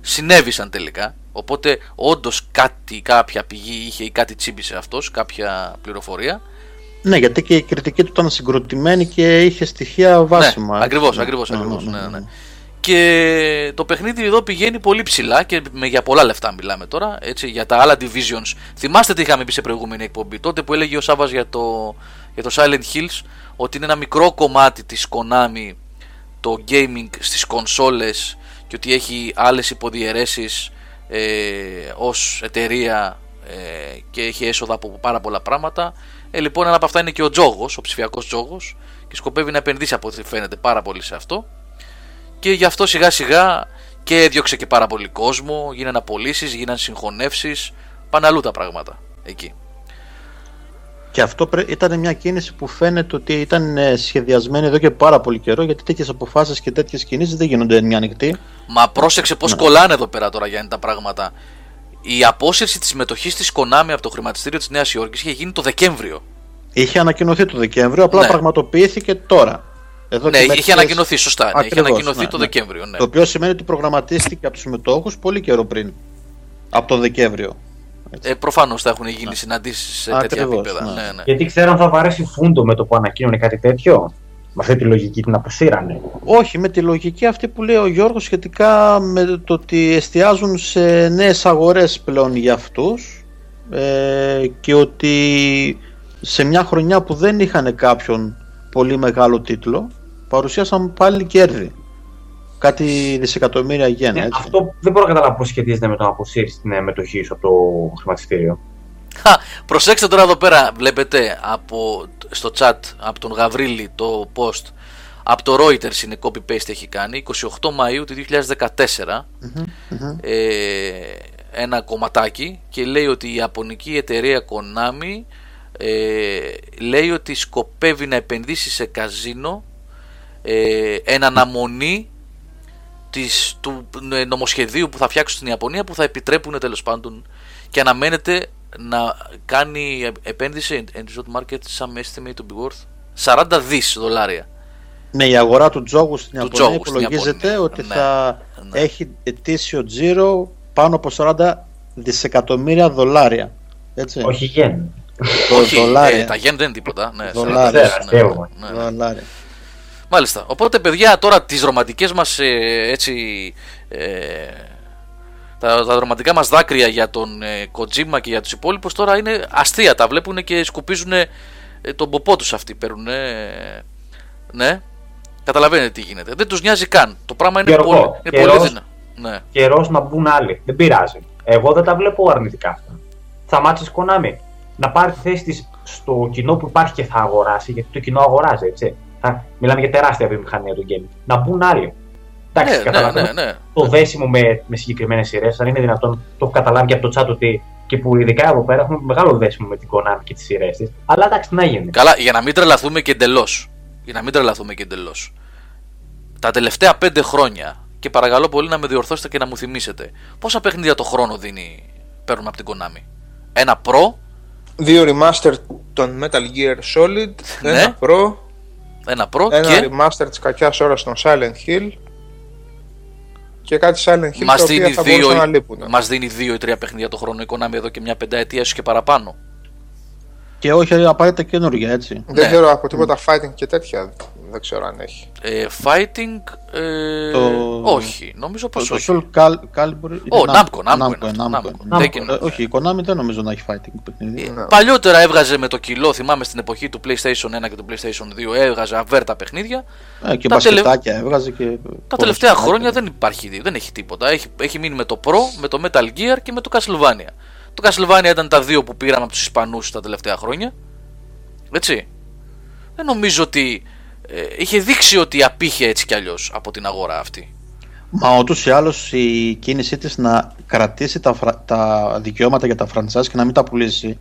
συνέβησαν τελικά. Οπότε όντως κάτι, κάποια πηγή είχε ή κάτι τσίμπησε αυτός, κάποια πληροφορία. Ναι, γιατί και η κριτική του ήταν συγκροτημένη και είχε στοιχεία βάσιμα. Ναι, ακριβώς, ακριβώς. Ακριβώς, ναι, ναι, ναι. Και το παιχνίδι εδώ πηγαίνει πολύ ψηλά και με, για πολλά λεφτά μιλάμε τώρα. Έτσι, για τα άλλα divisions. Θυμάστε τι είχαμε πει σε προηγούμενη εκπομπή. Τότε που έλεγε ο Σάβα για το, για το Silent Hills ότι είναι ένα μικρό κομμάτι της Konami το gaming στις κονσόλες και ότι έχει άλλες υποδιαιρέσεις ε, ως εταιρεία ε, και έχει έσοδα από πάρα πολλά πράγματα. Ε, λοιπόν, ένα από αυτά είναι και ο τζόγος, ο ψηφιακός τζόγος και σκοπεύει να επενδύσει από ό,τι φαίνεται πάρα πολύ σε αυτό και γι' αυτό σιγά σιγά και έδιωξε και πάρα πολύ κόσμο, γίνανε απολύσεις, γίνανε συγχωνεύσεις, πάνε αλλού τα πράγματα εκεί. Και αυτό ήταν μια κίνηση που φαίνεται ότι ήταν ε, σχεδιασμένη εδώ και πάρα πολύ καιρό, γιατί τέτοιες αποφάσεις και τέτοιες κινήσεις δεν γίνονται μια ανοιχτή. Μα πρόσεξε πώς ναι. κολλάνε εδώ πέρα τώρα Γιάννη τα πράγματα. Η απόσυρση της συμμετοχή της Konami από το χρηματιστήριο της Νέας Υόρκης είχε γίνει το Δεκέμβριο. Είχε ανακοινωθεί το Δεκέμβριο, απλά ναι. πραγματοποιήθηκε τώρα. Εδώ ναι, είχε ανακοινωθεί, σωστά. Ακριβώς, είχε ανακοινωθεί ναι, το ναι. Δεκέμβριο. Ναι. Το οποίο σημαίνει ότι προγραμματίστηκε από τους συμμετόχους πολύ καιρό πριν. Από το Δεκέμβριο. Ε, Προφανώς θα έχουν γίνει ναι. συναντήσεις σε τέτοια Ακριβώς, επίπεδα. Ναι. Ναι, ναι. Γιατί ξέρω αν θα βαρέσει φούντο με το που ανακοίνωνε κάτι τέτοιο. Με αυτή τη λογική την αποσύρανε. Όχι, με τη λογική αυτή που λέει ο Γιώργος σχετικά με το ότι εστιάζουν σε νέες αγορές πλέον για αυτούς ε, και ότι σε μια χρονιά που δεν είχαν κάποιον πολύ μεγάλο τίτλο παρουσίασαν πάλι κέρδη κάτι δισεκατομμύρια γέννα. Ναι, αυτό δεν μπορώ να καταλάβω πώς σχετίζεται με το να αποσύρεις την ε, μετοχή σου από το χρηματιστήριο. προσέξτε τώρα εδώ πέρα, βλέπετε από, στο chat από τον Γαβρίλη το post από το Reuters είναι copy-paste έχει κάνει 28 Μαΐου του 2014 Ε, ένα κομματάκι και λέει ότι η Ιαπωνική εταιρεία Konami ε, λέει ότι σκοπεύει να επενδύσει σε καζίνο ε, εν αναμονή της, του νομοσχεδίου που θα φτιάξουν στην Ιαπωνία που θα επιτρέπουν τέλος πάντων και αναμένεται να κάνει επένδυση in the market some estimate to be worth 40 δις δολάρια. Ναι, η αγορά του τζόγου στην Ιαπωνία τζόγου υπολογίζεται ότι ναι, θα ναι. έχει ετήσιο τζίρο πάνω από 40 δισεκατομμύρια δολάρια. Έτσι. Όχι γεν. Όχι, δολάρια. Ε, τα γεν δεν είναι τίποτα. Ναι, δολάρια. Ναι, ναι, δολάρια. Μάλιστα. Οπότε, παιδιά, τώρα τις ρομαντικές μας ε, έτσι... Ε, τα, τα ρομαντικά μας δάκρυα για τον ε, Kojima και για τους υπόλοιπους τώρα είναι αστεία. Τα βλέπουν και σκουπίζουν ε, τον ποπό τους αυτοί. Παίρνουν, ναι. Καταλαβαίνετε τι γίνεται. Δεν τους νοιάζει καν. Το πράγμα είναι πολύ, είναι καιρός, πολύ Ναι. Καιρός να μπουν άλλοι. Δεν πειράζει. Εγώ δεν τα βλέπω αρνητικά αυτά. Θα μάτσεις Konami. Να πάρει τη θέση της στο κοινό που υπάρχει και θα αγοράσει, γιατί το κοινό αγοράζει, έτσι. Μιλάμε για τεράστια βιομηχανία του gaming. Να μπουν άλλοι. Εντάξει, ναι, ναι, ναι, ναι, Το δέσιμο με, με συγκεκριμένες σειρές, αν είναι δυνατόν, το έχω καταλάβει και από το chat ότι και που ειδικά εδώ πέρα έχουμε μεγάλο δέσιμο με την Konami και τις σειρές της. Αλλά εντάξει, τι να γίνει. Καλά, για να μην τρελαθούμε και εντελώς. Για να μην τρελαθούμε και εντελώς. Τα τελευταία πέντε χρόνια, και παρακαλώ πολύ να με διορθώσετε και να μου θυμίσετε, πόσα παιχνίδια το χρόνο δίνει, παίρνουμε από την Konami; Ένα Pro, Δύο remaster των Metal Gear Solid, Ναι. ένα Pro, Ένα Pro ένα και remaster της κακιάς ώρας των Silent Hill και κάτι Silent Hill μας τα οποία δίνει, θα δύο, μπορούσαν να λείπουν. μας δίνει δύο ή τρία παιχνίδια το χρόνο η Konami εδώ και μια πενταετία ίσως και παραπάνω. Και όχι απαραίτητα καινούργια, έτσι. Δεν Ναι. ξέρω από τίποτα fighting και τέτοια. Δεν ξέρω αν έχει. Ε, fighting, ε, Το- όχι, νομίζω πως Το όχι. Soul Cal- Calibur. είναι Ω, Namco, Namco, Namco Namco, είναι αυτό, Namco. Namco. Namco. Tekken. Ε, Όχι, η Konami δεν νομίζω να έχει fighting παιχνίδι. Ε, Ναι. Παλιότερα έβγαζε με το κιλό, θυμάμαι στην εποχή του PlayStation 1 και του PlayStation 2, έβγαζε αβέρτα παιχνίδια. Ε, και τα τελε- μπασκετάκια έβγαζε και. Τα τελευταία χρόνια δεν υπάρχει, δεν έχει τίποτα. Έχει, έχει μείνει με το Pro, με το Metal Gear και με το Castlevania. Το Castlevania ήταν τα δύο που πήραμε από τους Ισπανούς τα τελευταία χρόνια. Έτσι. Δεν νομίζω ότι ε, είχε δείξει ότι απήχε έτσι κι αλλιώς από την αγορά αυτή. Μα ούτως ή άλλως η κίνησή της να κρατήσει τα, φρα- τα δικαιώματα για τα franchise και να μην τα πουλήσει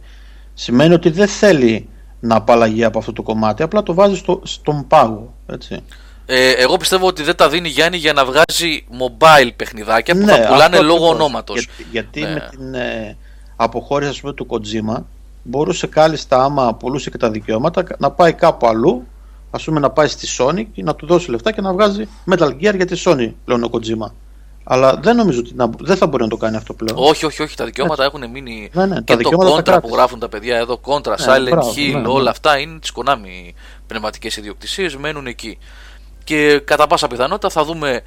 σημαίνει ότι δεν θέλει να απαλλαγεί από αυτό το κομμάτι, απλά το βάζει στο, στον πάγο. Έτσι. Ε, εγώ πιστεύω ότι δεν τα δίνει Γιάννη για να βγάζει mobile παιχνιδάκια που Ναι, θα πουλάνε αυτό λόγω ακριβώς. ονόματος. Γιατί, γιατί Ναι. με την ε, αποχώρηση ας πούμε, του Kojima μπορούσε κάλλιστα άμα πουλούσε και τα δικαιώματα να πάει κάπου αλλού, ας πούμε να πάει στη Sony και να του δώσει λεφτά και να βγάζει Metal Gear για τη Sony πλέον ο Kojima. Αλλά δεν νομίζω ότι να, δεν θα μπορεί να το κάνει αυτό πλέον. Όχι, όχι, όχι. Τα δικαιώματα έχουν μείνει. Ναι, ναι, τα και το δικαιώματα τα Contra που κράτησε. γράφουν τα παιδιά εδώ, Contra, Ναι, Silent μπράβο, Hill, ναι, ναι. όλα αυτά είναι τη Konami πνευματικές ιδιοκτησίες, μένουν εκεί. Και κατά πάσα πιθανότητα θα δούμε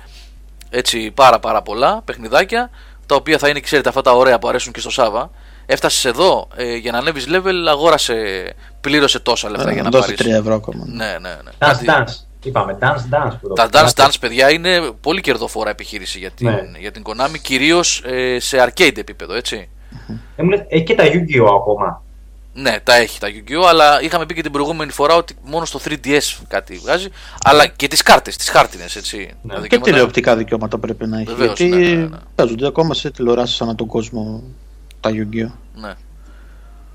έτσι πάρα πάρα πολλά παιχνιδάκια τα οποία θα είναι, ξέρετε, αυτά τα ωραία που αρέσουν και στο Σάβα. Έφτασες εδώ ε, για να ανέβεις level, αγόρασε, πλήρωσε τόσα λεφτά Ε, για να να δώσει πάρεις. 3 ευρώ ακόμα. Ναι, ναι, ναι. Dance Κάτι- Dance. Είπαμε Dance Dance. Που το Τα Dance κάνατε. Dance, παιδιά, είναι πολύ κερδοφόρα επιχείρηση για την, Ναι. για την Konami, κυρίως ε, σε arcade επίπεδο, έτσι. Δεν μου λες, Έχει και τα Yu-Gi-Oh! ακόμα. Ναι, τα έχει τα Yu-Gi-Oh! Αλλά είχαμε πει και την προηγούμενη φορά ότι μόνο στο 3DS κάτι βγάζει. Αλλά και τις κάρτες, τις χάρτινες, έτσι. Ναι. Τα Και δικαιώματα- τηλεοπτικά δικαιώματα πρέπει να έχει. Βεβαίως, γιατί ναι, ναι, ναι. παίζονται ακόμα σε τηλεοράσεις ανά τον κόσμο τα Yu-Gi-Oh! Ναι.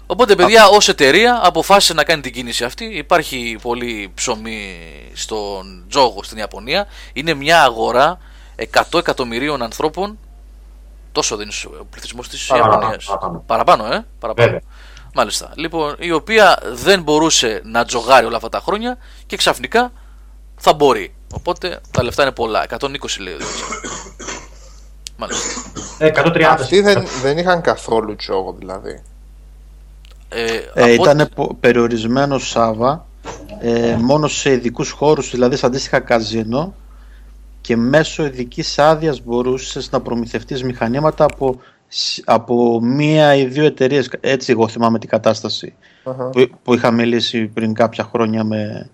Οπότε, παιδιά, ως εταιρεία αποφάσισε να κάνει την κίνηση αυτή. Υπάρχει πολύ ψωμί στον τζόγο στην Ιαπωνία. Είναι μια αγορά 100 εκατομμυρίων ανθρώπων. Τόσο δεν είναι ο πληθυσμός της Παραπάνω, Ιαπωνίας. παραπάνω. Παραπάνω, ε. Παραπάνω. Βέβαια. Μάλιστα. Λοιπόν, η οποία δεν μπορούσε να τζογάρει όλα αυτά τα χρόνια και ξαφνικά θα μπορεί. Οπότε τα λεφτά είναι πολλά. 120 λέει. ο Διονύσης. Μάλιστα. Ε, 130. Αυτοί δεν, δεν είχαν καθόλου τζόγο δηλαδή. Ε, Ε, από ήταν περιορισμένο Σάβα ε, μόνο σε ειδικούς χώρους, δηλαδή σε αντίστοιχα καζίνο και μέσω ειδικής άδειας μπορούσες να προμηθευτείς μηχανήματα από, σ- από μία ή δύο εταιρείες. Έτσι, εγώ θυμάμαι την κατάσταση Αχα. που, που είχα μιλήσει πριν κάποια χρόνια με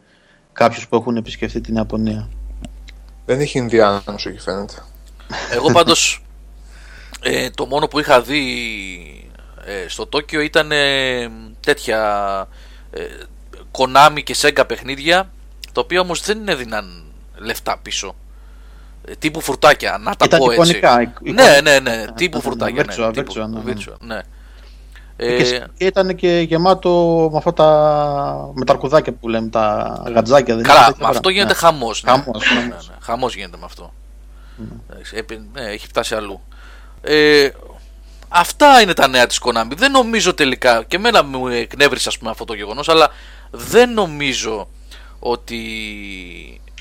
κάποιους που έχουν επισκεφτεί την Ιαπωνία. Δεν είχε Ινδιάνους εκεί φαίνεται. Εγώ πάντως ε, το μόνο που είχα δει ε, στο Τόκιο ήταν ε, τέτοια ε, Konami και Sega παιχνίδια τα οποία όμως δεν έδιναν λεφτά πίσω. Ε, τύπου φουρτάκια, να τα Ήταν πω έτσι. εικονικά, εικ- Ναι, εικονικά. ναι, ναι, Α, τύπου ήταν φουρτάκια. virtual, ναι, τύπου, virtual, ναι, ναι. virtual, ναι. Και, Ε, και ήταν και γεμάτο με αυτά τα με τα αρκουδάκια που λέμε, τα γατζάκια. Δεν Καλά, είναι με τέτοια αυτό ώρα. γίνεται Ναι. χαμός. Ναι. Χαμός, Ναι, χαμός. ναι, ναι. Χαμός γίνεται με αυτό. Εντάξει, επί- ναι, έχει φτάσει αλλού. Ε, αυτά είναι τα νέα της Konami. Δεν νομίζω τελικά, και εμένα μου εκνεύρισε ας πούμε αυτό το γεγονός, αλλά δεν νομίζω ότι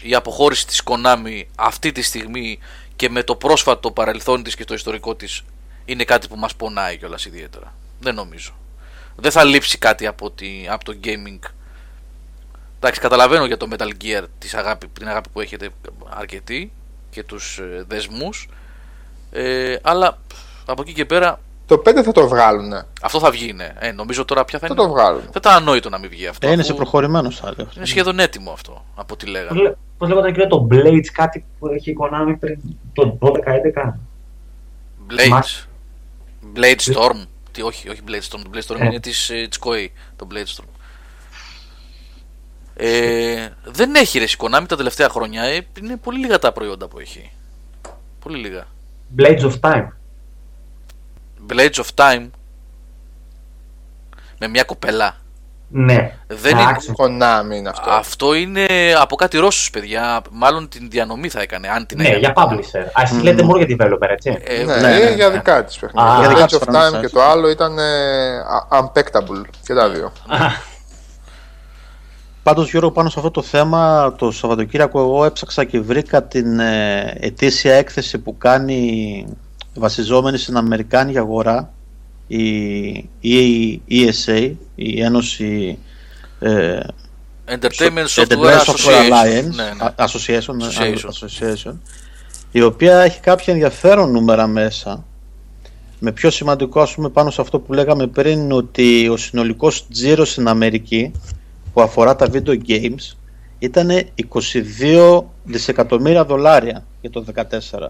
η αποχώρηση της Konami αυτή τη στιγμή και με το πρόσφατο παρελθόν της και το ιστορικό της είναι κάτι που μας πονάει κιόλας ιδιαίτερα. Δεν νομίζω. Δεν θα λείψει κάτι από, τη, από το gaming Εντάξει, καταλαβαίνω για το Metal Gear της αγάπη, την αγάπη που έχετε αρκετή και τους ε, δεσμούς ε, αλλά από εκεί και πέρα Το 5 θα το βγάλουν. αυτό θα βγει ναι. ε, νομίζω τώρα πια θα Θα είναι το βγάλουν. θα ήταν ανόητο να μην βγει αυτό Ε, είναι αφού σε προχωρημένος στάδιο. αυτό. είναι σχεδόν έτοιμο αυτό από ό,τι Πώς λέγανε λέ- Πώς λέγονταν κύριε το Blades, κάτι που έχει η Konami πριν το 12-11. Blades Blade Storm τι, όχι, όχι Blade Storm, το Blade Storm Ε. είναι της, ε, της Koei το Blade Storm ε, δεν έχει ρε η Konami τα τελευταία χρόνια ε, είναι πολύ λίγα τα προϊόντα που έχει πολύ λίγα Blades of Time. Blades of Time με μια κοπέλα. Ναι. Δεν είναι... Konami είναι αυτό. Αυτό είναι από κάτι Ρώσους παιδιά. Μάλλον την διανομή θα έκανε. Αν την ναι, για publisher. Α, εσείς λέτε μόνο για developer, έτσι. Ε, ναι, ναι, ναι, για ναι. δικά της παιχνίδια. Το Edge of Time και το άλλο ήταν uh, unpackable και τα δύο. Πάντως, Γιώργο, πάνω σε αυτό το θέμα, το Σαββατοκύριακο εγώ έψαξα και βρήκα την ε, ετήσια έκθεση που κάνει βασιζόμενη στην Αμερικάνικη αγορά η ESA, η Ένωση ε, Entertainment Software, Association, Alliance, ναι, ναι. Association, Association. Association, η οποία έχει κάποια ενδιαφέρον νούμερα μέσα με πιο σημαντικό ας πούμε πάνω σε αυτό που λέγαμε πριν ότι ο συνολικός τζίρος στην Αμερική που αφορά τα video games ήταν 22 δισεκατομμύρια δολάρια για το 2014.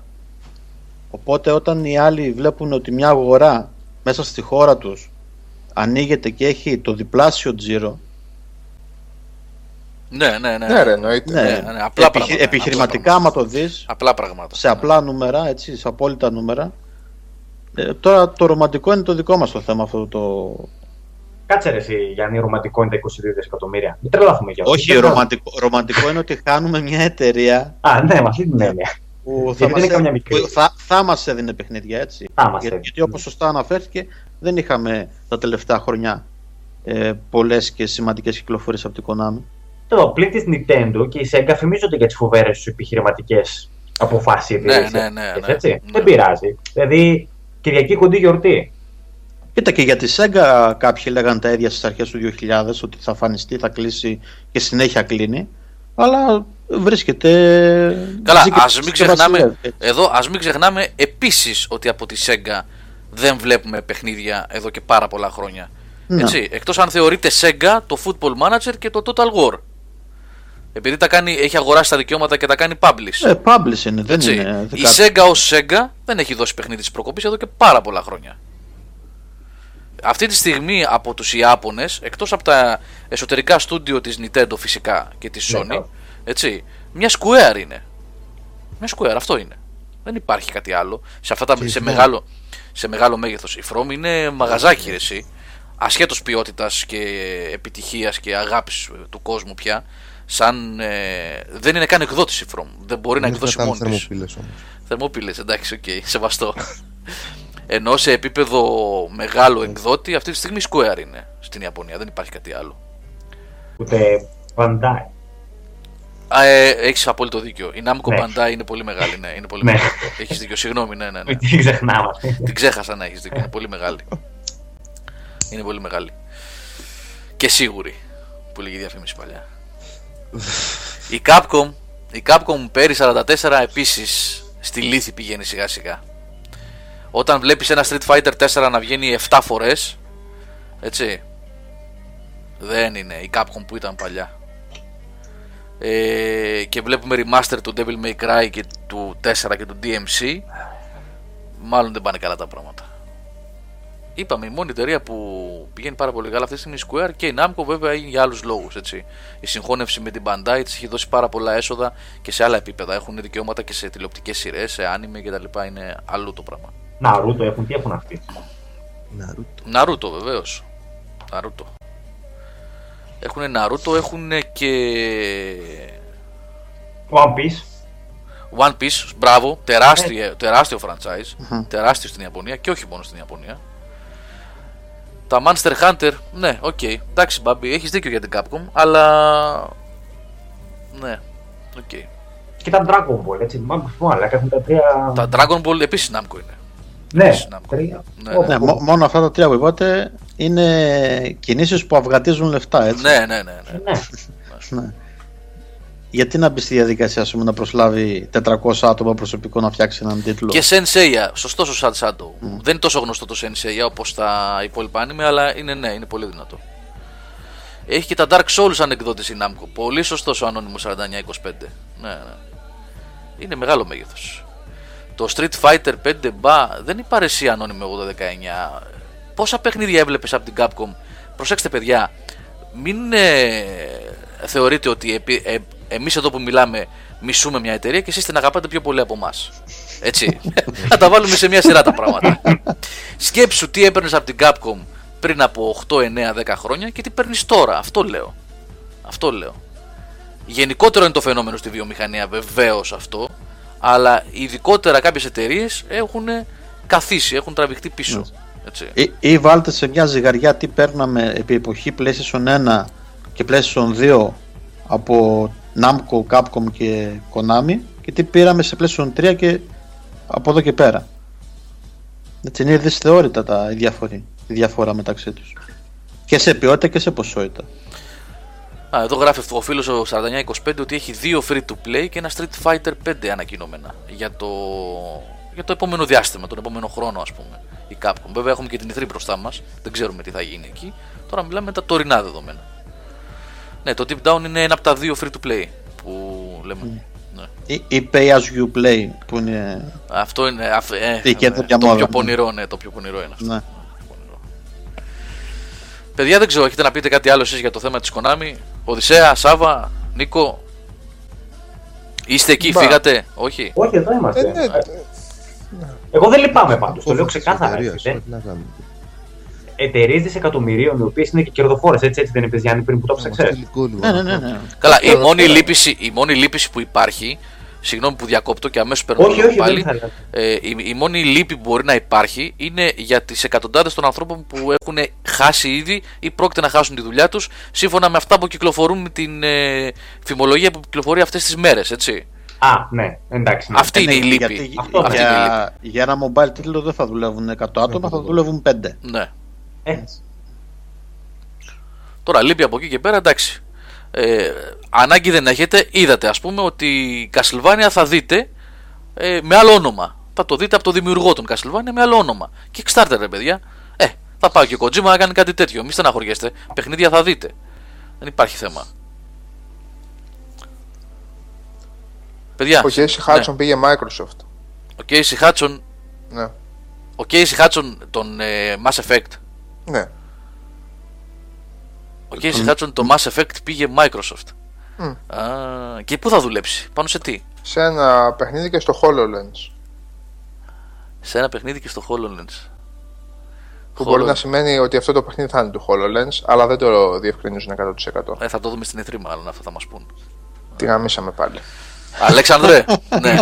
Οπότε όταν οι άλλοι βλέπουν ότι μια αγορά μέσα στη χώρα τους ανοίγεται και έχει το διπλάσιο τζίρο ναι, ναι, ναι. Ναι, ρε, εννοείται. Ναι, ναι, ναι. Απλά Επιχει... πράγματα, επιχειρηματικά, άμα το δεις, απλά πράγματα. σε απλά νούμερα, έτσι, σε απόλυτα νούμερα. Ε, τώρα το ρομαντικό είναι το δικό μας το θέμα αυτό το... Κάτσε ρε εσύ, Γιάννη, ρομαντικό είναι τα 22 δισεκατομμύρια. Μην τρελάθουμε για Όχι, ρομαντικό, ρομαντικό είναι ότι χάνουμε μια εταιρεία... Α, ναι, με αυτή την έννοια που θα, μας, έδινε, που θα, θα μας έδινε παιχνίδια έτσι. Θα μας γιατί, γιατί όπως σωστά αναφέρθηκε δεν είχαμε τα τελευταία χρόνια ε, πολλές και σημαντικές κυκλοφορίες από την Konami. Το πλήν της Nintendo και η Sega φημίζονται για τις φοβέρες τους επιχειρηματικές αποφάσεις. Ναι, ναι, ναι, ναι, έτσι. Ναι. Δεν πειράζει. Δηλαδή Κυριακή κοντή γιορτή. Κοίτα και για τη Sega κάποιοι λέγανε τα ίδια στις αρχές του 2000 ότι θα φανιστεί, θα κλείσει και συνέχεια κλείνει. Αλλά βρίσκεται. Καλά, ας μην ξεχνάμε. Εδώ, ας μην ξεχνάμε επίσης ότι από τη Sega δεν βλέπουμε παιχνίδια εδώ και πάρα πολλά χρόνια. Ναι. Έτσι, εκτός αν θεωρείται Sega το Football Manager και το Total War. Επειδή τα κάνει, έχει αγοράσει τα δικαιώματα και τα κάνει publish. Ε, publish είναι, δεν Έτσι. είναι. Η Sega ως Sega δεν έχει δώσει παιχνίδι της προκοπής εδώ και πάρα πολλά χρόνια. Αυτή τη στιγμή από τους Ιάπωνες, εκτός από τα εσωτερικά στούντιο της Nintendo φυσικά και της ναι, Sony, έτσι. Μια Square είναι. Μια Square, αυτό είναι. Δεν υπάρχει κάτι άλλο. Σε, αυτά τα, σε, μεγάλο, σε μεγάλο μέγεθος. Η From είναι μαγαζάκι εσύ. Ασχέτως ποιότητας και επιτυχίας και αγάπης του κόσμου πια. Σαν, ε, δεν είναι καν εκδότηση η From. Δεν μπορεί να εκδώσει μόνο της. Θερμοπύλες εντάξει, OK, okay, σεβαστό. Ενώ σε επίπεδο μεγάλο εκδότη αυτή τη στιγμή Square είναι στην Ιαπωνία. Δεν υπάρχει κάτι άλλο. Ούτε Bandai. Ε, Έχεις απόλυτο δίκιο. Η Namco ναι. Bandai είναι πολύ μεγάλη. Ναι, είναι πολύ ναι. μεγάλη. Έχεις δίκιο, συγγνώμη. Ναι, ναι, ναι. Την ξεχνάμε. Την ξέχασα να έχεις δίκιο. Είναι πολύ μεγάλη. Είναι πολύ μεγάλη. Και σίγουρη. Που λέγει διαφήμιση παλιά. η Capcom, η Capcom Perry 44 επίσης στη λύθη πηγαίνει σιγά σιγά. Όταν βλέπεις ένα Street Fighter 4 να βγαίνει 7 φορές έτσι δεν είναι η Capcom που ήταν παλιά ε, και βλέπουμε remaster του Devil May Cry και του 4 και του DMC μάλλον δεν πάνε καλά τα πράγματα. Είπαμε η μόνη εταιρεία που πηγαίνει πάρα πολύ καλά αυτή τη στιγμή Square και η Namco βέβαια είναι για άλλους λόγους έτσι. η συγχώνευση με την Bandai της έχει δώσει πάρα πολλά έσοδα και σε άλλα επίπεδα. Έχουν δικαιώματα και σε τηλεοπτικές σειρές, σε άνιμε και τα λοιπά. Είναι αλλού το πράγμα. Ναρούτο έχουν, τι έχουν αυτοί. Ναρούτο, Ναρούτο βεβαίως. Naruto έχουν Naruto, έχουν και. One Piece. One Piece, μπράβο, τεράστιο, ε. τεράστιο franchise. Τεράστιο στην Ιαπωνία και όχι μόνο στην Ιαπωνία. Τα Monster Hunter, ναι, OK. Okay. Εντάξει, Μπάμπη, έχεις δίκιο για την Capcom, αλλά. Ναι, OK. Okay. Και τα Dragon Ball, έτσι. Μάλλον αλλά έχουν τα τρία. Τα Dragon Ball επίσης Namco είναι. Ναι, τρία. Ναι, ναι. ναι, μόνο αυτά τα τρία που είπατε είναι κινήσεις που αυγατίζουν λεφτά, έτσι. Ναι, ναι, ναι. ναι. ναι. ναι. Γιατί να μπει στη διαδικασία σου να προσλάβει 400 άτομα προσωπικό να φτιάξει έναν τίτλο; Και Senseiya, σωστός ο Sad Shadow. Mm. Δεν είναι τόσο γνωστό το Senseiya όπως τα υπόλοιπα anime, αλλά είναι ναι, είναι πολύ δυνατό. Έχει και τα Dark Souls ανεκδότηση η Namco. Πολύ σωστός ο ανώνυμο 4925. Ναι, ναι. Είναι μεγάλο μέγεθος. Το Street Fighter 5 μπα δεν υπάρχει εσύ ανώνυμο 819. Πόσα παιχνίδια έβλεπες από την Capcom. Προσέξτε παιδιά, μην ε, θεωρείτε ότι επί, ε, εμείς εδώ που μιλάμε μισούμε μια εταιρεία και εσείς την αγαπάτε πιο πολύ από εμάς. Έτσι. [LAUGHS] Θα τα βάλουμε σε μια σειρά τα πράγματα. Σκέψου τι έπαιρνες από την Capcom πριν από 8, 9, 10 χρόνια και τι παίρνεις τώρα. Αυτό λέω. Αυτό λέω. Γενικότερο είναι το φαινόμενο στη βιομηχανία, βεβαίως αυτό. Αλλά ειδικότερα κάποιες εταιρείες έχουν καθίσει, έχουν τραβηχτεί πίσω. Έτσι. Ή, ή βάλτε σε μια ζυγαριά τι παίρναμε επί εποχή PlayStation 1 και PlayStation 2 από Namco, Capcom και Konami και τι πήραμε σε PlayStation 3 και από εδώ και πέρα. Έτσι είναι δυσθεώρητα τα, η, διαφορά, η διαφορά μεταξύ τους. Και σε ποιότητα και σε ποσότητα. Α, εδώ γράφει ο φίλος ο 4925 ότι έχει δύο free to play και ένα Street Fighter 5 ανακοινωμένα για το, για το επόμενο διάστημα, τον επόμενο χρόνο, ας πούμε. Η Capcom. Βέβαια, έχουμε και την E3 μπροστά μας, δεν ξέρουμε τι θα γίνει εκεί. Τώρα μιλάμε με τα τωρινά δεδομένα. Ναι, το Deep Down είναι ένα από τα δύο free to play που λέμε. Mm. Ναι. Ή, ή Pay as you play που είναι. Αυτό είναι. Αφ, ε, ναι, το πιο ναι. πονηρό, ναι, το πιο πονηρό είναι αυτό. Ναι. Παιδιά, δεν ξέρω, έχετε να πείτε κάτι άλλο εσείς για το θέμα της Konami; Οδυσσέα, Σάβα, Νίκο. Είστε εκεί, Μπα. φύγατε, όχι; Όχι, εδώ είμαστε. Ε, ναι, ναι. Εγώ δεν λυπάμαι πάντως, το λέω ξεκάθαρα. Εταιρείες δισεκατομμυρίων, οι οποίες είναι και κερδοφόρες, έτσι, έτσι δεν είπε Γιάννη πριν που το ψάξες. Ναι, ναι, ναι, ναι. Καλά, η μόνη, λύπηση, η μόνη λύπηση που υπάρχει Συγγνώμη που διακόπτω και αμέσως παίρνω όχι, όχι, πάλι. Ε, η, η, μόνη λύπη που μπορεί να υπάρχει είναι για τις εκατοντάδες των ανθρώπων που έχουν χάσει ήδη ή πρόκειται να χάσουν τη δουλειά τους σύμφωνα με αυτά που κυκλοφορούν με την ε, φημολογία που κυκλοφορεί αυτές τις μέρες, έτσι. Α, ναι, εντάξει. Ναι. Αυτή είναι η λύπη. Γιατί, Αυτό αυτή για, είναι η λύπη. για ένα mobile τίτλο δεν θα δουλεύουν 100 άτομα, θα δουλεύουν 5. Ναι. Έτσι. Τώρα λείπει από εκεί και πέρα, εντάξει ε, ανάγκη δεν έχετε, είδατε ας πούμε ότι η Castlevania θα δείτε ε, με άλλο όνομα. Θα το δείτε από το δημιουργό των Castlevania με άλλο όνομα. Kickstarter ρε παιδιά. Ε, θα πάει και ο Kojima να κάνει κάτι τέτοιο. Μη στεναχωριέστε. Παιχνίδια θα δείτε. Δεν υπάρχει θέμα. Παιδιά, ο Casey Hudson ναι. πήγε Microsoft. Ο Casey Hudson. Ναι. Ο Casey Hudson τον ε, Mass Effect. Ναι. Ο Casey Hudson το Mass Effect πήγε Microsoft. Mm. Α, και πού θα δουλέψει, πάνω σε τι; Σε ένα παιχνίδι και στο HoloLens. Σε ένα παιχνίδι και στο HoloLens. Που μπορεί να σημαίνει ότι αυτό το παιχνίδι θα είναι του HoloLens, αλλά δεν το διευκρινίζουν 100%. Ε, θα το δούμε στην E3 μάλλον, αυτό θα μας πούν. Τι γαμίσαμε πάλι. Αλέξανδρε, ναι.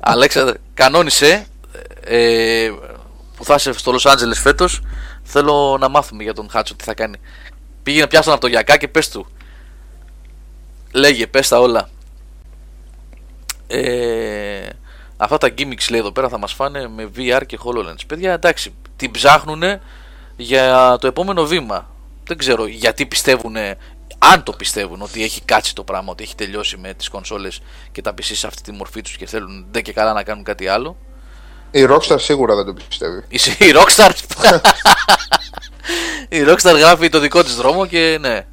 Αλέξανδρε, κανόνισε ε, που θα είσαι στο Los Angeles φέτος Θέλω να μάθουμε για τον Χάτσο τι θα κάνει. Πήγαινε πιάσαν από το γιακά και πες του. Λέγε, πες τα όλα. Ε, αυτά τα gimmicks λέει εδώ πέρα θα μας φάνε με VR και HoloLens. Παιδιά, εντάξει, την ψάχνουνε για το επόμενο βήμα. Δεν ξέρω γιατί πιστεύουν, αν το πιστεύουν ότι έχει κάτσει το πράγμα, ότι έχει τελειώσει με τις κονσόλες και τα PC σε αυτή τη μορφή τους και θέλουν δεν και καλά να κάνουν κάτι άλλο. Η Rockstar σίγουρα δεν το πιστεύει. Η Rockstar [LAUGHS] η Rockstar γράφει το δικό της δρόμο και ναι.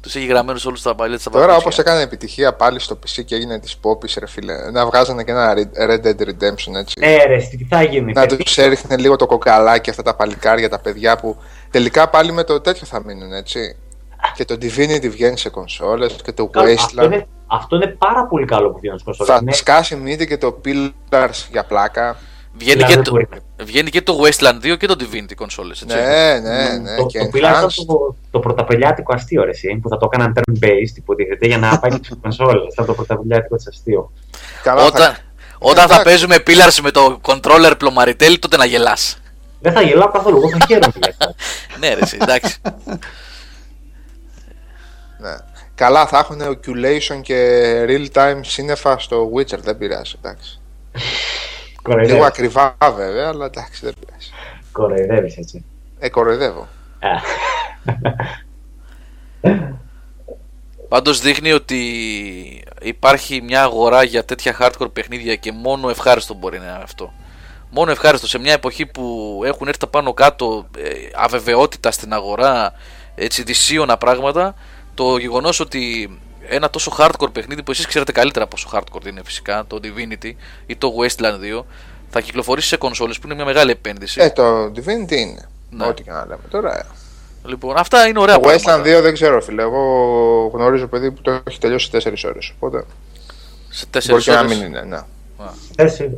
Τους έχει γραμμένους όλους τα παλιά της Τώρα, όπως έκανε επιτυχία πάλι στο PC και έγινε της Poppy, ρε φίλε, να βγάζανε και ένα Red Dead Redemption έτσι. Ε, ρε, τι θα γίνει. Να τους έριχνε λίγο το κοκαλάκι αυτά τα παλικάρια, τα παιδιά που τελικά πάλι με το τέτοιο θα μείνουν έτσι. [LAUGHS] Και το Divinity βγαίνει σε κονσόλες και το Wasteland. Αυτό είναι, αυτό είναι πάρα πολύ καλό που βγαίνει σε κονσόλες. Θα ναι. σκάσει μύτη και το Pillars για πλάκα. Βγαίνει και, το, βγαίνει και το Westland 2 και το Divinity consoles, έτσι. Ναι, ναι, ναι. Το, το το, το πρωταπελιάτικο αστείο, ρε, που θα το έκαναν turn-based, υποτίθεται, για να πάει στις κονσόλες. Θα το πρωταπελιάτικο της αστείο. Καλά, όταν θα... όταν θα παίζουμε Pillars με το controller πλωμαριτέλη, τότε να γελάς. Δεν θα γελάω καθόλου, εγώ θα χαίρομαι. [LAUGHS] ναι, ρε, εντάξει. [LAUGHS] ναι. Καλά, θα έχουν oculation και real-time σύννεφα στο Witcher, δεν πειράζει, εντάξει. Λίγο ακριβά βέβαια, αλλά εντάξει δεν πειράζει. Κοροϊδεύεις έτσι. Ε, κοροϊδεύω. Πάντως δείχνει ότι υπάρχει μια αγορά για τέτοια hardcore παιχνίδια και μόνο ευχάριστο μπορεί να είναι αυτό. Μόνο ευχάριστο σε μια εποχή που έχουν έρθει πάνω κάτω ε, αβεβαιότητα στην αγορά, έτσι δυσίωνα πράγματα, το γεγονός ότι ένα τόσο hardcore παιχνίδι που εσείς ξέρετε καλύτερα πόσο hardcore είναι φυσικά, το Divinity ή το Wasteland 2, θα κυκλοφορήσει σε κονσόλες που είναι μια μεγάλη επένδυση. Ε, το Divinity είναι. Ναι. Ό,τι και να λέμε τώρα. Ε. Λοιπόν, αυτά είναι ωραία Το Wasteland 2 δεν ξέρω, φίλε. Εγώ γνωρίζω παιδί που το έχει τελειώσει σε 4 ώρες. Οπότε. Σε 4 ώρε. Μπορεί να μην είναι, ναι.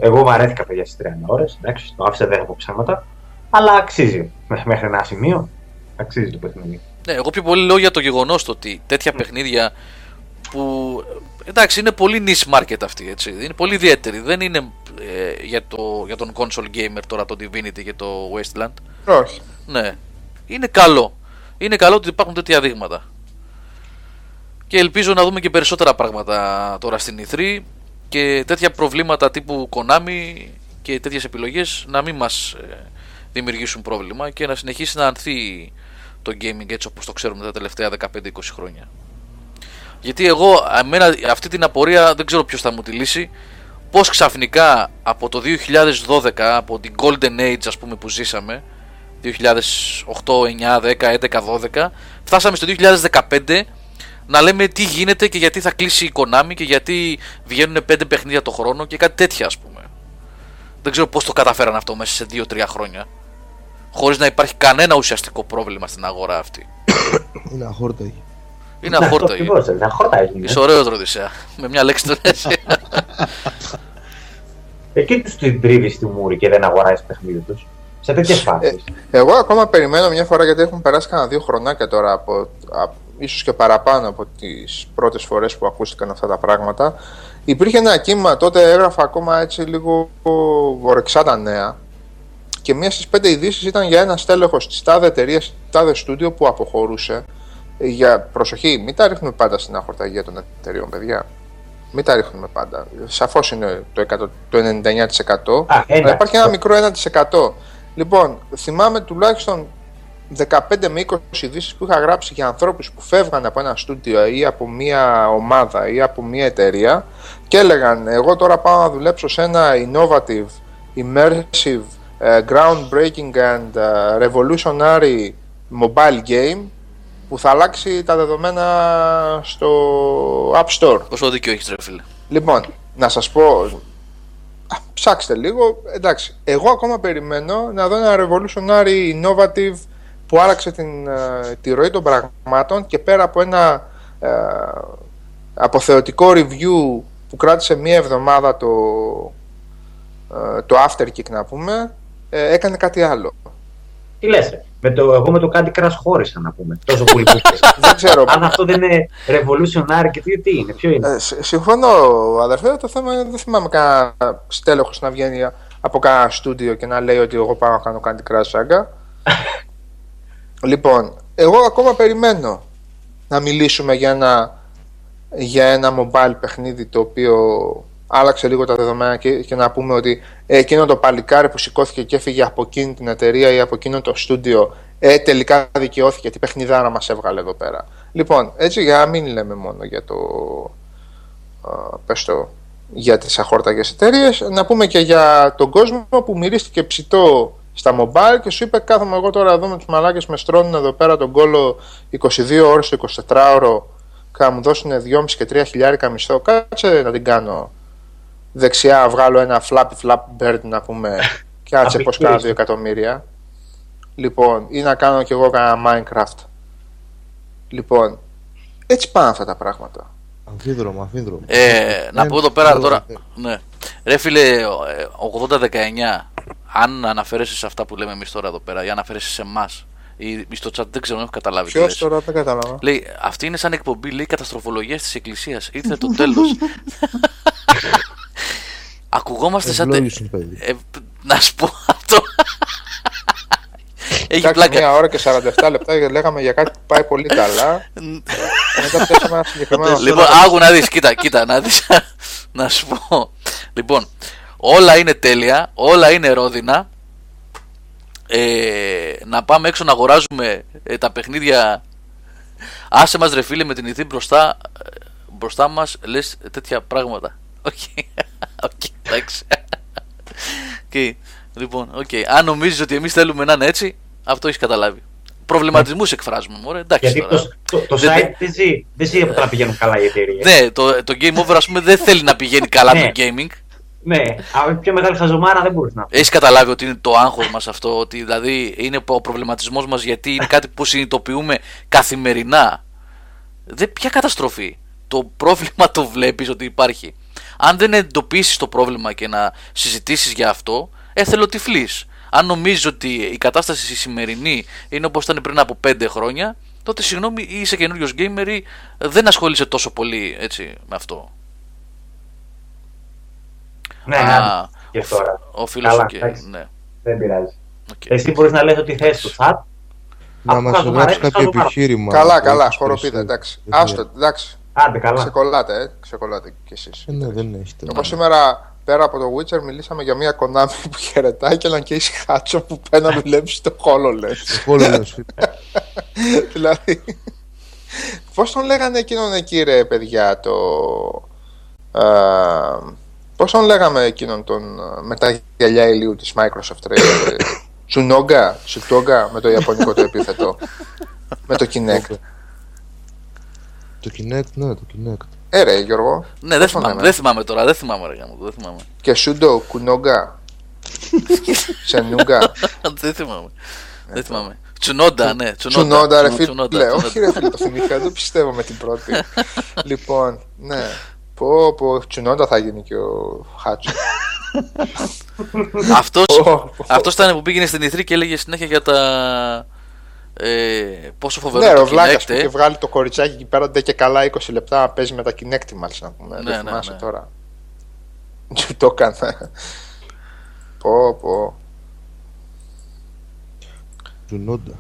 Εγώ βαρέθηκα παιδιά στις 30 ώρες. Εντάξει, το άφησα 10 από ψέματα. Αλλά αξίζει. Μέχρι ένα σημείο αξίζει το παιχνίδι. Ναι, εγώ πιο πολύ λέω για το γεγονός ότι τέτοια παιχνίδια που εντάξει είναι πολύ niche market αυτή έτσι, είναι πολύ ιδιαίτερη. Δεν είναι ε, για, το, για τον console gamer τώρα το Divinity και το Wasteland. Όχι. Ναι, είναι καλό. Είναι καλό ότι υπάρχουν τέτοια δείγματα. Και ελπίζω να δούμε και περισσότερα πράγματα τώρα στην E3 και τέτοια προβλήματα τύπου Konami και τέτοιες επιλογές να μην μας ε, δημιουργήσουν πρόβλημα και να συνεχίσει να ανθεί το gaming έτσι όπως το ξέρουμε τα τελευταία 15-20 χρόνια. Γιατί εγώ εμένα, αυτή την απορία δεν ξέρω ποιος θα μου τη λύσει πως ξαφνικά από το 2012 από την golden age ας πούμε που ζήσαμε 2008, 9, 10, 11, 12 φτάσαμε στο 2015 να λέμε τι γίνεται και γιατί θα κλείσει η Konami και γιατί βγαίνουν 5 παιχνίδια το χρόνο και κάτι τέτοια ας πούμε. Δεν ξέρω πώς το καταφέραν αυτό μέσα σε 2-3 χρόνια χωρίς να υπάρχει κανένα ουσιαστικό πρόβλημα στην αγορά αυτή. Είναι αχόρταγη. Είναι αχόρταγη. Είναι αχόρταγη. Είσαι ωραίος Ροδισέα. Με μια λέξη τον έτσι. [LAUGHS] Εκεί τους την τρίβεις στη μούρη και δεν αγοράζεις παιχνίδι τους. Σε τέτοιες φάσεις. Ε, εγώ ακόμα περιμένω μια φορά γιατί έχουν περάσει κανένα δύο χρονάκια τώρα από, από ίσως και παραπάνω από τις πρώτες φορές που ακούστηκαν αυτά τα πράγματα. Υπήρχε ένα κύμα, τότε έγραφα ακόμα έτσι λίγο βορεξά τα νέα και μία στις πέντε ειδήσεις ήταν για ένα στέλεχος της τάδε εταιρείας, τάδε στούντιο που αποχωρούσε. Για προσοχή, μην τα ρίχνουμε πάντα στην αχορταγία των εταιρείων, παιδιά. Μην τα ρίχνουμε πάντα. Σαφώς είναι το, 100, το 99%. Α, αλλά υπάρχει ένα μικρό 1%. Λοιπόν, θυμάμαι τουλάχιστον 15 με 20 ειδήσεις που είχα γράψει για ανθρώπους που φεύγαν από ένα στούντιο ή από μια ομάδα ή από μια εταιρεία και έλεγαν εγώ τώρα πάω να δουλέψω σε ένα innovative, immersive uh, groundbreaking and uh, revolutionary mobile game που θα αλλάξει τα δεδομένα στο App Store. Πόσο δίκιο έχεις ρε φίλε. Λοιπόν, να σας πω, ψάξτε λίγο, εντάξει, εγώ ακόμα περιμένω να δω ένα revolutionary innovative που άλλαξε την, τη ροή των πραγμάτων και πέρα από ένα αποθεωτικό review που κράτησε μία εβδομάδα το, το afterkick να πούμε ε, έκανε κάτι άλλο. Τι λες, με το, εγώ με το Candy Crush χώρισα να πούμε. Τόσο πολύ που [LAUGHS] Δεν ξέρω. Αν αυτό δεν είναι revolutionary και τι, τι είναι, ποιο είναι; Ε, συμφωνώ, αδερφέ. Το θέμα δεν θυμάμαι κανένα στέλεχος να βγαίνει από κανένα στούντιο και να λέει ότι εγώ πάω να κάνω Candy Crush Saga. [LAUGHS] λοιπόν, εγώ ακόμα περιμένω να μιλήσουμε για ένα, για ένα mobile παιχνίδι το οποίο άλλαξε λίγο τα δεδομένα και, και να πούμε ότι ε, εκείνο το παλικάρι που σηκώθηκε και έφυγε από εκείνη την εταιρεία ή από εκείνο το στούντιο ε, τελικά δικαιώθηκε, τι παιχνιδάρα μας έβγαλε εδώ πέρα. Λοιπόν, έτσι για να μην λέμε μόνο για το, α, πες το για τις αχόρταγες εταιρείες, να πούμε και για τον κόσμο που μυρίστηκε ψητό στα mobile και σου είπε κάθομαι εγώ τώρα εδώ με τους μαλάκες με στρώνουν εδώ πέρα τον κόλλο 22 ώρες το 24 ώρο και να μου δώσουν 2,5 και 3 χιλιάρικα μισθό κάτσε να την κάνω δεξιά βγάλω ένα flappy flap bird να πούμε [LAUGHS] και άτσε πως κάνω 2 εκατομμύρια. Λοιπόν, ή να κάνω κι εγώ κανένα Minecraft. Λοιπόν, έτσι πάνε αυτά τα πράγματα. Αμφίδρομο, αμφίδρομο. Ε, να πω εδώ πέρα τώρα. Ναι. Ρε φίλε, 80-19, αν αναφέρεσαι σε αυτά που λέμε εμείς τώρα εδώ πέρα, ή αναφέρεσαι σε εμάς, ή στο chat δεν ξέρω, δεν έχω καταλάβει. Ποιος τώρα δεν κατάλαβα. Λέει, αυτή είναι σαν εκπομπή, λέει καταστροφολογίας της Εκκλησίας. Ήρθε το τέλος. [LAUGHS] [LAUGHS] Ακουγόμαστε σαν. Ε, να σου πω αυτό. Έχει πλάκα. Μια ώρα και 47 λεπτά και λέγαμε για κάτι που πάει πολύ καλά. Μετά πιάσαμε ένα συγκεκριμένο. Λοιπόν, άκου να δεις, κοίτα, κοίτα, να δεις. να σου πω. Λοιπόν, όλα είναι τέλεια, όλα είναι ρόδινα. Ε, να πάμε έξω να αγοράζουμε ε, τα παιχνίδια. Άσε μας ρε φίλε με την ηθή μπροστά, ε, μπροστά μας λες τέτοια πράγματα. OK. [LAUGHS] OK, εντάξει. Λοιπόν, οκ. Αν νομίζεις ότι εμείς θέλουμε να είναι έτσι, αυτό έχεις καταλάβει. Προβληματισμούς εκφράζουμε. Μωρέ. Εντάξει, Γιατί το, το, το site δεν ζει, δεν ζει από το να πηγαίνουν καλά οι εταιρείες. Ναι, το, το Game Over, ας πούμε, δεν θέλει να πηγαίνει καλά το gaming. Ναι, αλλά πιο μεγάλη χαζομάρα δεν μπορείς να πεις. Έχεις καταλάβει ότι είναι το άγχος μας αυτό, ότι δηλαδή είναι ο προβληματισμός μας γιατί είναι κάτι που συνειδητοποιούμε καθημερινά. Δεν, ποια καταστροφή. Το πρόβλημα το βλέπεις ότι υπάρχει αν δεν εντοπίσεις το πρόβλημα και να συζητήσεις για αυτό, έθελο τυφλή. Αν νομίζεις ότι η κατάσταση η σημερινή είναι όπως ήταν πριν από 5 χρόνια, τότε συγγνώμη, είσαι καινούριος gamer ή δεν ασχολείσαι τόσο πολύ έτσι, με αυτό. Ναι, Α, ναι, και τώρα. Ο φίλο Καλά, σου και. εντάξει. Ναι. Δεν πειράζει. οκ. Εσύ μπορείς να λες ότι θες το chat. Να Αφού μας θα το γράψει αρέσει, θα κάποιο το πάρω. επιχείρημα. Καλά, που καλά, έχεις χοροπίδα, περισσότερο. εντάξει. Δεν Άστο, εντάξει. Άντε καλά. Ξεκολλάτε, ε. Ξεκολλάτε κι εσείς. Ε, Ναι, δεν έχει Εγώ τώρα. σήμερα πέρα από το Witcher μιλήσαμε για μια Konami που χαιρετάει και έναν Casey Χάτσο που πάει να δουλέψει στο HoloLens. HoloLens, φίλε. [LAUGHS] δηλαδή. Πώς τον λέγανε εκείνον εκεί, ρε παιδιά, το. Ε, Πώς τον λέγαμε εκείνον τον. ε, με τα γυαλιά ηλίου της Microsoft, ρε. ε, Τσουνόγκα, Τσουτόγκα, με το ιαπωνικό το επίθετο. με το Kinect. Το Kinect, ναι, το Kinect. Ε, ρε, Γιώργο. Ναι, δεν Πώς τον θυμάμαι, λέμε; δεν θυμάμαι τώρα, δεν θυμάμαι, ρε, γάμο, δεν θυμάμαι. Και Σούντο, Κουνόγκα. [LAUGHS] Σενούγκα. δεν θυμάμαι. δεν θυμάμαι. Τσουνόντα, ναι. Τσουνόντα, ρε φίλε. Τσουνόντα, Λέω, τσουνόντα. όχι ρε φίλε, το θυμήθηκα, δεν το πιστεύω με την πρώτη. [LAUGHS] λοιπόν, ναι. Πω, πω, τσουνόντα θα γίνει και ο Χάτσο. Αυτός, Πω, πω. αυτός ήταν που πήγαινε στην Ηθρή και έλεγε συνέχεια για τα... Ε, πόσο φοβερό Ναι, το ο Βλάκας Kinect, που ε. είχε βγάλει το κοριτσάκι εκεί πέρα ντε και καλά 20 λεπτά να παίζει με τα Kinect μάλιστα να πούμε. Ναι, Δεν ναι, θυμάσαι ναι. τώρα. [LAUGHS] Του το έκανε. Πω, πω. Τζουνόντα.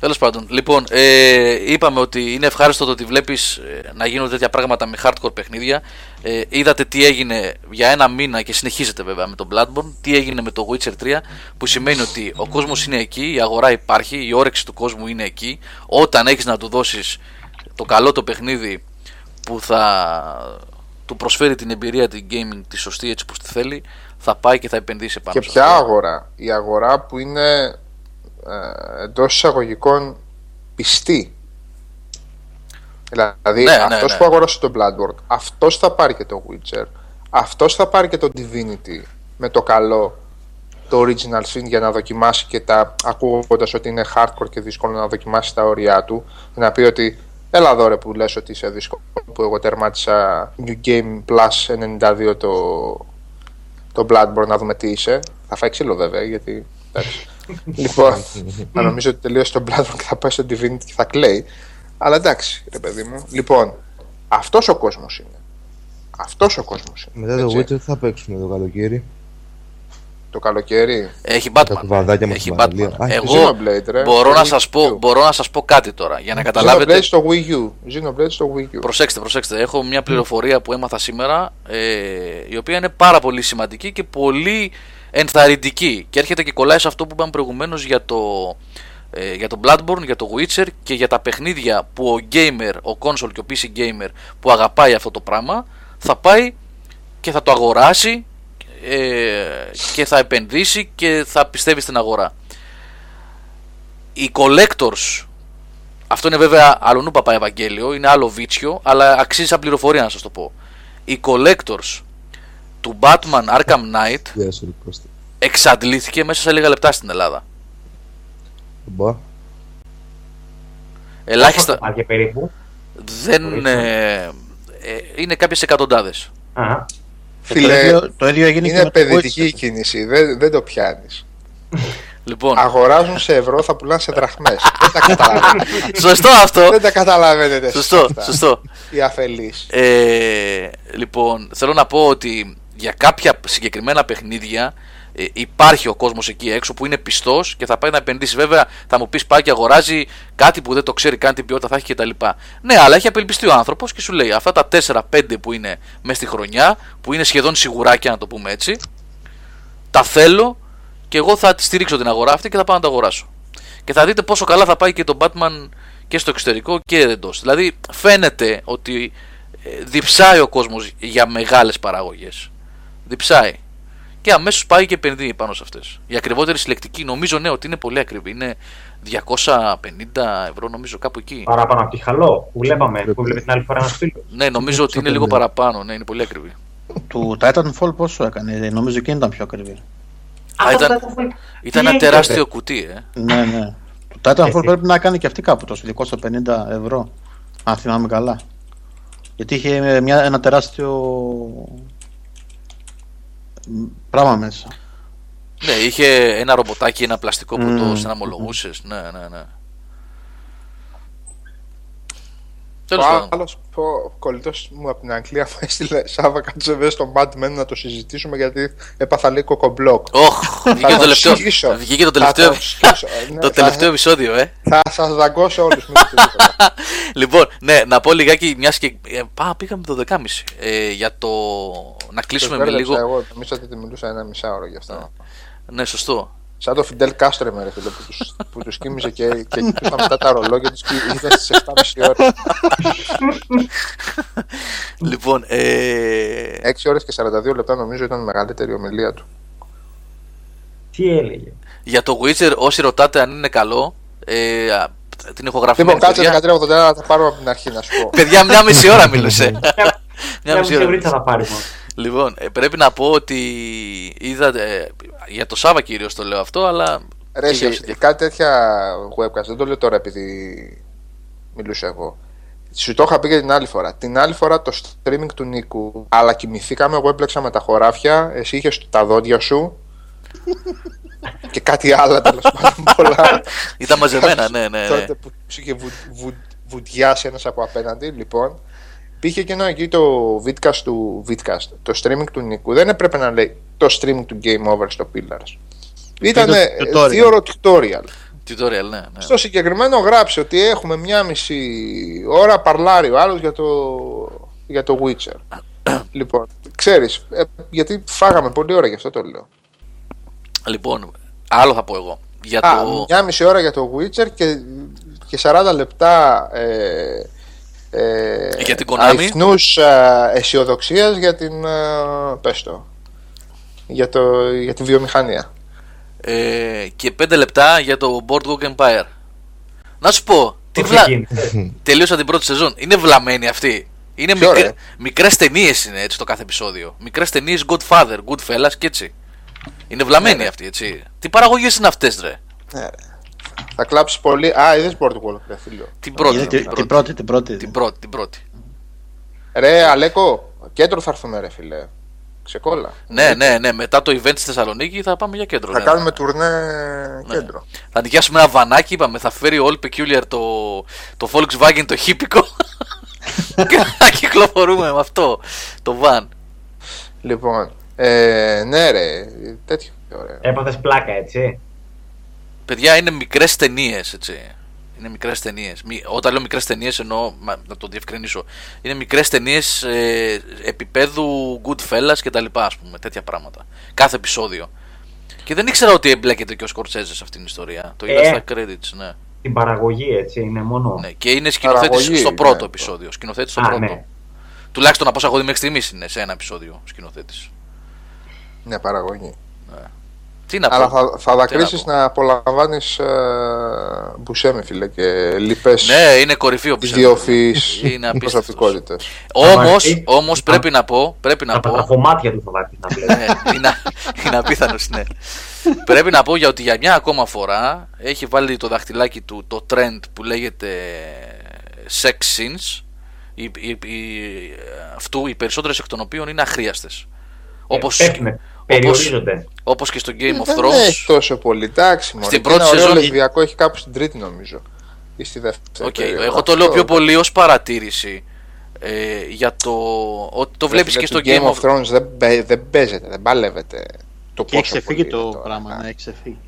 Τέλος πάντων, λοιπόν, ε, είπαμε ότι είναι ευχάριστο το ότι βλέπεις να γίνονται τέτοια πράγματα με hardcore παιχνίδια. Ε, είδατε τι έγινε για ένα μήνα και συνεχίζεται βέβαια με τον Bloodborne. Τι έγινε με το Witcher 3, που σημαίνει ότι ο κόσμος είναι εκεί, η αγορά υπάρχει, η όρεξη του κόσμου είναι εκεί. Όταν έχεις να του δώσεις το καλό το παιχνίδι που θα του προσφέρει την εμπειρία την gaming τη σωστή έτσι που τη θέλει, θα πάει και θα επενδύσει πάνω Και σε ποια αυτό. αγορά; Η αγορά που είναι ε, εντός εισαγωγικών πιστή. Δηλαδή, Ναι, ναι, αυτός ναι. που αγόρασε το Bloodborne, αυτός θα πάρει και το Witcher, αυτός θα πάρει και το Divinity με το καλό, το Original Sin για να δοκιμάσει και τα ακούγοντας ότι είναι hardcore και δύσκολο να δοκιμάσει τα όρια του, να πει ότι έλα εδώ ρε που λες ότι είσαι δύσκολο, που εγώ τερμάτισα New Game Plus 92 το, το Bloodborne να δούμε τι είσαι. Θα φάει ξύλο βέβαια, γιατί. Εντάξει. [LAUGHS] λοιπόν, να νομίζω ότι τελείωσε το Bloodborne και θα πάει στο Divinity και θα κλαίει. Αλλά εντάξει, ρε παιδί μου. Λοιπόν, αυτός ο κόσμος είναι. Αυτός ο κόσμος είναι. Μετά το έτσι. Witcher θα παίξουμε το καλοκαίρι. Το καλοκαίρι. Έχει τα Batman. κουβαδάκια μας Έχει στην Batman. παραλία. Α, Εγώ Xenoblade, ρε. μπορώ Το να, Wii σας πω, U. μπορώ να σας πω κάτι τώρα για να καταλάβετε. Xenoblade στο Wii U. Xenoblade στο Wii U. Προσέξτε, προσέξτε. Έχω μια πληροφορία που έμαθα σήμερα ε, η οποία είναι πάρα πολύ σημαντική και πολύ ενθαρρυντική και έρχεται και κολλάει σε αυτό που είπαμε προηγουμένως για το, ε, για το Bloodborne, για το Witcher και για τα παιχνίδια που ο gamer, ο console και ο PC gamer που αγαπάει αυτό το πράγμα θα πάει και θα το αγοράσει ε, και θα επενδύσει και θα πιστεύει στην αγορά. Οι collectors αυτό είναι βέβαια αλλονού παπά Ευαγγέλιο, είναι άλλο βίτσιο, αλλά αξίζει σαν πληροφορία να σας το πω. Οι collectors του Batman Arkham Knight Γεια σου, ρε Κώστα. εξαντλήθηκε μέσα σε λίγα λεπτά στην Ελλάδα. Μπα. Ελάχιστα Μάτια περίπου. δεν Μπορείς, ε, ε, είναι κάποιες εκατοντάδες. Α, Και το, Φίλε, ίδιο, το ίδιο έγινε και είναι με το παιδιτική Witcher. η κίνηση. Δεν, δεν το πιάνεις. Λοιπόν, Αγοράζουν σε ευρώ, θα πουλάνε σε δραχμές. δεν τα καταλαβαίνετε. [LAUGHS] σωστό αυτό. δεν τα καταλαβαίνετε. εσείς Σωστό, αυτά. σωστό. Οι αφελείς. Ε, λοιπόν, θέλω να πω ότι για κάποια συγκεκριμένα παιχνίδια ε, υπάρχει ο κόσμος εκεί έξω που είναι πιστός και θα πάει να επενδύσει. Βέβαια, θα μου πεις πάει και αγοράζει κάτι που δεν το ξέρει καν την ποιότητα θα έχει κτλ. Ναι, αλλά έχει απελπιστεί ο άνθρωπος και σου λέει αυτά τα 4-5 που είναι μέσα στη χρονιά, που είναι σχεδόν σιγουράκια να το πούμε έτσι, τα θέλω και εγώ θα τη στηρίξω την αγορά αυτή και θα πάω να τα αγοράσω. Και θα δείτε πόσο καλά θα πάει και το Batman και στο εξωτερικό και εντός. Δηλαδή φαίνεται ότι ε, διψάει ο κόσμος για μεγάλες παραγωγές. Διψάει. Και αμέσως πάει και επενδύει πάνω σε αυτές. Η ακριβότερη συλλεκτική νομίζω ναι ότι είναι πολύ ακριβή. Είναι 250 ευρώ νομίζω κάπου εκεί. παραπάνω από τη χαλό που βλέπαμε, που βλέπε την άλλη φορά ένας φίλος. Ναι νομίζω ότι είναι λίγο παραπάνω. Ναι είναι πολύ ακριβή. Του Titanfall πόσο έκανε, νομίζω και ήταν πιο ακριβή. Α, ήταν- Ήταν ένα τεράστιο κουτί ε. ναι, ναι. Το Titanfall Εσύ. πρέπει να κάνει και αυτή κάπου τόσο, 250 ευρώ. Αν θυμάμαι καλά. Γιατί είχε μια, ένα τεράστιο μ, πράγμα μέσα. Ναι, είχε ένα ρομποτάκι, ένα πλαστικό που το συναμολογούσες. Ναι, ναι, ναι. Τέλος πάντων. άλλος ο κολλητός μου από την Αγγλία [LAUGHS] μου έστειλε Σάβα κάτσε βέβαια στο Mad Men να το συζητήσουμε γιατί έπαθα λίγο κοκομπλοκ. Όχ, βγήκε το τελευταίο, βγήκε το τελευταίο, [LAUGHS] ναι, το τελευταίο επεισόδιο, ε. Θα σας δαγκώσω όλους. [LAUGHS] λοιπόν, ναι, να πω λιγάκι μιας και. Ε, πά, πήγαμε το 10.30 ε, για το. Να κλείσουμε με λίγο. Εγώ νομίζω ότι μιλούσα ένα μισάωρο γι' αυτό. Ναι, σωστό. Σαν το Φιντέλ Κάστρο με ρε φίλε που τους, που τους κοίμιζε και, και κοιτούσαν μετά τα ρολόγια τους και ήταν στις 7.30 ώρες. λοιπόν, ε... 6 ώρες και 42 λεπτά νομίζω ήταν η μεγαλύτερη ομιλία του. Τι έλεγε; Για το Witcher όσοι ρωτάτε αν είναι καλό, ε, την έχω γραφεί. Λοιπόν, κάτσε 13.81 να τα πάρω από την αρχή να σου πω. Παιδιά, μια μισή ώρα μίλησε. [LAUGHS] μια μισή ώρα θα πάρει Λοιπόν, ε, πρέπει να πω ότι είδα. Ε, για το Σάβα κυρίως το λέω αυτό, αλλά. Ρε, εσύ, κάτι τέτοια webcast δεν το λέω τώρα επειδή μιλούσα εγώ. Σου το είχα πει και την άλλη φορά. Την άλλη φορά το streaming του Νίκου, αλλά κοιμηθήκαμε, εγώ έπλεξα με τα χωράφια, εσύ είχες τα δόντια σου [LAUGHS] και κάτι άλλο τέλος πάντων πολλά. Ήταν μαζεμένα, ναι, ναι. ναι. Τότε που σου είχε βουδιάσει ένας από απέναντι, λοιπόν. Πήγε και ενώ εκεί το vidcast του vidcast, το streaming του Νίκου, δεν έπρεπε να λέει το streaming του Game Over στο Pillars. Ήταν δύο ώρο tutorial. Tutorial, ναι, ναι. Στο συγκεκριμένο γράψε ότι έχουμε μία μισή ώρα παρλάρει ο άλλος για το, για το Witcher. [COUGHS] λοιπόν, ξέρεις, ε, γιατί φάγαμε πολλή ώρα γι' αυτό το λέω. Λοιπόν, άλλο θα πω εγώ. Για Α, το... Μια μισή ώρα για το Witcher και, και 40 λεπτά ε, ε, για την Konami; Αριθμούς αισιοδοξίας για την. Πες το, για, το, για τη βιομηχανία. Ε, και πέντε λεπτά για το Boardwalk Empire. Να σου πω, τι βλα... [LAUGHS] τελείωσα την πρώτη σεζόν. Είναι βλαμμένη αυτή. Είναι μικρέ, μικρές ταινίες είναι έτσι το κάθε επεισόδιο. Μικρές ταινίες Godfather, Goodfellas και έτσι. Είναι βλαμμένη ναι, αυτή έτσι. Τι παραγωγές είναι αυτές, ρε; Ναι, θα κλάψεις πολύ. Α, είδες Boardwalk, ρε φίλο. Την πρώτη, την, την, πρώτη, την πρώτη. Την πρώτη, την πρώτη. Ρε, Αλέκο, κέντρο θα έρθουμε, ρε φίλε. Ξεκόλα. Ναι, ναι, ναι. Μετά το event στη Θεσσαλονίκη θα πάμε για κέντρο. Θα ναι, κάνουμε τουρνέ ναι. κέντρο. Θα νοικιάσουμε ένα βανάκι, είπαμε. Θα φέρει All Peculiar το, το Volkswagen το χίπικο. [LAUGHS] και θα κυκλοφορούμε με αυτό το van. Λοιπόν, ε, ναι, ρε. Τέτοιο. Έπαθες πλάκα, έτσι; Παιδιά είναι μικρές ταινίες, έτσι. Είναι μικρές ταινίες. Όταν λέω μικρές ταινίες εννοώ, να το διευκρινίσω, είναι μικρές ταινίες ε, επίπεδου Goodfellas και τα λοιπά, ας πούμε, τέτοια πράγματα. Κάθε επεισόδιο. Και δεν ήξερα ότι εμπλέκεται και ο Σκορτσέζε σε αυτήν την ιστορία. Το είδα ε, στα credits, ναι. Την παραγωγή, έτσι, είναι μόνο. Ναι, και είναι σκηνοθέτης στο πρώτο ναι, επεισόδιο. Σκηνοθέτης στο πρώτο. Ναι. Τουλάχιστον από όσα έχω δει μέχρι στιγμής είναι σε ένα επεισόδιο σκηνοθέτης. Ναι, παραγωγή. Ναι. Τι να Αλλά θα, θα δακρύσεις να, να απολαμβάνεις ε, Μπουσέμι, φίλε, και λοιπέ. Ναι, είναι κορυφή ο Μπουσέμι. Ιδιοφυεί [LAUGHS] προσωπικότητε. Όμως, όμως, πρέπει να πω. Πρέπει να πω τα κομμάτια του θα βάλει να [LAUGHS] βλέπει. Ναι, είναι, είναι απίθανος, ναι. πρέπει να πω για ότι για μια ακόμα φορά έχει βάλει το δαχτυλάκι του το trend που λέγεται sex scenes. Οι, οι, οι, αυτού οι περισσότερες εκ των οποίων είναι αχρίαστες. Ε, όπως, Περιορίζονται. Όπως και στο Game of Thrones. Δεν έχει τόσο πολύ. Εντάξει, μόνο. Στην πρώτη σεζόν. λεσβιακό έχει κάπου στην τρίτη νομίζω. Ή στη δεύτερη. Okay. Εγώ το λέω πιο πολύ ως παρατήρηση. Ε, για το ότι το βλέπεις και στο Game of Thrones δεν, δεν παίζεται, δεν παλεύεται. Το και έχει ξεφύγει το πράγμα, ναι, έχει ξεφύγει.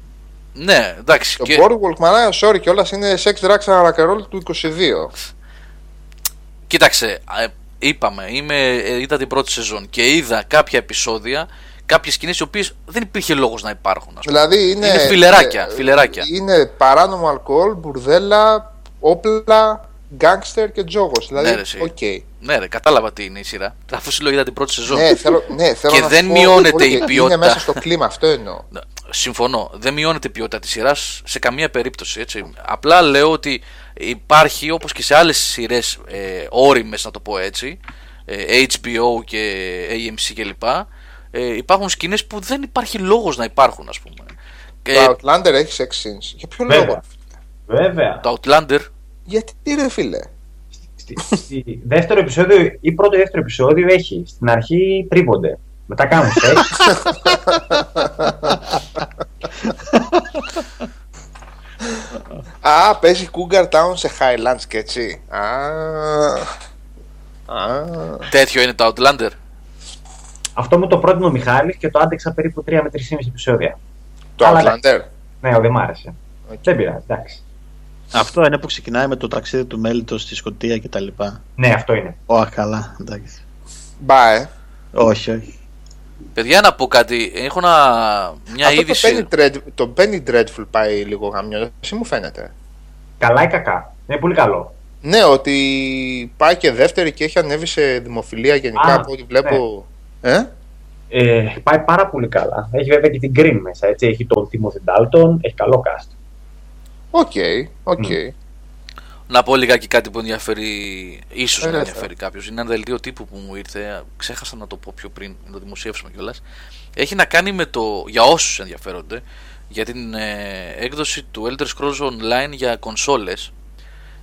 Ναι, εντάξει. Το και... Boardwalk μαλάκα, sorry κιόλας είναι sex drugs and roll του 22. Κοίταξε, ε, είπαμε, είμαι, ε, είδα την πρώτη σεζόν και είδα κάποια επεισόδια κάποιες σκηνέ οι οποίες δεν υπήρχε λόγος να υπάρχουν. Δηλαδή είναι, είναι φιλεράκια, ε, φιλεράκια. Είναι παράνομο αλκοόλ, μπουρδέλα, όπλα, γκάγκστερ και τζόγος. Δηλαδή, ναι, ρε, okay. ναι, ρε, κατάλαβα τι είναι η σειρά. [LAUGHS] Αφού σου λέω την πρώτη σεζόν. Ναι, θέλω, ναι, [LAUGHS] θέλω και να δεν μειώνεται η ποιότητα. Είναι μέσα στο κλίμα, αυτό εννοώ. [LAUGHS] Ναι, συμφωνώ. Δεν μειώνεται η ποιότητα της σειράς σε καμία περίπτωση. Έτσι. Απλά λέω ότι υπάρχει όπως και σε άλλες σειρές ε, όριμες, να το πω έτσι, ε, HBO και AMC κλπ ε, υπάρχουν σκηνές που δεν υπάρχει λόγος να υπάρχουν, ας πούμε. Ε, το Outlander έχει sex scenes. Για ποιο λόγο; Βέβαια. Το Outlander. Γιατί ρε φίλε; Στη δεύτερο επεισόδιο ή πρώτο δεύτερο επεισόδιο έχει. Στην αρχή τρίβονται. Μετά κάνουν. Α, παίζει Cougar Town σε Highlands και έτσι. Τέτοιο είναι το Outlander. Αυτό μου το πρότεινε ο Μιχάλης και το άντεξα περίπου 3 με 3,5 επεισόδια. Το Αλλά Outlander. Ναι, δεν μ' άρεσε. Δεν πειράζει, εντάξει. Αυτό είναι που ξεκινάει με το ταξίδι του μέλητος στη Σκωτία και τα λοιπά. Ναι, αυτό είναι. Ω, καλά, εντάξει. Μπα, ε. Όχι, όχι. Παιδιά, να πω κάτι. Έχω να... μια Αυτό είδηση. το Penny, Dread, το Penny Dreadful πάει λίγο γαμιό. Εσύ μου φαίνεται. Καλά ή κακά. Είναι πολύ καλό. Ναι, ότι πάει και δεύτερη και έχει ανέβει σε δημοφιλία γενικά Α, από ό,τι βλέπω. Ε; Ε, πάει πάρα πολύ καλά. Έχει βέβαια και την Green μέσα. Έτσι. Έχει τον Timothy Dalton, έχει καλό cast. OK, OK. Να πω λιγάκι κάτι που ενδιαφέρει, ίσως Ε, να ναι, ενδιαφέρει κάποιος. Είναι ένα δελτίο τύπου που μου ήρθε, ξέχασα να το πω πιο πριν, να το δημοσιεύσουμε κιόλας. Έχει να κάνει με το, για όσους ενδιαφέρονται, για την ε, έκδοση του Elder Scrolls Online για κονσόλες.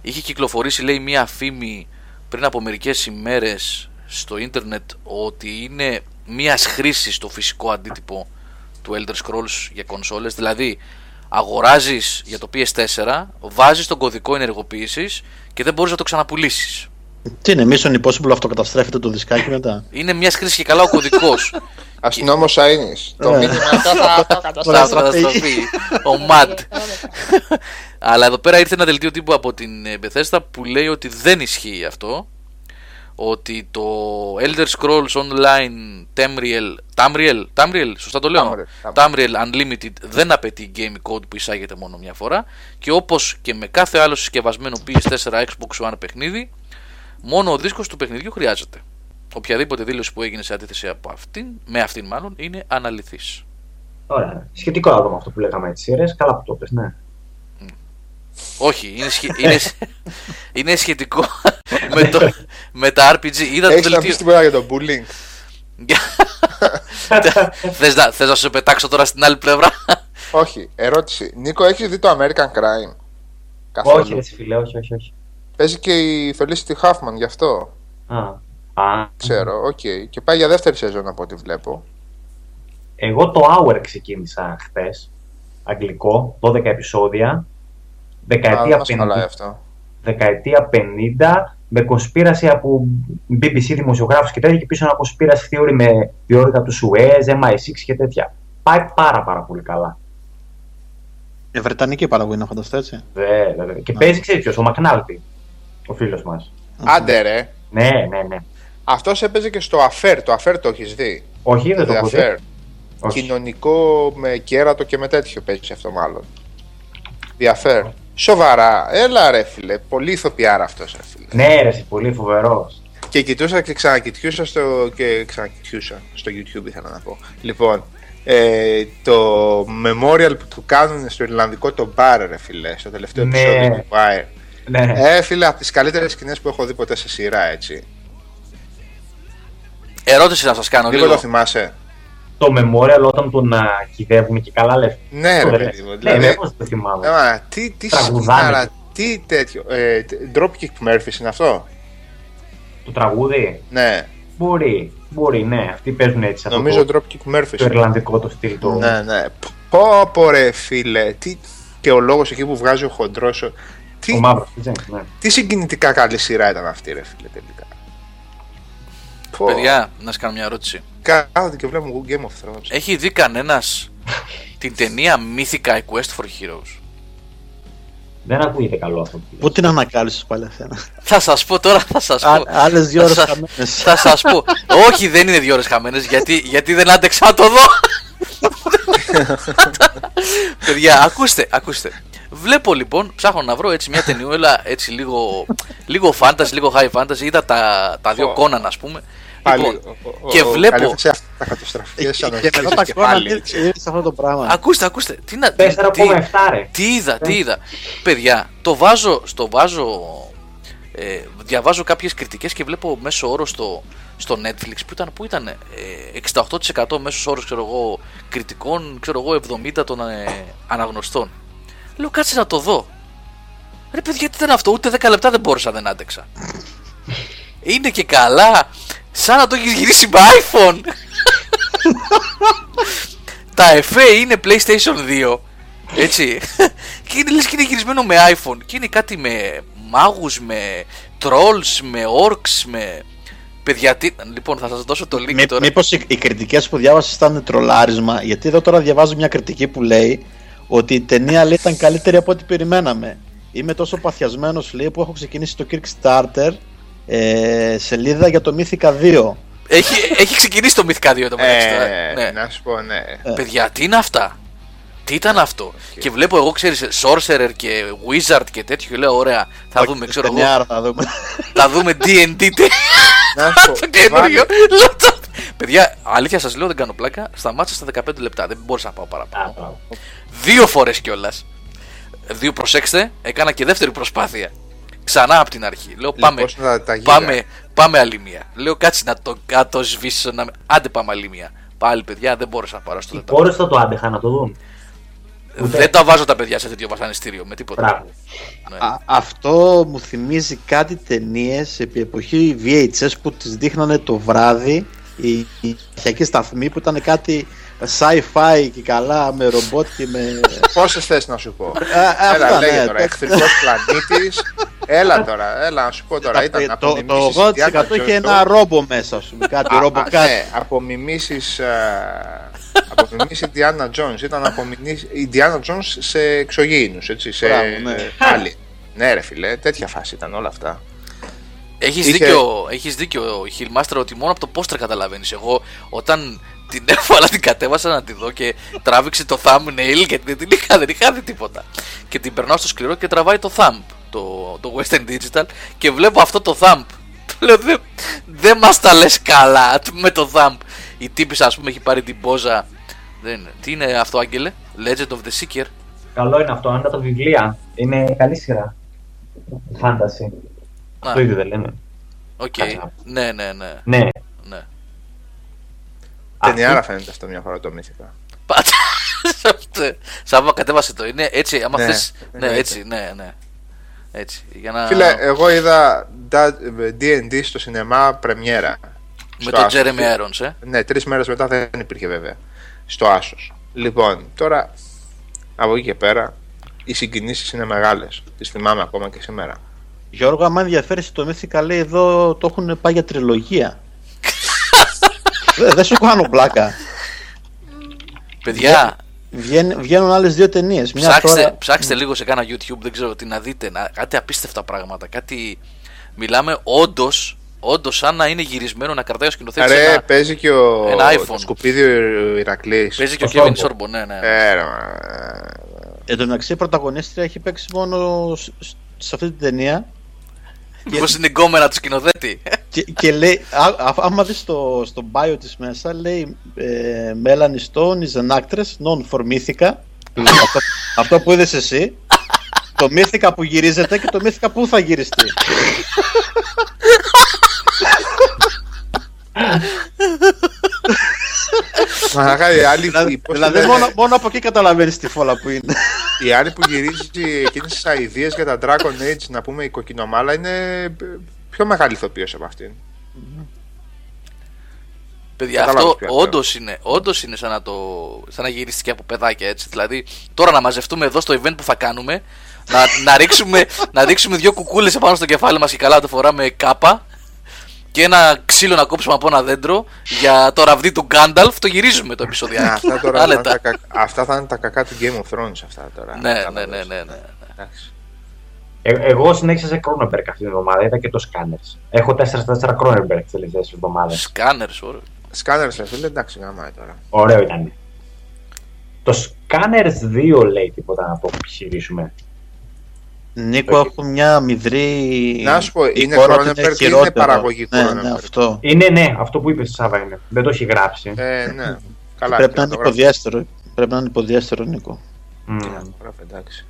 Είχε κυκλοφορήσει, λέει, μία φήμη πριν από μερικές ημέρες στο ίντερνετ ότι είναι μία χρήση στο φυσικό αντίτυπο του Elder Scrolls για κονσόλες. Δηλαδή, αγοράζεις για το PS4, βάζεις τον κωδικό ενεργοποίησης και δεν μπορείς να το ξαναπουλήσεις. Τι είναι, Mission Impossible αυτοκαταστρέφεται το δισκάκι μετά. Είναι μια χρήση και καλά ο κωδικός. Αστυνόμο Σαΐνη. Το Ε. μήνυμα αυτό θα αυτό Θα Καταστροφή. καταστροφεί. Ο Ματ. Αλλά εδώ πέρα ήρθε ένα δελτίο τύπου από την ε, Bethesda που λέει ότι δεν ισχύει αυτό. Ότι το Elder Scrolls Online Tamriel, Tamriel, Tamriel σωστά το λέω; Tamriel, Tamriel Unlimited δεν απαιτεί game code που εισάγεται μόνο μια φορά. Και όπως και με κάθε άλλο συσκευασμένο PS4 Xbox One παιχνίδι, μόνο ο δίσκος του παιχνιδιού χρειάζεται. Οποιαδήποτε δήλωση που έγινε σε αντίθεση από αυτήν, με αυτήν μάλλον, είναι αναλυθής. Ωραία. Σχετικό άτομο αυτό που λέγαμε έτσι σειρές. Καλά που το πες, ναι. Όχι, είναι, σχε- είναι, σ- [LAUGHS] είναι σχετικό [LAUGHS] με, το, με τα RPG. Είδα το Έχεις να πεις δελτίο. τίποτα για το bullying. [LAUGHS] θες, να, θες να σου πετάξω τώρα στην άλλη πλευρά; [LAUGHS] Όχι, ερώτηση. Νίκο, έχεις δει το American Crime; Καθόλου. όχι, ρε φίλε, όχι, όχι, όχι. Παίζει και η Felicity Huffman γι' αυτό. Α, α, Ξέρω, οκ. Και πάει για δεύτερη σεζόν από ό,τι βλέπω. Εγώ το Hour ξεκίνησα χθες. Αγγλικό, 12 επεισόδια. Α, Δεκαετία δεν μας 50, χαλάει αυτό. δεκαετία 50 με conspiracy από BBC δημοσιογράφους και τέτοια και πίσω ένα conspiracy theory με διώρυγα του Σουέζ, MI6 και τέτοια. Πάει πάρα πάρα πολύ καλά. Ε, Βρετανική παραγωγή να φανταστώ έτσι. Δε, δε, δε. Και παίζει, ξέρεις ποιος, ο Μακνάλτη, ο φίλος μας. Άντε ρε. Ναι, ναι, ναι. Αυτός έπαιζε και στο Affair. Το Affair το έχεις δει; Όχι, δεν το The έχω Affair. δει. Όχι. Κοινωνικό με κέρατο και με τέτοιο παίζει αυτό μάλλον. The Affair. Σοβαρά. Έλα ρε φίλε. Πολύ ηθοποιάρα αυτό ρε φίλε. Ναι, ρε, είσαι πολύ φοβερός. Και κοιτούσα και ξανακοιτούσα στο. και ξανακοιτούσα στο YouTube ήθελα να πω. Λοιπόν, ε, το memorial που του κάνουν στο Ιρλανδικό το μπαρ, ρε φίλε, στο τελευταίο Ναι. επεισόδιο του Wire. Ναι. Ε, φίλε, από τις καλύτερες σκηνές που έχω δει ποτέ σε σειρά, έτσι. Ερώτηση να σας κάνω Λίγο το λίγο. θυμάσαι. Το memorial όταν τον α, κυδεύουν και καλά λεφτά. Ναι, ρε Το παιδί μου. Ναι, Δηλαδή, ναι, πώς το θυμάμαι. ε, τι, τι Τραγουδάνε. σκηνάρα, τι τέτοιο. Ε, Dropkick Murphys είναι αυτό; Το τραγούδι; Ναι, Μπορεί, μπορεί, ναι. Αυτοί παίζουν έτσι. αυτό νομίζω το, Dropkick Murphys. το Ιρλανδικό το στυλ. Το... Ναι, ναι. Πω, πω ρε φίλε. Τι... Και ο λόγος εκεί που βγάζει ο χοντρός. ο- Τι, Ο μαύρος, έτσι, ναι. τι συγκινητικά καλή σειρά ήταν αυτή ρε φίλε τελικά. Πω, Παιδιά, να σας κάνω μια ερώτηση. Κάθονται και βλέπουμε Game of Thrones. Έχει δει κανένας την ταινία Mythica A Quest for Heroes; Δεν ακούγεται καλό αυτό που λες. Πού την ανακάλυψες πάλι αυτένα. Θα σας πω τώρα, θα σας πω. Άλλες δύο ώρες Θα σας- χαμένες. Θα σας πω. Όχι, δεν είναι δύο ώρες χαμένες, γιατί, γιατί δεν άντεξα να το δω. Παιδιά, ακούστε, ακούστε. Βλέπω λοιπόν, ψάχνω να βρω έτσι μια ταινιούλα έτσι λίγο, λίγο fantasy, λίγο high fantasy. Είδα τα, τα δύο Ω. κόναν, ας πούμε. Πάλι, Λοιπόν, ο- ο- και ο- βλέπω- καλύπτει σε αυτά τα καταστραφικές Και ανοχές μετά τα και κόμματα πάλι, ήρθε έτσι. ήρθε αυτό το πράγμα. Ακούστε, ακούστε. Τι να, 4,7 τι, ρε. τι είδα, τι είδα. Παιδιά, το βάζω, στο βάζω, ε, διαβάζω κάποιες κριτικές και βλέπω μέσο όρο στο, στο Netflix που ήταν, που ήταν ε, 68% μέσος όρος ξέρω εγώ, κριτικών, ξέρω εγώ 70% των ε, αναγνωστών. Λέω κάτσε να το δω. Ρε παιδιά τι ήταν αυτό, ούτε 10 λεπτά δεν μπόρεσα, δεν άντεξα. Είναι και καλά, σαν να το έχεις γυρίσει με iPhone. Τα εφέ είναι PlayStation 2 Έτσι. και είναι λες και είναι γυρισμένο με iPhone. Και είναι κάτι με μάγους, με trolls, με orcs, με. Παιδιά, τι... λοιπόν, θα σας δώσω το link Μή, τώρα. Μήπως οι, οι κριτικές που διάβασες ήταν τρολάρισμα, γιατί εδώ τώρα διαβάζω μια κριτική που λέει ότι η ταινία λέει, ήταν καλύτερη από ό,τι περιμέναμε. Είμαι τόσο παθιασμένος, λέει, που έχω ξεκινήσει το Kickstarter ε, σελίδα για το Mythica 2. Έχει, έχει ξεκινήσει το Mythica 2 το μεταξύ τώρα. Ε, Ναι. Να σου πω, ναι. Παιδιά, τι είναι αυτά; Τι ήταν αυτό; Και βλέπω εγώ, ξέρεις, Sorcerer και Wizard και τέτοιο. Και λέω, ωραία, θα δούμε, ξέρω εγώ. Ταινιάρα θα δούμε. Θα δούμε DD. [LAUGHS] Να σου [LAUGHS] πω, Το καινούριο. βάλε- Λέω, το- Παιδιά, αλήθεια σας λέω, δεν κάνω πλάκα. Σταμάτησα στα 15 λεπτά. Δεν μπορούσα να πάω παραπάνω. Α, μπράβο. Δύο φορές κιόλας. Δύο, προσέξτε, έκανα και δεύτερη προσπάθεια. Ξανά από την αρχή. Λέω πάμε, πώς θα τα γύρω. πάμε, πάμε άλλη μία. Λέω κάτσε να το, να το σβήσω. Να... με- Άντε πάμε άλλη μία. Πάλι παιδιά δεν μπόρεσα να πάρω στο Οι λεπτό. κόρες θα το άντεχαν να το δουν. Δεν τα βάζω τα παιδιά σε τέτοιο βασανιστήριο με τίποτα. Μπράβο. Ναι. Α, αυτό μου θυμίζει κάτι ταινίες επί εποχή VHS που τις δείχνανε το βράδυ οι, οι αρχιακοί σταθμοί που ήταν κάτι sci-fi και καλά με ρομπότ και με... Πόσες θες να σου πω; Α, έλα, αυτά, λέγε ναι, τώρα. το- Εχθρικός πλανήτης. έλα τώρα, έλα να σου πω τώρα. Ήταν το, από το, μιμήσεις το 80% Indiana είχε Jones. ένα ρόμπο μέσα, ας πούμε, κάτι Α, ρόμπο α, κάτι. Ναι, από μιμήσεις ε, από μιμήσεις Indiana Jones. Ήταν από μιμήσεις Indiana Jones σε εξωγήινους, έτσι, σε Μπράβο, ναι. άλλη. Ναι ρε φίλε, τέτοια φάση ήταν όλα αυτά. Έχεις, Είχε- δίκιο, έχεις δίκιο, Χιλμάστρο, ότι μόνο από το πόστρ καταλαβαίνεις. Εγώ όταν την έβαλα, την κατέβασα να τη δω και τράβηξε το thumbnail και δεν την είχα, δεν είχα δει τίποτα. Και την περνάω στο σκληρό και τραβάει το thumb, το, το Western Digital και βλέπω αυτό το thumb. Του Λέω δεν δεν μας τα λες καλά με το thumb. Η τύπησα ας πούμε έχει πάρει την πόζα. Δεν, τι είναι αυτό Άγγελε, Legend of the Seeker. Καλό είναι αυτό, είναι τα βιβλία. Είναι καλή σειρά. Φάνταση. Α, Το ίδιο δεν λένε. οκ. Καλά. Ναι, ναι, ναι. Ναι. Ναι. Ταινιάρα φαίνεται αυτό μια φορά το μύθικα. Πάτα. Σάββα κατέβασε το. Είναι έτσι, άμα Ναι, θες. Ναι, εννοείται. έτσι, ναι, ναι. Έτσι. Για να... Φίλε, εγώ είδα D&D στο σινεμά πρεμιέρα. με Στο τον Άσος. Jeremy Irons, ε. Ναι, τρεις μέρες μετά δεν υπήρχε βέβαια. Στο Άσος. Λοιπόν, τώρα από εκεί και πέρα οι συγκινήσεις είναι μεγάλες. Τις θυμάμαι ακόμα και σήμερα. Γιώργο, άμα ενδιαφέρει το Mythica, λέει εδώ το έχουν πάει για τριλογία. Δεν δεν σου κάνω πλάκα. Παιδιά, Βγαίνουν, βγαίνουν άλλες δύο ταινίες. ψάξτε, τώρα... ψάξτε λίγο σε κάνα YouTube, δεν ξέρω τι να δείτε. Να, κάτι απίστευτα πράγματα. Κάτι. Μιλάμε όντως, όντως σαν να είναι γυρισμένο να κρατάει ο σκηνοθέτης. Ρε, Ένα... παίζει και ο, ένα iPhone. το σκουπίδι ο Ηρακλής. Παίζει και ο το Kevin Sorbo. Σόρμπο, ναι, ναι. Ε, ρε, μα, Εν τω μεταξύ, η πρωταγωνίστρια έχει παίξει μόνο σ- σ- σε αυτή την ταινία. Μήπω είναι γκόμενα του σκηνοθέτη. Και, και λέει, α, α, άμα δεις στο, στο bio της μέσα, λέει ε, Melanie Stone is an actress known for Mythica. αυτό, αυτό που είδες εσύ. το Mythica που γυρίζεται και το Mythica που θα γυριστεί. Μαλάκα, οι άλλοι, δηλαδή, οι- πώς δηλαδή τη λένε, μόνο, μόνο από εκεί καταλαβαίνεις τη φόλα που είναι. η άλλη που γυρίζει εκείνες τις αειδίες για τα Dragon Age, να πούμε η κοκκινομάλα, είναι πιο μεγάλη ηθοποιός από αυτήν. Παιδιά, Κατάλαβες αυτό ποιο αυτό. όντως είναι, όντως είναι σαν να, το, σαν να γυρίστηκε από παιδάκια έτσι. Δηλαδή, τώρα να μαζευτούμε εδώ στο event που θα κάνουμε, να, να, ρίξουμε, να ρίξουμε δύο κουκούλες επάνω στο κεφάλι μας και καλά το φοράμε κάπα και ένα ξύλο να κόψουμε από ένα δέντρο για το ραβδί του Γκάνταλφ, το γυρίζουμε το Ναι, επεισοδιάκι. αυτά, τώρα θα είναι Άνετα. τα, κα- αυτά θα είναι τα κακά του Game of Thrones. Αυτά τώρα. Ναι, ναι, Κατάλαβες. ναι, ναι, ναι. Εντάξει. Ε, εγώ συνέχισα σε Cronenberg αυτή την εβδομάδα, είδα και το Scanners. Έχω 4-4 Cronenberg τις τελευταίες εβδομάδες. Σκάνερς, ωραία. Σκάνερ, ρε φίλε, εντάξει, γαμάει τώρα. Ωραίο ήταν. Το Scanners 2 λέει τίποτα να το επιχειρήσουμε. Νίκο, έχω μια μηδρή. Να σου πω, είναι εικόνα ότι Cronenberg ή είναι χειρότερο. παραγωγικό Ναι, Cronenberg? ναι, αυτό. Είναι ναι, αυτό που είπες Σάβα είναι. Δεν το έχει γράψει. Ε, ναι. [LAUGHS] Καλά, Πρέπει και να είναι το γράφει. υποδιέστερο. Πρέπει να είναι υποδιέστερο, Νίκο. Μμ. Και να το γράφει, εντάξει.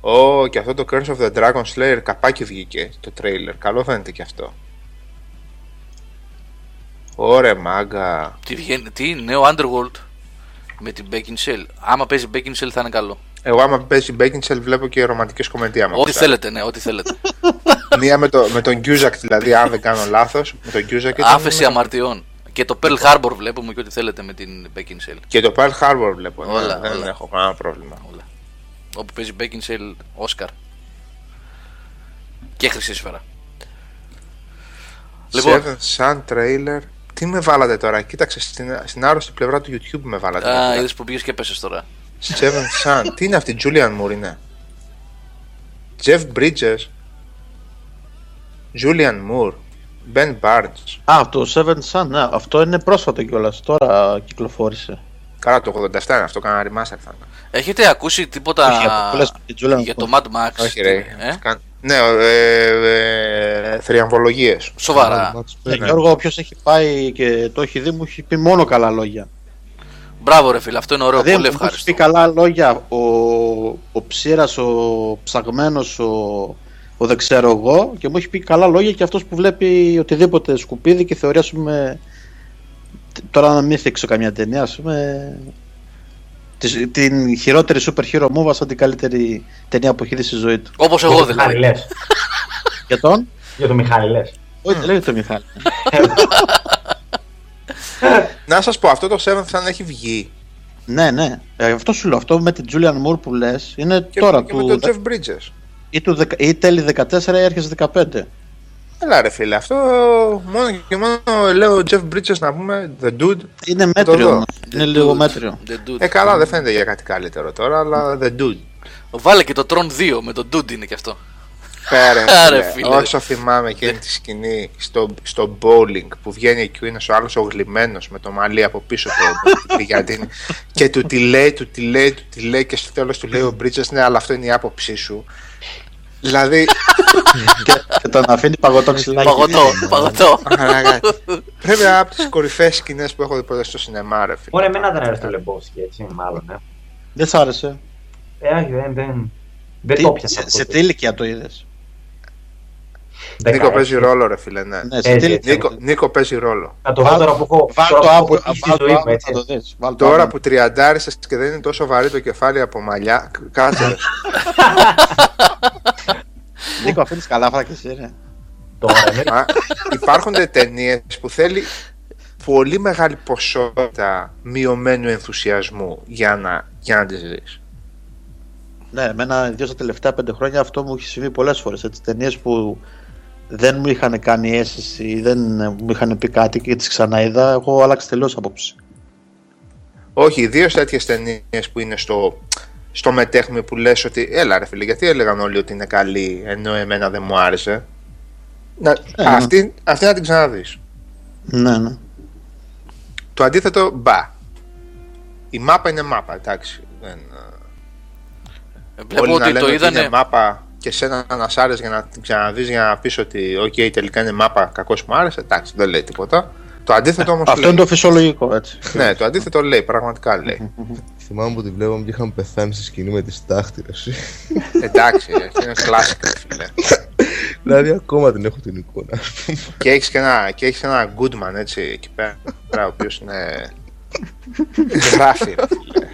Ω, και αυτό το Curse of the Dragon Slayer καπάκι βγήκε το trailer. Καλό φαίνεται και αυτό. Ωρε μάγκα. Τι, βγαίνει, τι νέο Underworld με την Beckinsale. Άμα παίζει Beckinsale θα είναι καλό. Εγώ άμα παίζει Beckinsale βλέπω και ρομαντικές κομμεντία Ό,τι θέλετε, ναι, ό,τι θέλετε. [LAUGHS] Μία με, το, με τον Cusack δηλαδή, αν δεν κάνω λάθος. Με τον Cusack ήταν- Άφεση αμαρτιών. Και το Pearl Harbor βλέπουμε και ό,τι θέλετε με την Beckinsale. Και το Pearl Harbor βλέπω. ναι, Όλα, δεν όλα. έχω κανένα πρόβλημα. Όλα. Όπου παίζει Beckinsale, Oscar. Και χρυσή σφαίρα. Λοιπόν, Seven Sun Trailer. Τι με βάλατε τώρα, κοίταξε στην, στην άρρωστη πλευρά του YouTube με βάλατε. α, είδες που πήγες και πέσες τώρα. Seven Sun. Τι είναι αυτή, Julian Moore είναι; Jeff Bridges. Julian Moore. Ben Barnes. Α, το Seven Sun, ναι, αυτό είναι πρόσφατο κιόλας. Τώρα κυκλοφόρησε. Καλά, το 87 είναι αυτό, κάνα remaster θα είναι. Έχετε ακούσει τίποτα Όχι, αυτό που λες με την Julian για Moore. το Mad Max; Όχι, ρε. Ε; Καν- Ναι, ε, ε, θριαμβολογίες. Σοβαρά. Max Ναι, Payne. Γιώργο, όποιος έχει πάει και το έχει δει, μου έχει πει μόνο καλά λόγια. Μπράβο ρε φίλε, αυτό είναι ωραίο, Δηλαδή, πολύ μου έχεις ευχάριστο. πει καλά λόγια ο, ο ψήρας, ο ψαγμένος, ο, ο δεν ξέρω εγώ και μου έχει πει καλά λόγια και αυτός που βλέπει οτιδήποτε σκουπίδι και θεωρεί ας πούμε τώρα να μην θίξω καμιά ταινία ας πούμε της- την χειρότερη super hero movie σαν την καλύτερη ταινία που έχει δει στη ζωή του. Όπως εγώ Για το δηλαδή. Μιχάλη λες. Για τον, Για το Μιχάλη λες. όχι δεν λέγεται το Μιχάλη. [LAUGHS] Να σας πω, αυτό το Seven Sun έχει βγει. ναι, ναι. Ε, αυτό σου λέω. Αυτό με την Julian Moore που λες είναι Και, τώρα και του, με τον Jeff Bridges. ή, του, δεκα- ή τέλη 14 ή αρχές 15. Έλα ρε φίλε, αυτό μόνο και μόνο λέω Jeff Bridges να πούμε The Dude. Είναι το μέτριο. δω. όμως. Είναι λίγο μέτριο. The Dude. Ε, καλά, δεν φαίνεται για κάτι καλύτερο τώρα, αλλά The Dude. Βάλε και το Tron 2 με τον Dude είναι και αυτό. Πέρα, Άρε, φίλε. φίλε. Όσο θυμάμαι εκείνη τη σκηνή στο, στο bowling που βγαίνει εκεί, είναι ο άλλος ο γλυμμένος με το μαλλί από πίσω του Πηγιαντίνη και του τη λέει, του τη λέει, του τη λέει και στο τέλος του λέει ο Bridges, ναι, αλλά αυτό είναι η άποψή σου. Δηλαδή, και, και τον αφήνει παγωτό ξυλάκι. Παγωτό, παγωτό. μαλάκα, πρέπει να είναι από τις κορυφαίες σκηνές που έχω δει ποτέ στο σινεμά, ρε φίλε. Μόνο εμένα δεν αρέσει το Λεμπόσκι, έτσι, μάλλον. Ε, Δεν σ' άρεσε. ε όχι, δεν, δεν, δεν Τι- το πιάσα. σε, σε τι ηλικία το είδες; Νίκο παίζει ρόλο, ρε φίλε, ναι. Ναι, σε Έτσι, τι ηλικία. Νίκο, Νίκο παίζει ρόλο. Να το δω τώρα που έχω Βάλ τώρα το που έχω άπο, αρχίσει τη βάλ το ζωή μου, άπο, έτσι. θα το δεις. Βάλ το Τώρα άπο. που τριαντάρισες και δεν είναι τόσο βαρύ το κεφάλι από μαλλιά, κάτσε. ρε. [LAUGHS] Νίκο, αφήνεις καλά και εσύ, ρε. Τώρα, ναι. Μα υπάρχουν ταινίες που θέλει πολύ μεγάλη ποσότητα μειωμένου ενθουσιασμού για να, για να τις δεις. Ναι, εμένα ιδίω τα τελευταία πέντε χρόνια αυτό μου έχει συμβεί πολλές φορές. Ταινίες που δεν μου είχαν κάνει αίσθηση ή δεν μου είχαν πει κάτι και τις ξαναείδα, έχω αλλάξει τελείως άποψη. Όχι, ιδίω τέτοιες ταινίες που είναι στο, στο μετέχνη που λες ότι έλα ρε φίλε, γιατί έλεγαν όλοι ότι είναι καλή ενώ εμένα δεν μου άρεσε. Να, ναι. αυτή, αυτή να την ξαναδείς. Ναι, ναι. Το αντίθετο, μπα. Η μάπα είναι μάπα, εντάξει. Δεν, Βλέπω όλοι να ότι λένε το ότι είδανε. είναι μάπα και σένα να σ' άρεσε για να την ξαναδείς για να πεις ότι οκ, τελικά είναι μάπα, κακώς μου άρεσε, εντάξει, δεν λέει τίποτα. Το αντίθετο όμως Αυτό λέει. είναι το φυσιολογικό, έτσι. Ναι, το αντίθετο λέει, πραγματικά λέει. Θυμάμαι που τη βλέπαμε και είχαμε πεθάνει στη σκηνή με τις τάχτηρες. εντάξει, αυτό είναι κλάσικο, φίλε. δηλαδή ακόμα την έχω την εικόνα. ας πούμε. και έχεις και ένα, και έχεις ένα Goodman έτσι εκεί πέρα, ο οποίος είναι... γράφει, ρε φίλε.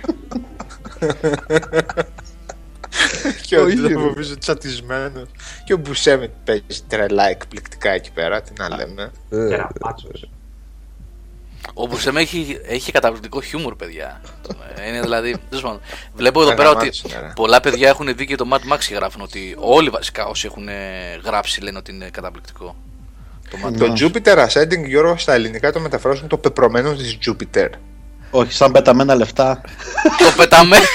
[LAUGHS] και ο Όχι, ρε. Ντρόπο πίσω τσατισμένος και ο Μπουσέμι παίζει τρελά εκπληκτικά εκεί πέρα, τι να λέμε. Ε, Κεραμπάτσος. Ο Μπουσεμέ έχει, έχει καταπληκτικό χιούμορ, παιδιά. [LAUGHS] Είναι δηλαδή. τέλος πάντων. Βλέπω εδώ πέρα ότι Αγαμάτισε, ναι, ρε. πολλά παιδιά έχουν δει και το Mad Max και γράφουν ότι όλοι βασικά όσοι έχουν ε, γράψει λένε ότι είναι καταπληκτικό. Το Mad Max. Το Jupiter Ascending, Γιώργο, στα ελληνικά το μεταφράζουν το πεπρωμένο της Jupiter. Όχι, σαν πεταμένα λεφτά. το πεταμέ... [LAUGHS]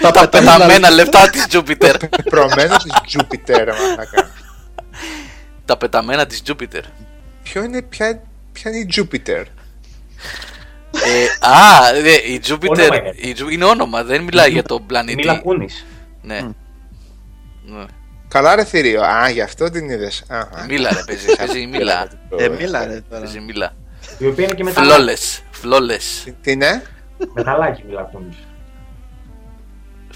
Τα τα πεταμένα πεταμένα λεπτά της Jupiter. Πεπρωμένο της Jupiter, ρε μαλάκα. τα πεταμένα της Jupiter. Ποιο είναι, ποια, ποια είναι η Jupiter; Ε, α, ναι, η Jupiter Όνομα είναι. η Ju- είναι όνομα, δεν μιλάει για τον πλανήτη. Μίλα Κούνης. Ναι. Ναι. Καλά ρε θηρίο. Α, γι' αυτό την είδες. Α, α. Μίλα ρε παίζει, παίζει μίλα. Ε, μίλα ρε τώρα. Παίζει μίλα. Η οποία είναι και μεταλλάκι. Φλόλες, φλόλες. Τι- Τι είναι. Μεταλλάκι Μίλα Κούνης.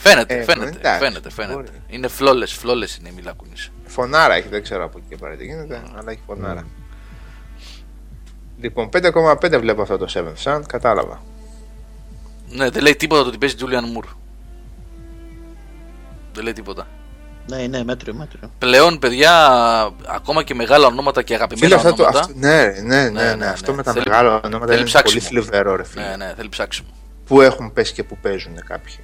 Φαίνεται, Ε, φαίνεται, εντάξει, φαίνεται, φαίνεται. μπορεί. Είναι φλόλες, φλόλες είναι η μίλα κουνής. Φωνάρα έχει, δεν ξέρω από εκεί και πέρα τι γίνεται, αλλά έχει φωνάρα. Λοιπόν, 5,5 βλέπω αυτό το 7 Sun, κατάλαβα. Ναι, δεν λέει τίποτα το ότι παίζει Julian Moore. Δεν λέει τίποτα. Ναι, ναι, μέτριο, μέτριο. Πλέον, παιδιά, ακόμα και μεγάλα ονόματα και αγαπημένα Φίλε, αυτό, ονόματα. αυτό, ναι, ναι, ναι, ναι, Ναι, ναι, αυτό ναι. με τα Θέλει- μεγάλα ονόματα θέλει είναι ψάξιμο. πολύ θλιβερό, ρε φίλε. Ναι, ναι, θέλει ψάξιμο. Πού έχουν πέσει και πού παίζουν κάποιοι.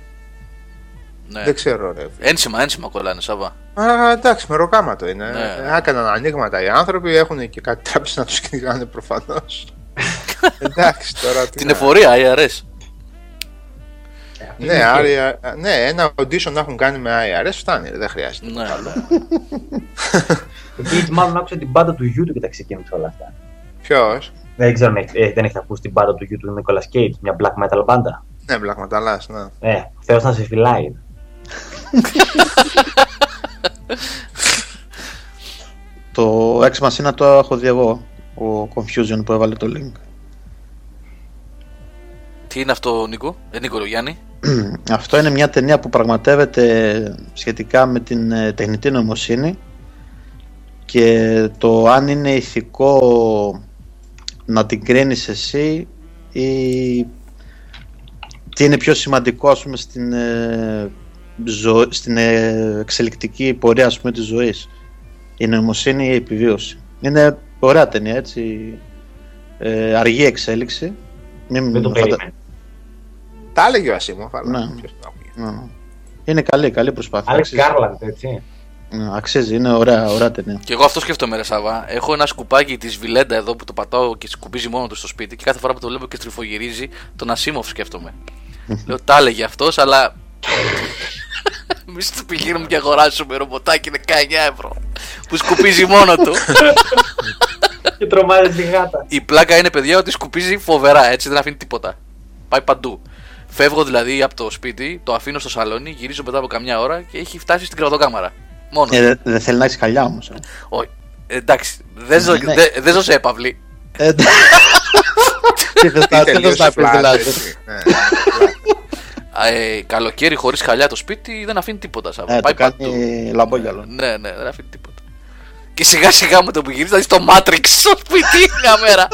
Ναι. Δεν ξέρω, ρε. φίλε. Ένσημα, ένσημα κολλάνε, Σάβα. Α, εντάξει, με ροκάματο είναι. Ναι. Έκαναν ανοίγματα οι άνθρωποι, έχουν και κάτι τράπεζες να τους κυνηγάνε προφανώς. [LAUGHS] εντάξει, τώρα. τι Την να- εφορία, IRS. Ναι, άρα, ναι, ένα audition να έχουν κάνει με IRS φτάνει, δεν χρειάζεται. Ναι, ναι. [LAUGHS] Εκεί μάλλον άκουσα την μπάντα του YouTube και τα ξεκίνησε όλα αυτά. Ποιος; Δεν ξέρω αν έχετε- ε, δεν έχετε ακούσει την μπάντα του YouTube του Nicolas Cage, μια black metal μπάντα. Ναι, πλαγματαλά, ναι. Ε, Θεός να σε φυλάει. [LAUGHS] Το Ex Machina το έχω δει εγώ. Ο Confusion που έβαλε το link. Τι είναι αυτό, Νίκο, ε, Νίκο Γιάννη. [CLEARS THROAT] Αυτό είναι μια ταινία που πραγματεύεται σχετικά με την ε, τεχνητή νοημοσύνη και το αν είναι ηθικό να την κρίνεις εσύ ή τι είναι πιο σημαντικό ας πούμε στην, ε, ζω- στην ε, εξελικτική πορεία ας πούμε της ζωής η νοημοσύνη ή η επιβίωση είναι ωραία ταινία έτσι ε, αργή εξέλιξη Μην Δεν το φαντα- περίμενε. Τα έλεγε ο Ασίμοφ, αλλά Ναι. ποιος το άκουγε. Ναι. Είναι καλή, καλή προσπάθεια. Άλεξ Αξίζει. Γκάρλαντ, έτσι. Ναι, αξίζει, είναι ωραία, ωραία ταινία. Και εγώ αυτό σκέφτομαι, ρε Σάβα. Έχω ένα σκουπάκι της Βιλέντα εδώ που το πατάω και σκουπίζει μόνο του στο σπίτι και κάθε φορά που το βλέπω και στριφογυρίζει, τον Ασίμοφ σκέφτομαι. [LAUGHS] Λέω, τα έλεγε αυτός, αλλά. Εμείς το πηγαίνουμε και αγοράσουμε ρομποτάκι 19 ευρώ που σκουπίζει μόνο του. Και τρομάζει τη γάτα. Η πλάκα είναι, παιδιά, ότι σκουπίζει φοβερά, έτσι δεν αφήνει τίποτα. Πάει παντού. Φεύγω δηλαδή από το σπίτι, το αφήνω στο σαλόνι, γυρίζω μετά από καμιά ώρα και έχει φτάσει στην κρατοκάμαρα. Μόνος. Ε, δεν δεν θέλει να έχεις χαλιά όμως. Ε. Όχι. Ε, εντάξει, δεν ζω, Ναι. δεν- δεν ζω σε έπαυλη. Ε, [LAUGHS] τι θες να- τι θες Τελείωσε να πεις flat, δηλαδή. Έτσι. Ναι. Ε, καλοκαίρι χωρίς χαλιά το σπίτι δεν αφήνει τίποτα. Σάβα. Ε, Πάει το παντού. κάνει λαμπόγιαλο. Ναι, ναι, δεν αφήνει τίποτα. Και σιγά σιγά με το που γυρίζει θα δεις το Matrix στο σπίτι [LAUGHS] μια μέρα.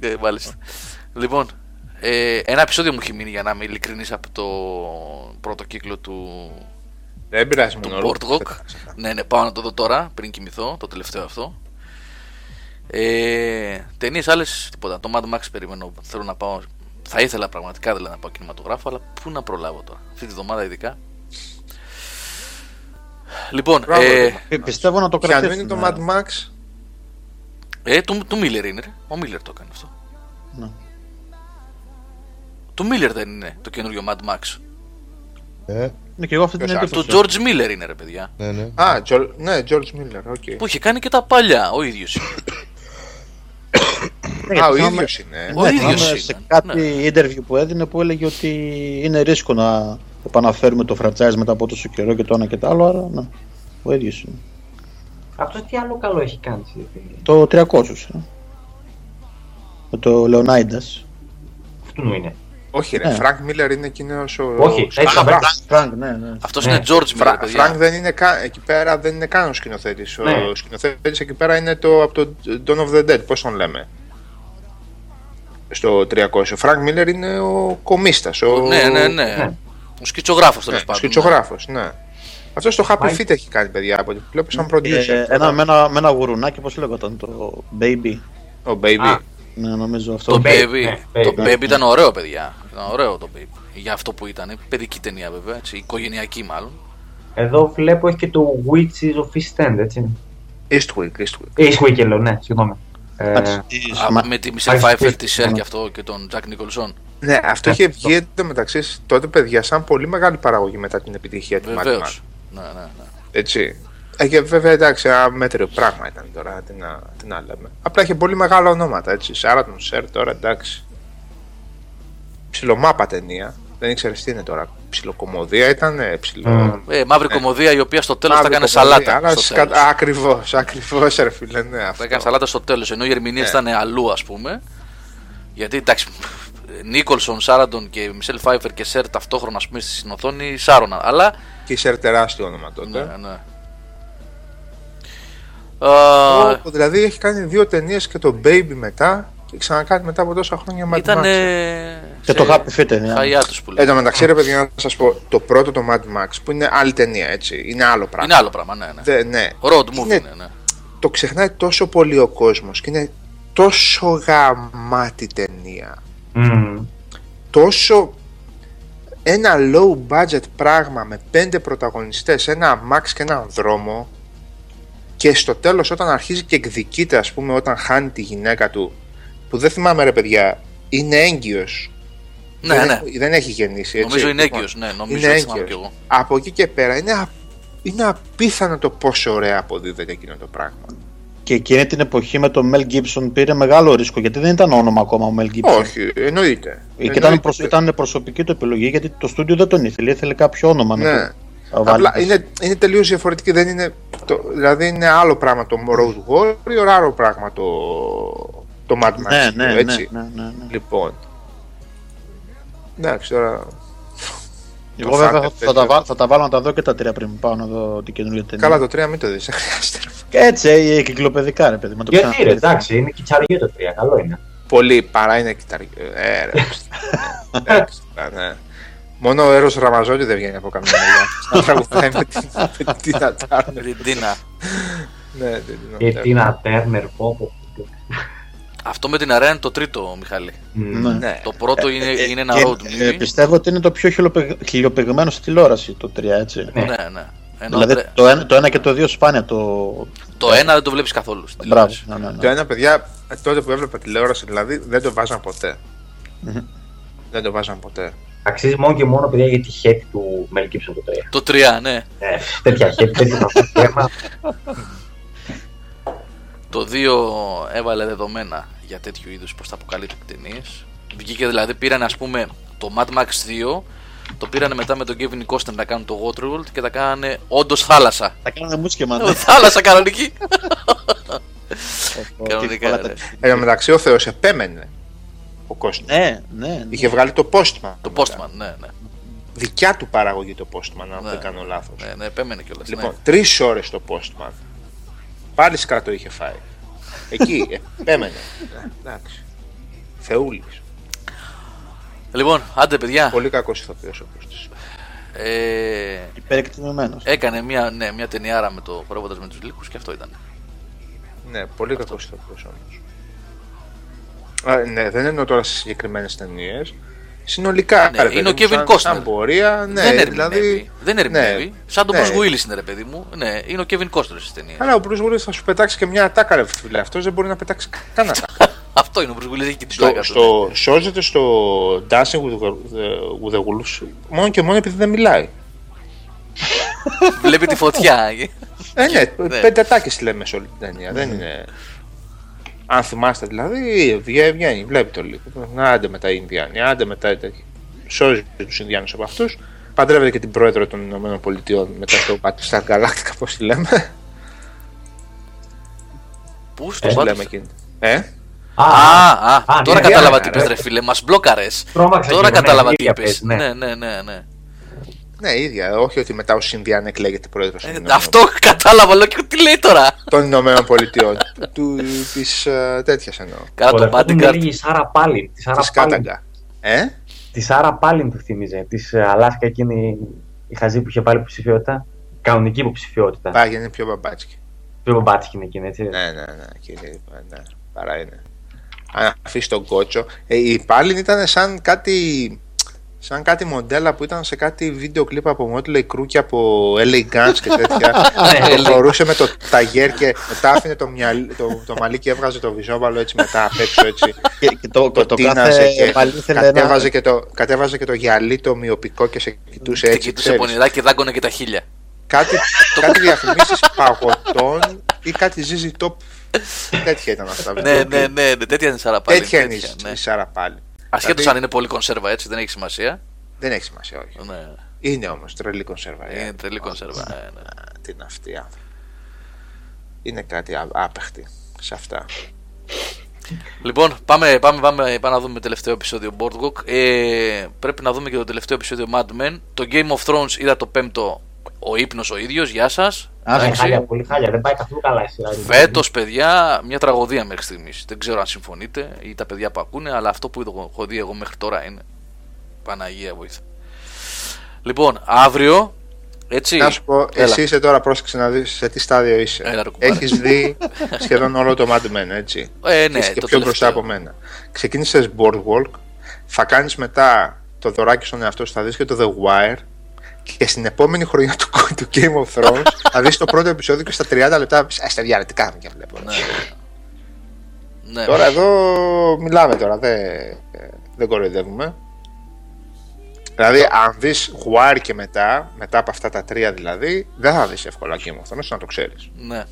ε, μάλιστα. Λοιπόν, ε, ένα επεισόδιο μου έχει μείνει για να είμαι ειλικρινής από το πρώτο κύκλο του, Δεν πειράζει του μόνο. Boardwalk. Ναι, ναι, πάω να το δω τώρα πριν κοιμηθώ, το τελευταίο αυτό. Ε, Ταινίες άλλες τίποτα. Το Mad Max περιμένω. Θέλω να πάω. Θα ήθελα πραγματικά δηλαδή να πάω κινηματογράφο, αλλά πού να προλάβω τώρα; Αυτή τη βδομάδα ειδικά. Λοιπόν, Μπράβο, ε, ρε. Ε, Πιστεύω να το Ποιανού κρατήσουν. είναι το Mad Max; ε, του, του Miller είναι, ρε. Ο Miller το έκανε αυτό. Ναι. Του Miller δεν είναι το καινούριο Mad Max. Ε, Ναι, και εγώ αυτή την Ποιος Του εντύπωση. George Miller είναι, ρε παιδιά. ναι, ναι. Α, Τζο- ναι, George Miller, OK. Που είχε κάνει και τα παλιά, ο ίδιος. [COUGHS] Ναι, Α, ο θυμάμαι- ίδιος είναι. Ο Ναι, ίδιος θυμάμαι είναι, σε κάτι interview που έδινε που έλεγε ότι είναι ρίσκο να επαναφέρουμε το franchise μετά από τόσο καιρό και το ένα και το άλλο, άρα ναι, ο ίδιος είναι. Αυτό τι άλλο καλό έχει κάνει. εσύ, Το 300, ε. Με το Leonidas. Αυτού μου είναι. Όχι, ρε, Ναι. Frank Miller είναι εκείνος ο. Όχι, ο- έτσι Α, θα Frank, ναι, ναι. Αυτός Ναι. είναι George Miller, Φρα- παιδιά. Frank δεν είναι καν, εκεί πέρα δεν είναι καν ο σκηνοθέτης. Ναι. Ο σκηνοθέτης εκεί πέρα είναι το, από το Dawn of the Dead, πώς τον λέμε. Στο 300. Ο Frank Miller είναι ο κομίστας. Ο... Ναι, ναι, ναι. Ναι. Ο σκητσογράφος τέλος Ναι, πάντων. σκητσογράφος, ναι. Αυτός το Happy Πάει. Feet έχει κάνει, παιδιά, από ό,τι βλέπω σαν producer. Ε, ένα, με, ένα, με ένα γουρουνάκι, πώς λέγονταν το Baby. Ο Baby. Α. Ναι, νομίζω αυτό. Το Baby, Baby, ναι, το Baby. Baby ήταν ωραίο, παιδιά. Ήταν ωραίο το Baby. Για αυτό που ήταν. Παιδική ταινία, βέβαια. Έτσι, οικογενειακή, μάλλον. Εδώ βλέπω έχει και το Witches of East End, έτσι. Eastwick, Eastwick. Ε, Eastwick, λέω, ναι, συγγνώμη. Ε, Εντάξει, η Α, σωμα- με τη Michelle Πάει Pfeiffer, σπίτι. τη Σέρ και αυτό και τον Jack Nicholson. Ναι, αυτό είχε βγει εντωμεταξύ τότε, παιδιά, σαν πολύ μεγάλη παραγωγή μετά την επιτυχία του Mad Βεβαίως. Max. Ναι, ναι, ναι. Έτσι. Ε, και βέβαια εντάξει, ένα μέτριο πράγμα ήταν τώρα, τι να, τι να λέμε. Απλά είχε πολύ μεγάλα ονόματα, έτσι. Σάρατον Σερ τώρα, εντάξει. Ψιλομάπα ταινία. Δεν ήξερες τι είναι τώρα. Ψιλοκομωδία ήταν, ε, ψιλο... Μμμ. Ε, μαύρη κομμωδία η οποία στο τέλος θα Μαύρη έκανε κομμωδία, σαλάτα. αλλά στο σκα... τέλος. Ακριβώς, ακριβώς ρε φίλε, ναι Θα αυτό. έκανε σαλάτα στο τέλος. Ενώ οι ερμηνείες Ναι. ήταν αλλού, ας πούμε. Γιατί εντάξει, Νίκολσον, Σάραντον και Μισελ Φάιφερ και Σερ ταυτόχρονα ας πούμε, στην οθόνη σάρωναν. Αλλά Και η Σερ τεράστιο όνομα τότε. Ναι, ναι. Α, Ο- δηλαδή έχει κάνει δύο ταινίες και το Baby μετά. Και ξανακάνει μετά από τόσα χρόνια Mad Ήταν. Max. Και το Happy Feet είναι. Χαϊάτους που Εν λέει. τω μεταξύ, ρε παιδιά, να σας πω, το πρώτο το Mad Max που είναι άλλη ταινία, έτσι. Είναι άλλο πράγμα. Είναι άλλο πράγμα, ναι. ναι. Δε- ναι. Road movie Είναι- είναι, ναι. Το ξεχνάει τόσο πολύ ο κόσμος και είναι τόσο γαμάτη ταινία. Μμμ. τόσο ένα low budget πράγμα με πέντε πρωταγωνιστές, ένα αμάξι και έναν δρόμο και στο τέλος όταν αρχίζει και εκδικείται ας πούμε όταν χάνει τη γυναίκα του που δεν θυμάμαι ρε παιδιά είναι έγκυος Ναι, δεν, ναι. έχει- δεν έχει γεννήσει έτσι, Νομίζω είναι λοιπόν. έγκυος, ναι, νομίζω είναι έτσι θυμάμαι έγκυος. κι εγώ. από εκεί και πέρα είναι, α- είναι απίθανο το πόσο ωραία αποδίδεται εκείνο το πράγμα Και εκείνη την εποχή με τον Mel Gibson πήρε μεγάλο ρίσκο γιατί δεν ήταν όνομα ακόμα ο Mel Gibson. όχι εννοείται Και ήταν, Εννοείται. προσ- ήταν προσωπική του επιλογή γιατί το στούντιο δεν τον ήθελε. Ήθελε κάποιο όνομα Ναι. να το βάλει Απλά μέσα. είναι, είναι τελείως διαφορετική. Δεν είναι, το, δηλαδή είναι άλλο πράγμα το Road Warrior, άλλο πράγμα το, το Mad Max. Ναι, ναι, ναι, έτσι. ναι, ναι, ναι. Λοιπόν. Εντάξει, τώρα. Εγώ το βέβαια Thunder θα, θα, τα, τέτοιο. βά- θα τα βάλω να τα δω και τα τρία πριν πάω να δω την καινούργια ταινία. Καλά, το 3 μην το δεις, δεν [LAUGHS] χρειάζεται. Και έτσι, ε, κυκλοπαιδικά ρε παιδί. μα το Γιατί ξαναδεί. ρε, εντάξει, είναι κυτσαριό το 3, καλό είναι. Πολύ παρά είναι κυταρικό. Ε, ρε. [LAUGHS] εντάξει, ναι. Μόνο ο Έρος Ραμαζότη δεν βγαίνει από καμία μεριά. [LAUGHS] Να τραγουδάει με την- με την Τίνα Με Τάρνερ. την Τίνα. Ναι, την Τίνα Και Τάρνερ. Τίνα Τέρνερ, πω πω. Αυτό με την αρένα είναι το τρίτο, Μιχάλη. Μμμ. Ναι. Ναι. Το πρώτο είναι, Ε, είναι ένα και, road ε, movie. πιστεύω ότι είναι το πιο χιλιοπαιγ- χιλιοπαιγμένο στη τηλεόραση το 3, έτσι. Ναι. Ναι, ναι. Ενώ Δηλαδή τρε- το ένα, το ένα και το δύο σπάνια το. το ένα δεν το βλέπεις καθόλου στην Μπράβο. τηλεόραση. Ναι, ναι, ναι. Το ένα, παιδιά, τότε που έβλεπα τηλεόραση, δηλαδή δεν το βάζαν ποτέ. Μμμ. Δεν το βάζαν ποτέ. Αξίζει μόνο και μόνο παιδιά για τη χέτη του Mel Gibson το 3. Το 3, ναι. Ε, τέτοια χέτη, τέτοιο θα [LAUGHS] θέμα. Το 2 έβαλε δεδομένα για τέτοιου είδους πώ τα αποκαλύπτει ταινίες. Βγήκε δηλαδή, πήραν ας πούμε το Mad Max 2, το πήραν μετά με τον Kevin Costner να κάνουν το Waterworld και τα κάνανε όντως θάλασσα. Τα κάνανε μουσκεμα. Ε, θάλασσα κανονική. Κανονικά, ρε. Εν τω μεταξύ, ο Θεός επέμενε. Ο Κώστας. Ναι, ναι. ναι. Είχε βγάλει το Postman. Το Postman, ναι, ναι. Δικιά του παραγωγή το Postman, αν Ναι. δεν κάνω λάθος. Ναι, ναι, επέμενε κιόλας. Λοιπόν, τρεις ώρες το Postman. Πάλι σκάτω είχε φάει. Εκεί, επέμενε. Ναι, Εντάξει. Θεούλης. Λοιπόν, άντε παιδιά. Πολύ κακός ηθοποιός ο Κώστας. Ε, Υπερεκτιμημένος. έκανε μια, ναι, μια ταινιάρα με το χορεύοντα με τους λύκους και αυτό ήταν. Ναι, πολύ κακός ηθοποιός όμως. Ναι, δεν εννοώ τώρα σε συγκεκριμένες ταινίες. Συνολικά. Ναι, ρε είναι παιδί ο μου, Kevin σαν- Costner. Σαν πορεία, ναι, δεν δηλαδή. ερμηνεύει. Δεν ερμηνεύει. ναι, Σαν τον ναι. Bruce Willis είναι ρε παιδί μου. Ναι, είναι ο Kevin Costner στις ταινίες. Αλλά ο Bruce Willis θα σου πετάξει και μια ατάκα, ρε φίλε. Αυτός δεν μπορεί να πετάξει κανένα [LAUGHS] ατάκα. Αυτό είναι ο Bruce Willis, έχει και την στο, πλάκα του. στο, σώζεται στο Dancing with the, with the Wolves μόνο και μόνο επειδή δεν μιλάει. Βλέπει τη φωτιά. Ε, ναι, [LAUGHS] Ναι. πέντε ατάκε λέμε σε όλη την ταινία. Δεν είναι. Αν θυμάστε δηλαδή, βγαίνει, βγαίνει, βλέπει το λίγο. Να, Άντε μετά οι Ινδιάνοι, άντε μετά οι τέτοιοι. Σώζει τους Ινδιάνους από αυτούς. Παντρεύεται και την πρόεδρο των Ηνωμένων Πολιτειών μετά το Battlestar Galactica, πώς τη λέμε. Πού στο Ε, Πώς τη λέμε Battlestar. εκείνη. Ε, Α, α, Α, τώρα ναι, κατάλαβα ναι, τι ναι, πες ρε. ρε φίλε, μας μπλόκαρες. Τρώμαξα Τώρα και εγώ, ναι, κατάλαβα τι ίδια είπες. πες, ναι. Ναι, ναι, ναι, ναι. ναι, ίδια. Όχι ότι μετά ο Ινδιάν εκλέγεται πρόεδρος Ε, Αυτό κατάλαβα, λέω και τι λέει τώρα; των Ηνωμένων Πολιτειών. του, της τέτοιας εννοώ. Καλά το Ωραία, αυτό μου bodyguard. έλεγε η Σάρα Πάλιν. Τη Σάρα Της Πάλιν, Κάταγκα. Ε, τη Σάρα Πάλιν του θύμιζε. Της Αλάσκα εκείνη η χαζή που είχε πάλι υποψηφιότητα. Κανονική υποψηφιότητα. πάγει είναι πιο μπαμπάτσικη. Πιο μπαμπάτσικη είναι εκείνη, έτσι. Ναι, ναι, ναι, κύριε, ναι, παρά είναι. Αν αφήσει τον κότσο. Ε, η Πάλιν ήταν σαν κάτι, σαν κάτι μοντέλα που ήταν σε κάτι βίντεο κλιπ από Motley Crue και από LA Guns και τέτοια. [LAUGHS] Ναι, το φορούσε με το ταγέρ και μετά άφηνε το, μυαλί, το, το μαλλί και έβγαζε το βυζόβαλο έτσι μετά απ' έξω έτσι. Και, και το, το το, τίναζε κάθε και πάλι ήθελε κατέβαζε, να... και το, κατέβαζε και το γυαλί το μειοπικό και σε κοιτούσε Και έτσι. κοιτούσε ξέρεις. πονηρά και δάγκωνε και τα χίλια. Κάτι, κάτι διαφημίσεις παγωτών ή κάτι ζύζι top. Τέτοια ήταν αυτά. Ναι, ναι, ναι, ναι, τέτοια είναι η Σάρα πάλι. Τέτοια είναι η ναι. Η Σάρα πάλι. Ασχέτως Δηλαδή, αν είναι πολύ κονσέρβα έτσι, δεν έχει σημασία. Δεν έχει σημασία, όχι. Ναι, Είναι όμως τρελή κονσέρβα. ε. είναι τρελή κονσέρβα. ναι, ναι. Α, Τι είναι αυτή η άνθρωποι. Είναι κάτι α- άπεχτη σε αυτά. Λοιπόν, πάμε, πάμε, πάμε, πάμε να δούμε το τελευταίο επεισόδιο Boardwalk. Ε, πρέπει να δούμε και το τελευταίο επεισόδιο Mad Men. Το Game of Thrones είδα το πέμπτο. Ο ύπνος ο ίδιος, γεια σας. Α, χάλια, πολύ χάλια. Δεν πάει καθόλου καλά η σειρά. Φέτος, παιδιά, μια τραγωδία μέχρι στιγμής. Δεν ξέρω αν συμφωνείτε ή τα παιδιά που ακούνε, αλλά αυτό που έχω δει εγώ μέχρι τώρα είναι. Παναγία βοήθεια. Λοιπόν, αύριο. Έτσι. Να σου πω, Έλα. εσύ είσαι τώρα, πρόσεξε να δεις σε τι στάδιο είσαι. Έχεις δει [LAUGHS] σχεδόν όλο το Mad Men, έτσι. Ε, ναι, είσαι και πιο μπροστά από μένα. Ξεκίνησες Boardwalk, θα κάνεις μετά το δωράκι στον εαυτό σου, θα δεις και το The Wire και στην επόμενη χρονιά του, του Game of Thrones [LAUGHS] θα δεις το πρώτο επεισόδιο και στα 30 λεπτά. Α τα διάρρη, τι κάνουμε και βλέπω. Ναι. ναι. Τώρα εδώ μιλάμε τώρα, δεν, δεν κοροϊδεύουμε. Δηλαδή, αν δεις Wire και μετά, μετά από αυτά τα τρία δηλαδή, δεν θα δεις εύκολα Game of Thrones, να το ξέρεις. Ναι.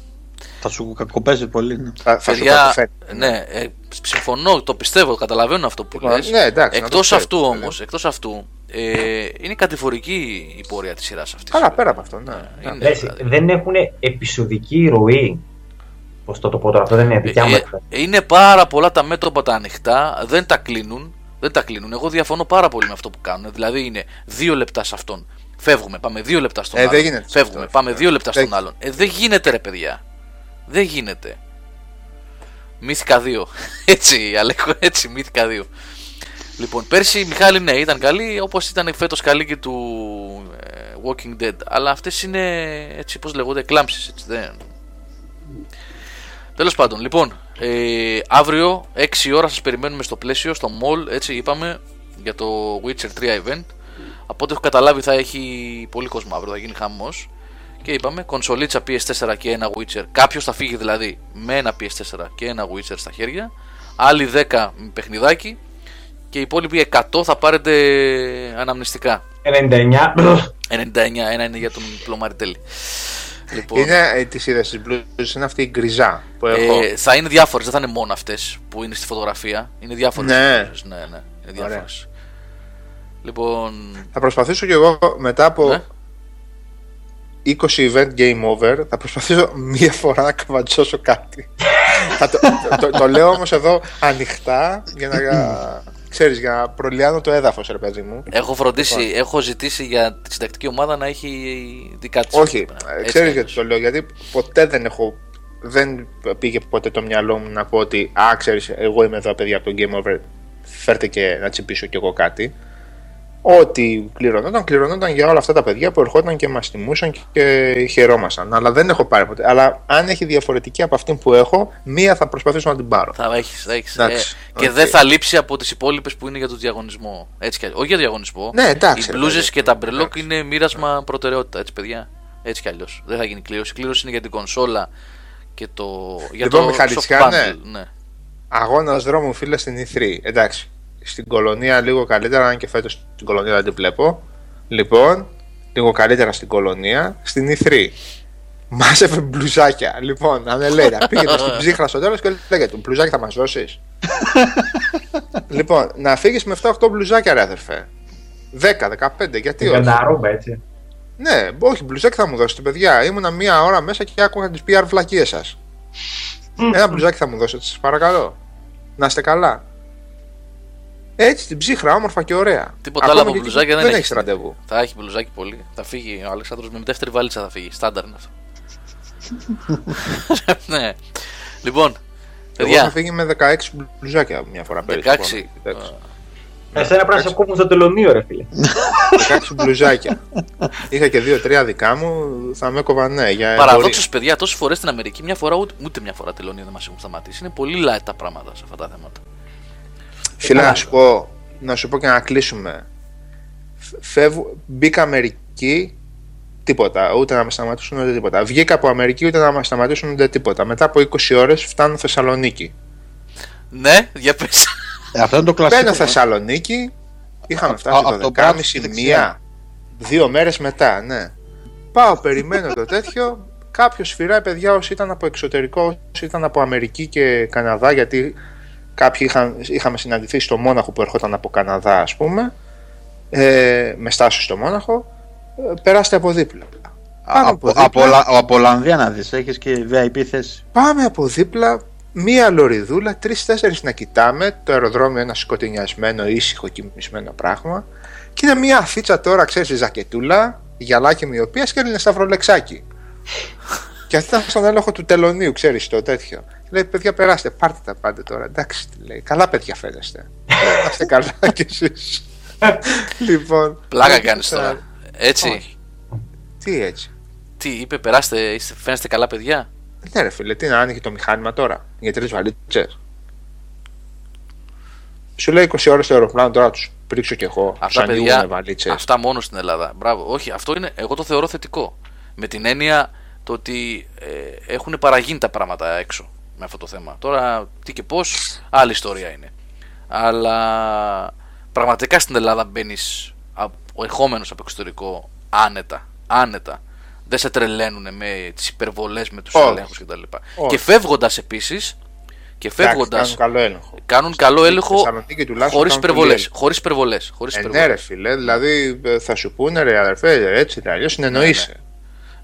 Θα σου κακοπέζει πολύ. Ναι. Θα, θα Παιδιά, σου ναι, ε, συμφωνώ, το πιστεύω, καταλαβαίνω αυτό που λοιπόν, λες. Ναι, εντάξει, εκτός αυτού όμως, εκτός αυτού, ε, είναι κατηφορική η πορεία της σειράς αυτής. Καλά, πέρα από αυτό, ναι. ναι. Είναι, Λες, δηλαδή. Δεν έχουν επεισοδική ροή; Πώς το το πω τώρα, αυτό δεν είναι δικιά μου ε, ε, Είναι πάρα πολλά τα μέτωπα τα ανοιχτά, δεν τα κλείνουν. Δεν τα κλείνουν. Εγώ διαφωνώ πάρα πολύ με αυτό που κάνουν. Δηλαδή είναι δύο λεπτά σε αυτόν. Φεύγουμε, πάμε δύο λεπτά στον ε, άλλον. γίνεται, Φεύγουμε, πάμε δύο λεπτά στον άλλον. Ε, δεν γίνεται ρε παιδιά. Δεν γίνεται. Μύθικα 2. [LAUGHS] Έτσι, Αλέκο, έτσι, μύθικα 2. Λοιπόν, πέρσι η Μιχάλη ναι, ήταν καλή όπως ήταν φέτος καλή και του ε, Walking Dead. Αλλά αυτές είναι έτσι, πώς λέγονται, κλάμψεις. Δεν... Τέλος πάντων, λοιπόν, ε, αύριο 6 ώρα σας περιμένουμε στο πλαίσιο, στο mall, έτσι είπαμε, για το Witcher 3 event. Από ό,τι έχω καταλάβει θα έχει πολύ κόσμο αύριο, θα γίνει χαμός. Και είπαμε, κονσολίτσα PS4 και ένα Witcher. Κάποιος θα φύγει δηλαδή με ένα PS4 και ένα Witcher στα χέρια. Άλλοι 10 με παιχνιδάκι. Και οι υπόλοιποι 100 θα πάρετε αναμνηστικά. 99. 99, ένα είναι για τον Πλωμαριτέλη. Λοιπόν, είναι ε, τη είδες της blues, είναι αυτή η γκριζά που έχω. Ε, θα είναι διάφορες, δεν θα είναι μόνο αυτές που είναι στη φωτογραφία. Είναι διάφορες. Ναι. ναι, ναι, είναι διάφορες. Λοιπόν. Θα προσπαθήσω κι εγώ μετά από ναι. 20 event game over, θα προσπαθήσω μία φορά να καβατζώσω κάτι. [LAUGHS] το, το, το, λέω όμως εδώ ανοιχτά για να, [CLEARS THROAT] ξέρεις, για να προλιάνω το έδαφος, ρε παιδί μου. Έχω φροντίσει, λοιπόν. έχω ζητήσει για τη συντακτική ομάδα να έχει δικά της. Όχι, ξέρεις γιατί το λέω, γιατί ποτέ δεν έχω δεν πήγε ποτέ το μυαλό μου να πω ότι α, ξέρεις, εγώ είμαι εδώ παιδιά από το Game Over, φέρτε και να τσιπήσω κι εγώ κάτι. Ό,τι κληρωνόταν, κληρωνόταν για όλα αυτά τα παιδιά που ερχόταν και μας τιμούσαν και χαιρόμασταν. Αλλά δεν έχω πάρει ποτέ. Αλλά αν έχει διαφορετική από αυτή που έχω, μία θα προσπαθήσω να την πάρω. Θα έχεις, θα έχεις. Ε, και δεν θα λείψει από τις υπόλοιπες που είναι για το διαγωνισμό. Έτσι κι Όχι για διαγωνισμό. Ναι, εντάξει. Οι μπλούζες και τα μπρελόκ είναι μοίρασμα προτεραιότητα, έτσι παιδιά. Έτσι κι αλλιώς. Δεν θα γίνει κλήρωση. Η κλήρωση είναι για την κονσόλα και το. Για λοιπόν, το ναι. ναι. Αγώνας δρόμου, φίλε στην E3. Εντάξει στην κολονία λίγο καλύτερα, αν και φέτος στην κολονία δεν την βλέπω. Λοιπόν, λίγο καλύτερα στην κολονία, στην E3. Μάζευε μπλουζάκια. Λοιπόν, αν λέει, πήγαινε στην [LAUGHS] ψύχρα στο τέλος και λέγεται: Μπλουζάκι θα μας δώσεις. λοιπόν, να φύγεις με 7-8 μπλουζάκια, ρε αδερφέ. 10-15, γιατί όχι; ρούμπα, έτσι. Ναι, όχι, μπλουζάκι θα μου δώσετε, παιδιά. Ήμουνα μία ώρα μέσα και άκουγα τις PR βλακίες σας. Ένα μπλουζάκι θα μου δώσετε, σας παρακαλώ. Να είστε καλά. Έτσι την ψύχρα, όμορφα και ωραία. Τίποτα άλλο από μπλουζάκια δεν, δεν έχεις ραντεβού. Θα έχει μπλουζάκι πολύ. Θα φύγει ο Αλέξανδρος με δεύτερη βαλίτσα θα φύγει. Στάνταρ είναι αυτό. [LAUGHS] ναι. Λοιπόν. Εγώ θα φύγει με 16 μπλουζάκια μια φορά πέρυσι. 16. Εσένα πρέπει να σε κόβουν στο τελωνίο, ρε φίλε. [LAUGHS] 16 μπλουζάκια. Είχα και δύο-τρία δικά μου, θα με έκοβαν ναι. Παραδόξως, παιδιά, τόσες φορές στην Αμερική, μια φορά ούτε, ούτε μια φορά τελωνίο δεν μας έχουν σταματήσει. Είναι πολύ light τα πράγματα σε αυτά τα θέματα. Φίλε, να σου, πω, να σου πω και να κλείσουμε. Φεύγω, μπήκα Αμερική, τίποτα. Ούτε να με σταματήσουν ούτε τίποτα. Βγήκα από Αμερική, ούτε να με σταματήσουν ούτε τίποτα. Μετά από 20 ώρες φτάνω Θεσσαλονίκη. Ναι, για πες. Ε, αυτό είναι το κλασικό. Μπαίνω Θεσσαλονίκη, είχαμε φτάσει το 10.30 μία, δύο μέρες μετά, ναι. Πάω, περιμένω το τέτοιο. Κάποιος σφυράει παιδιά όσοι ήταν από εξωτερικό, όσοι ήταν από Αμερική και Καναδά, γιατί Κάποιοι είχαν, είχαμε συναντηθεί στο Μόναχο που ερχόταν από Καναδά, ας πούμε, ε, με στάση στο Μόναχο, ε, περάστε από δίπλα. από, από, από, Ολλανδία να δεις, έχεις και VIP θέση. Πάμε από δίπλα, μία λωριδούλα, τρει-τέσσερι να κοιτάμε, το αεροδρόμιο ένα σκοτεινιασμένο, ήσυχο, κοιμισμένο πράγμα. Και είναι μία αφίτσα τώρα, ξέρεις, ζακετούλα, γυαλάκι μοιοπίας και έλεγε σταυρολεξάκι. Και αυτή ήταν στον έλεγχο του τελωνίου, ξέρεις το τέτοιο. Λέει, παιδιά, περάστε, πάρτε τα πάντα τώρα. Εντάξει, λέει. Καλά, παιδιά, φαίνεστε. Είστε καλά κι εσείς. [LAUGHS] λοιπόν. Πλάκα κάνεις τώρα. Έτσι; Τι έτσι; Τι είπε, περάστε, είστε, φαίνεστε καλά, παιδιά. Ναι, ρε φίλε, τι να άνοιγε το μηχάνημα τώρα για τρεις βαλίτσες. Σου λέει 20 ώρες το αεροπλάνο τώρα τους πρίξω κι εγώ. Αυτά παιδιά, αυτά μόνο στην Ελλάδα. Μπράβο. Όχι, αυτό είναι, εγώ το θεωρώ θετικό. Με την έννοια το ότι ε, έχουν παραγίνει τα πράγματα έξω με αυτό το θέμα. Τώρα τι και πώς, άλλη ιστορία είναι. Αλλά πραγματικά στην Ελλάδα μπαίνεις ερχόμενος από εξωτερικό άνετα. Άνετα. Δεν σε τρελαίνουν με τις υπερβολές, με τους ελέγχους κτλ. Και φεύγοντας επίσης, και φεύγοντα. Κάνουν καλό έλεγχο. Κάνουν καλό έλεγχο χωρίς υπερβολές. Χωρίς υπερβολές. Ε, ναι, ρε φίλε, δηλαδή ε, θα σου πούνε ρε αδερφέ, έτσι, αλλιώς συνεννοείσαι. Ναι, ναι.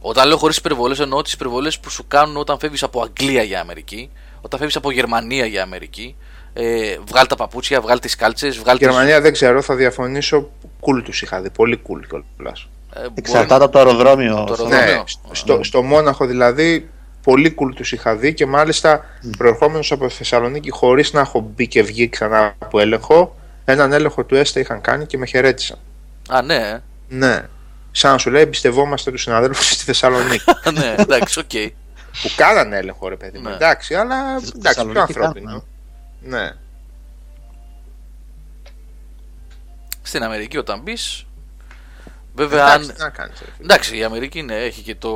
Όταν λέω χωρίς υπερβολές, εννοώ τις υπερβολές που σου κάνουν όταν φεύγεις από Αγγλία για Αμερική, όταν φεύγεις από Γερμανία για Αμερική. Ε, βγάλει τα παπούτσια, βγάλει τις κάλτσες. Βγάλει Γερμανία τις... δεν ξέρω, θα διαφωνήσω. Κουλ τους είχα δει. Πολύ κουλ κιόλα. Ε, Εξαρτάται από το αεροδρόμιο. Το αεροδρόμιο. Ναι, στο, στο Μόναχο δηλαδή πολύ cool τους είχα δει και μάλιστα mm. προερχόμενος από Θεσσαλονίκη χωρίς να έχω μπει και βγει ξανά από έλεγχο, έναν έλεγχο του ΕΣΤΑ είχαν κάνει και με χαιρέτησαν. Α, ναι. Ναι. Σαν να σου λέει, εμπιστευόμαστε τους συναδέλφους στη Θεσσαλονίκη. [LAUGHS] ναι, εντάξει, OK. Okay. Που κάνανε έλεγχο, ρε παιδί μου. Ναι. Εντάξει, αλλά εντάξει, πιο ανθρώπινο. Ναι. Στην Αμερική όταν μπεις, Βέβαια, εντάξει, αν... εντάξει, η Αμερική είναι, έχει και το...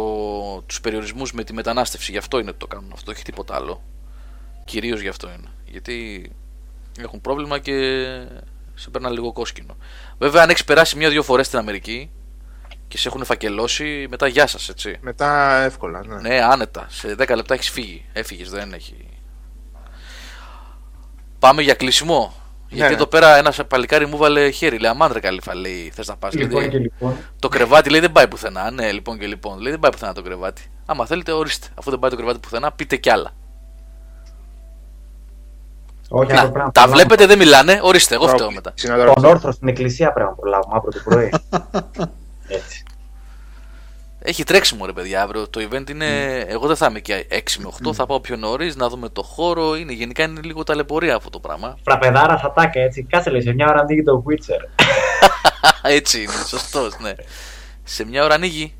τους περιορισμούς με τη μετανάστευση, γι' αυτό είναι ότι το κάνουν αυτό, έχει τίποτα άλλο. Κυρίως γι' αυτό είναι. Γιατί έχουν πρόβλημα και σε παίρνουν λίγο κόσκινο. Βέβαια, αν έχεις περάσει μία-δύο φορές στην Αμερική και σε έχουν φακελώσει, μετά γεια σας, έτσι. Μετά εύκολα, ναι. Ναι, άνετα. Σε 10 λεπτά έχεις φύγει. Έφυγες, δεν έχει. Πάμε για κλεισμό. Γιατί ναι. εδώ πέρα ένας παλικάρι μου βάλε χέρι. Λέει Αμάντρε καλήφα, λέει θες να πας. Λοιπόν και λοιπόν. Το κρεβάτι λέει δεν πάει πουθενά. Ναι, λοιπόν και λοιπόν. Λέει δεν πάει πουθενά το κρεβάτι. Άμα θέλετε, ορίστε. Αφού δεν πάει το κρεβάτι πουθενά, πείτε κι άλλα. Όχι, να, πράγμα, τα βλέπετε, δεν μιλάνε. Ορίστε, εγώ φταίω μετά. Τον όρθρο στην εκκλησία πρέπει να προλάβουμε αύριο το πρωί. [LAUGHS] Έτσι. Έχει τρέξιμο ρε παιδιά αύριο. Το event είναι. Mm. Εγώ δεν θα είμαι και 6 με 8, mm. θα πάω πιο νωρίς να δούμε το χώρο. Είναι, γενικά είναι λίγο ταλαιπωρία αυτό το πράγμα. Φραπεδάρα θα τάκα έτσι. Κάτσε λέει σε μια ώρα ανοίγει το Witcher. [LAUGHS] έτσι είναι, σωστός, ναι. Σε μια ώρα ανοίγει.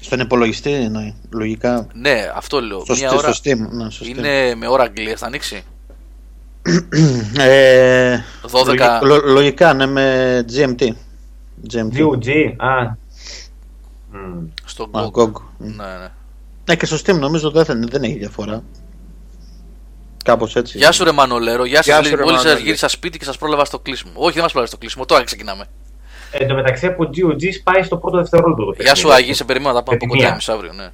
Στον υπολογιστή εννοεί. Λογικά. Ναι, αυτό λέω. Σωστή, μια ώρα... σωστή, ναι, σωστή. Είναι με ώρα Αγγλία, θα ανοίξει; [CLEARS THROAT] ε, 12... Λογικά, ναι, με GMT. GMT. UG, α, στο GOG. Ναι, ναι. Ναι, και στο Steam νομίζω δεν, δεν έχει διαφορά. Κάπως έτσι. Γεια σου, ρε Μανολέρο. Γεια σα. Μόλις σα γύρισα σπίτι και σας πρόλαβα στο κλείσιμο. Όχι, δεν μας πρόλαβα στο κλείσιμο. Τώρα ξεκινάμε. Εν τω μεταξύ από GOG πάει στο πρώτο δευτερόλεπτο. Γεια σου, Αγί, σε περιμένω να πάμε από κοντά μισάυριο, ναι.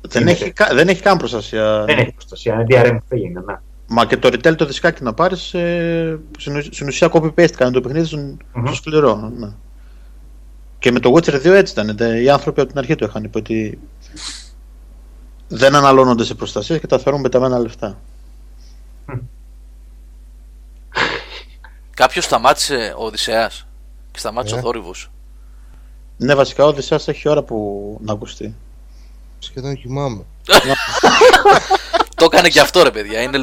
Δεν έχει, δεν έχει καν προστασία. Δεν έχει προστασία. Είναι DRM που έγινε, ναι. Μα και το retail το δισκάκι να πάρεις ε, στην ουσία copy-paste κάνει το παιχνίδι στο mm-hmm. σκληρό. Ναι. Και με το Witcher 2 έτσι ήταν. Οι άνθρωποι από την αρχή το είχαν πει ότι δεν αναλώνονται σε προστασία και τα θεωρούν πεταμένα λεφτά. Κάποιος σταμάτησε ο Οδυσσέας και σταμάτησε ο ε. Θόρυβος. Ναι, βασικά ο Οδυσσέας έχει ώρα που να ακουστεί. Σχεδόν κοιμάμαι. [LAUGHS] [LAUGHS] [LAUGHS] Το έκανε και αυτό ρε παιδιά. Είναι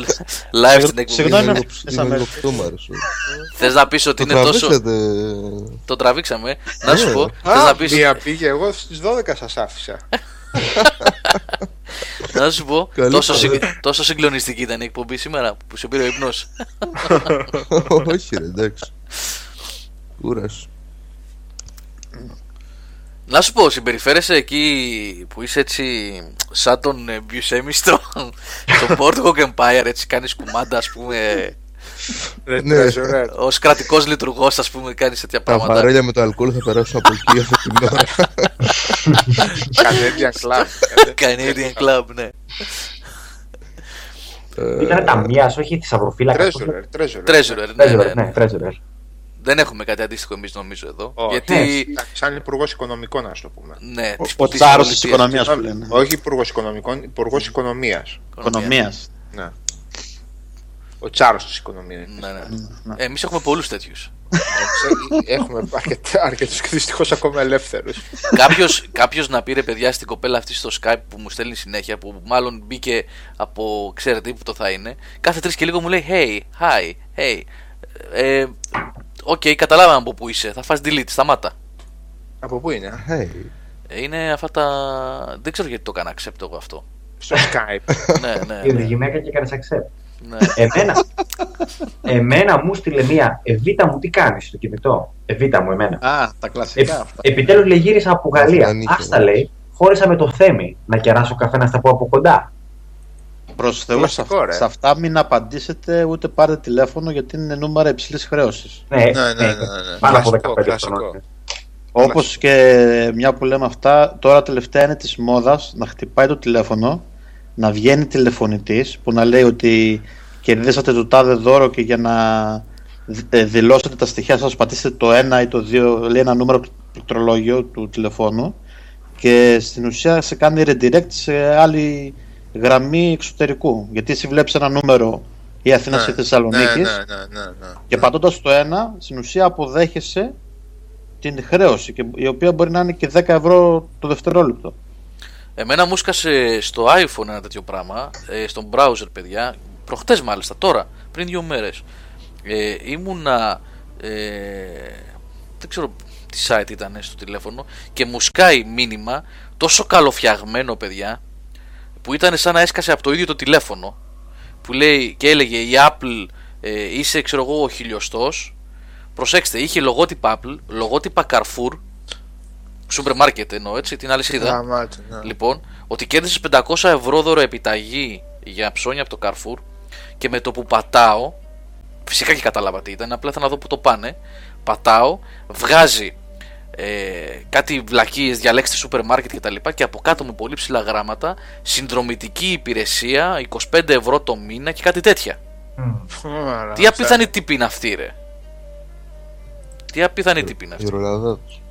live στην εκπομπή. Συγγνώμη, Θες να πεις ότι είναι τόσο. Το τραβήξαμε. Να σου πω. Θες να πει. Μία πήγε, εγώ στις 12 σας άφησα. [LAUGHS] Να σου πω, τόσο, συγκλονιστική ήταν η εκπομπή σήμερα που σε πήρε ο ύπνος. [LAUGHS] Όχι, ρε, εντάξει. Κούρας. Να σου πω, συμπεριφέρεσαι εκεί που είσαι έτσι σαν τον Μπιουσέμι στο, στο Boardwalk Empire, έτσι κάνεις κουμάντα ας πούμε ναι, Ω κρατικός λειτουργός, ας πούμε, κάνεις τέτοια πράγματα. Τα βαρέλια με το αλκοόλ θα περάσουν από εκεί αυτή την ώρα. Canadian Club. Canadian Club, ναι. Ήταν ταμεία, όχι θησαυροφύλακα. Treasurer, ναι, Treasurer. Δεν έχουμε κάτι αντίστοιχο εμείς νομίζω εδώ. Oh, γιατί... Ναι, σαν υπουργός οικονομικών, ας το πούμε. Ναι, ο ο τσάρος της οικονομίας που λένε. Όχι υπουργός οικονομικών, υπουργός οικονομίας. Οικονομίας. Ναι. Ο τσάρος της οικονομίας. Ναι, ναι. ναι. Εμείς έχουμε πολλούς τέτοιους. Έχουμε αρκετούς και δυστυχώς ακόμα ελεύθερους. Κάποιος να πήρε παιδιά στην κοπέλα αυτή στο Skype που μου στέλνει συνέχεια, που μάλλον μπήκε από ξέρετε που το θα είναι. Κάθε τρεις και λίγο μου λέει Hey, hi, hey. Ε, OK, okay, καταλάβαμε από πού είσαι. Θα φας delete, σταμάτα. Από πού είναι, Hey. Είναι αυτά τα. Δεν ξέρω γιατί το έκανα accept εγώ αυτό. Στο Skype. [LAUGHS] ναι, ναι. Είναι ναι. γυναίκα και έκανες accept. ναι. Εμένα, εμένα μου στείλε μία Εβίτα μου τι κάνεις στο κινητό; Εβίτα μου, εμένα. Α, τα κλασικά αυτά. Επιτέλους λέει γύρισα από Γαλλία. Δεν είχε, Άστα ναι. λέει, χώρισα με το Θέμη να κεράσω καφέ να στα πω από κοντά. Προς Θεού, σε, Κλασικό, αυτά- ρε. σε αυτά μην απαντήσετε ούτε πάρετε τηλέφωνο γιατί είναι νούμερα υψηλής χρέωση. Ναι, ναι, ναι, ναι, ναι. Πάνω από Κλασικό, 15 κλασικό. χρόνια. Όπως και μια που λέμε αυτά, τώρα τελευταία είναι της μόδας να χτυπάει το τηλέφωνο, να βγαίνει τηλεφωνητής που να λέει ότι κερδίσατε το τάδε δώρο και για να δ- ε, δηλώσετε τα στοιχεία σας πατήσετε το 1 ή το 2, λέει ένα νούμερο του πληκτρολόγιο του τηλεφώνου και στην ουσία σε κάνει redirect σε άλλη γραμμή εξωτερικού. Γιατί εσύ βλέπεις ένα νούμερο η Αθήνα Ναι, ή Θεσσαλονίκης Ναι, ναι, ναι, ναι, ναι. και πατώντας το 1 στην ουσία αποδέχεσαι την χρέωση και, η οποία μπορεί να είναι και 10 ευρώ το δευτερόλεπτο. Εμένα μου σκάσε στο iPhone ένα τέτοιο πράγμα, ε, στον browser, παιδιά. Προχτές μάλιστα, τώρα, πριν δύο μέρες. Ε, ήμουνα. Ε, δεν ξέρω τι site ήταν στο τηλέφωνο και μου σκάει μήνυμα τόσο καλοφτιαγμένο, παιδιά, που ήταν σαν να έσκασε από το ίδιο το τηλέφωνο. Που λέει και έλεγε η Apple ε, είσαι, ξέρω εγώ, ο χιλιοστός. Προσέξτε, είχε λογότυπα Apple, λογότυπα Carrefour, σούπερ μάρκετ εννοώ έτσι, την αλυσίδα. Γαμάτο, ναι. Λοιπόν, ότι κέρδισε 500 ευρώ δώρο επιταγή για ψώνια από το Carrefour και με το που πατάω, φυσικά και κατάλαβα τι ήταν, απλά θα να δω που το πάνε. Πατάω, βγάζει ε, κάτι βλακίες, διαλέξτε σούπερ μάρκετ κτλ. Και, και από κάτω με πολύ ψηλά γράμματα, συνδρομητική υπηρεσία, 25 ευρώ το μήνα και κάτι τέτοια. Ωραία, Τι απίθανη τύπη είναι αυτή, ρε. Τι απίθανη τύπη είναι αυτή. Η ρολάδα τους.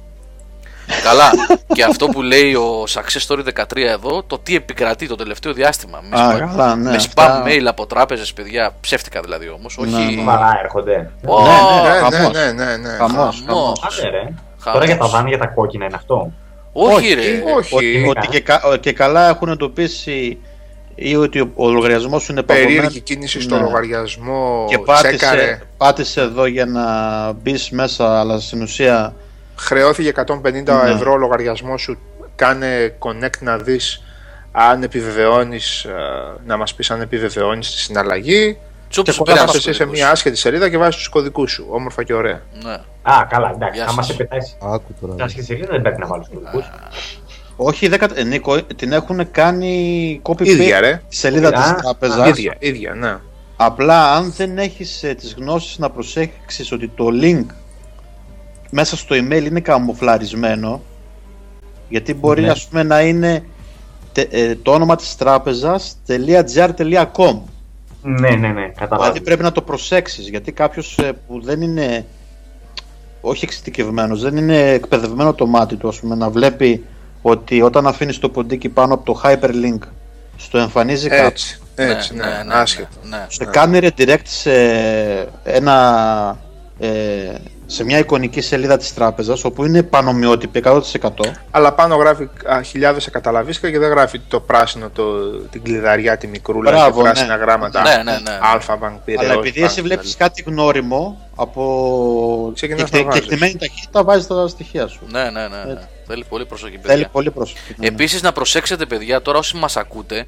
Καλά. [LAUGHS] και αυτό που λέει ο Success Story 13 εδώ, το τι επικρατεί το τελευταίο διάστημα. Με, Α, spam- καλά, ναι, με αυτά- spam mail από τράπεζες, παιδιά. Ψεύτικα δηλαδή όμως. Ναι, Όχι. ναι. Σοβαρά έρχονται. Ω, Ναι, Ναι, ναι, χαμός. ναι, ναι, ναι. Χαμός, χαμός. χαμός. Άντε ρε. Χαμός. Τώρα για τα βάνια για τα κόκκινα είναι αυτό; Όχι, ρε. όχι. Ότι, ότι και, κα- και καλά έχουν εντοπίσει ή ότι ο, ο λογαριασμός σου είναι παγωμένος Περίεργη κίνηση στο Ναι. λογαριασμό. και Τσέκαρε. πάτησε, πάτησε εδώ για να μπεις μέσα, αλλά στην ουσία Χρεώθηκε 150 Ναι. ευρώ ο λογαριασμός σου. Κάνε connect να δεις αν επιβεβαιώνεις, να μας πεις αν επιβεβαιώνεις τη συναλλαγή. Τσούπ Και σου πολλά πέρασε Πας τους εσύ σε κωδικούς. μια άσχετη σελίδα και βάζεις τους κωδικούς σου. Όμορφα και ωραία. Ναι. Α, καλά, εντάξει. Γεια Άμα σας. σε πετάει σε Άκου τώρα. άσχετη σελίδα δεν πρέπει να βάλεις του κωδικού. Όχι, δεν κατα- ε, Νίκο, την έχουν κάνει copy ίδια, paste ρε. στη σελίδα Α, της α, τράπεζας. ίδια, ίδια, ναι. Απλά αν δεν έχεις ε, τις γνώσεις να προσέξεις ότι το link μέσα στο email είναι καμουφλαρισμένο γιατί μπορεί Ναι. ας πούμε να είναι τε- ε, το όνομα της τράπεζας .gr.com Ναι, ναι, ναι, Δηλαδή καταλάβει. πρέπει να το προσέξεις γιατί κάποιος ε, που δεν είναι όχι εξειδικευμένος, δεν είναι εκπαιδευμένο το μάτι του ας πούμε, να βλέπει ότι όταν αφήνεις το ποντίκι πάνω από το hyperlink στο εμφανίζει κάπου Έτσι, έτσι, ναι, άσχετο. ναι, ναι. σε κάνει redirect σε ένα ε, σε μια εικονική σελίδα της τράπεζας όπου είναι πανομοιότυπη 100% Αλλά πάνω γράφει χιλιάδες καταλαβίσκα και δεν γράφει το πράσινο, το, την κλειδαριά, τη μικρούλα Μπράβο, και πράσινα ναι. γράμματα. Ναι, ναι, ναι. Αλφα Bank Piraeus αλλά επειδή Bank, εσύ βλέπεις δηλαδή. κάτι γνώριμο από Ξεκινάς και, να και, βάζεις. εκτιμένη ταχύτητα βάζεις τα στοιχεία σου Ναι, ναι, ναι, ναι. Έτσι. Θέλει πολύ προσοχή, παιδιά. θέλει πολύ προσοχή ναι. Επίσης, να προσέξετε, παιδιά, τώρα όσοι μας ακούτε,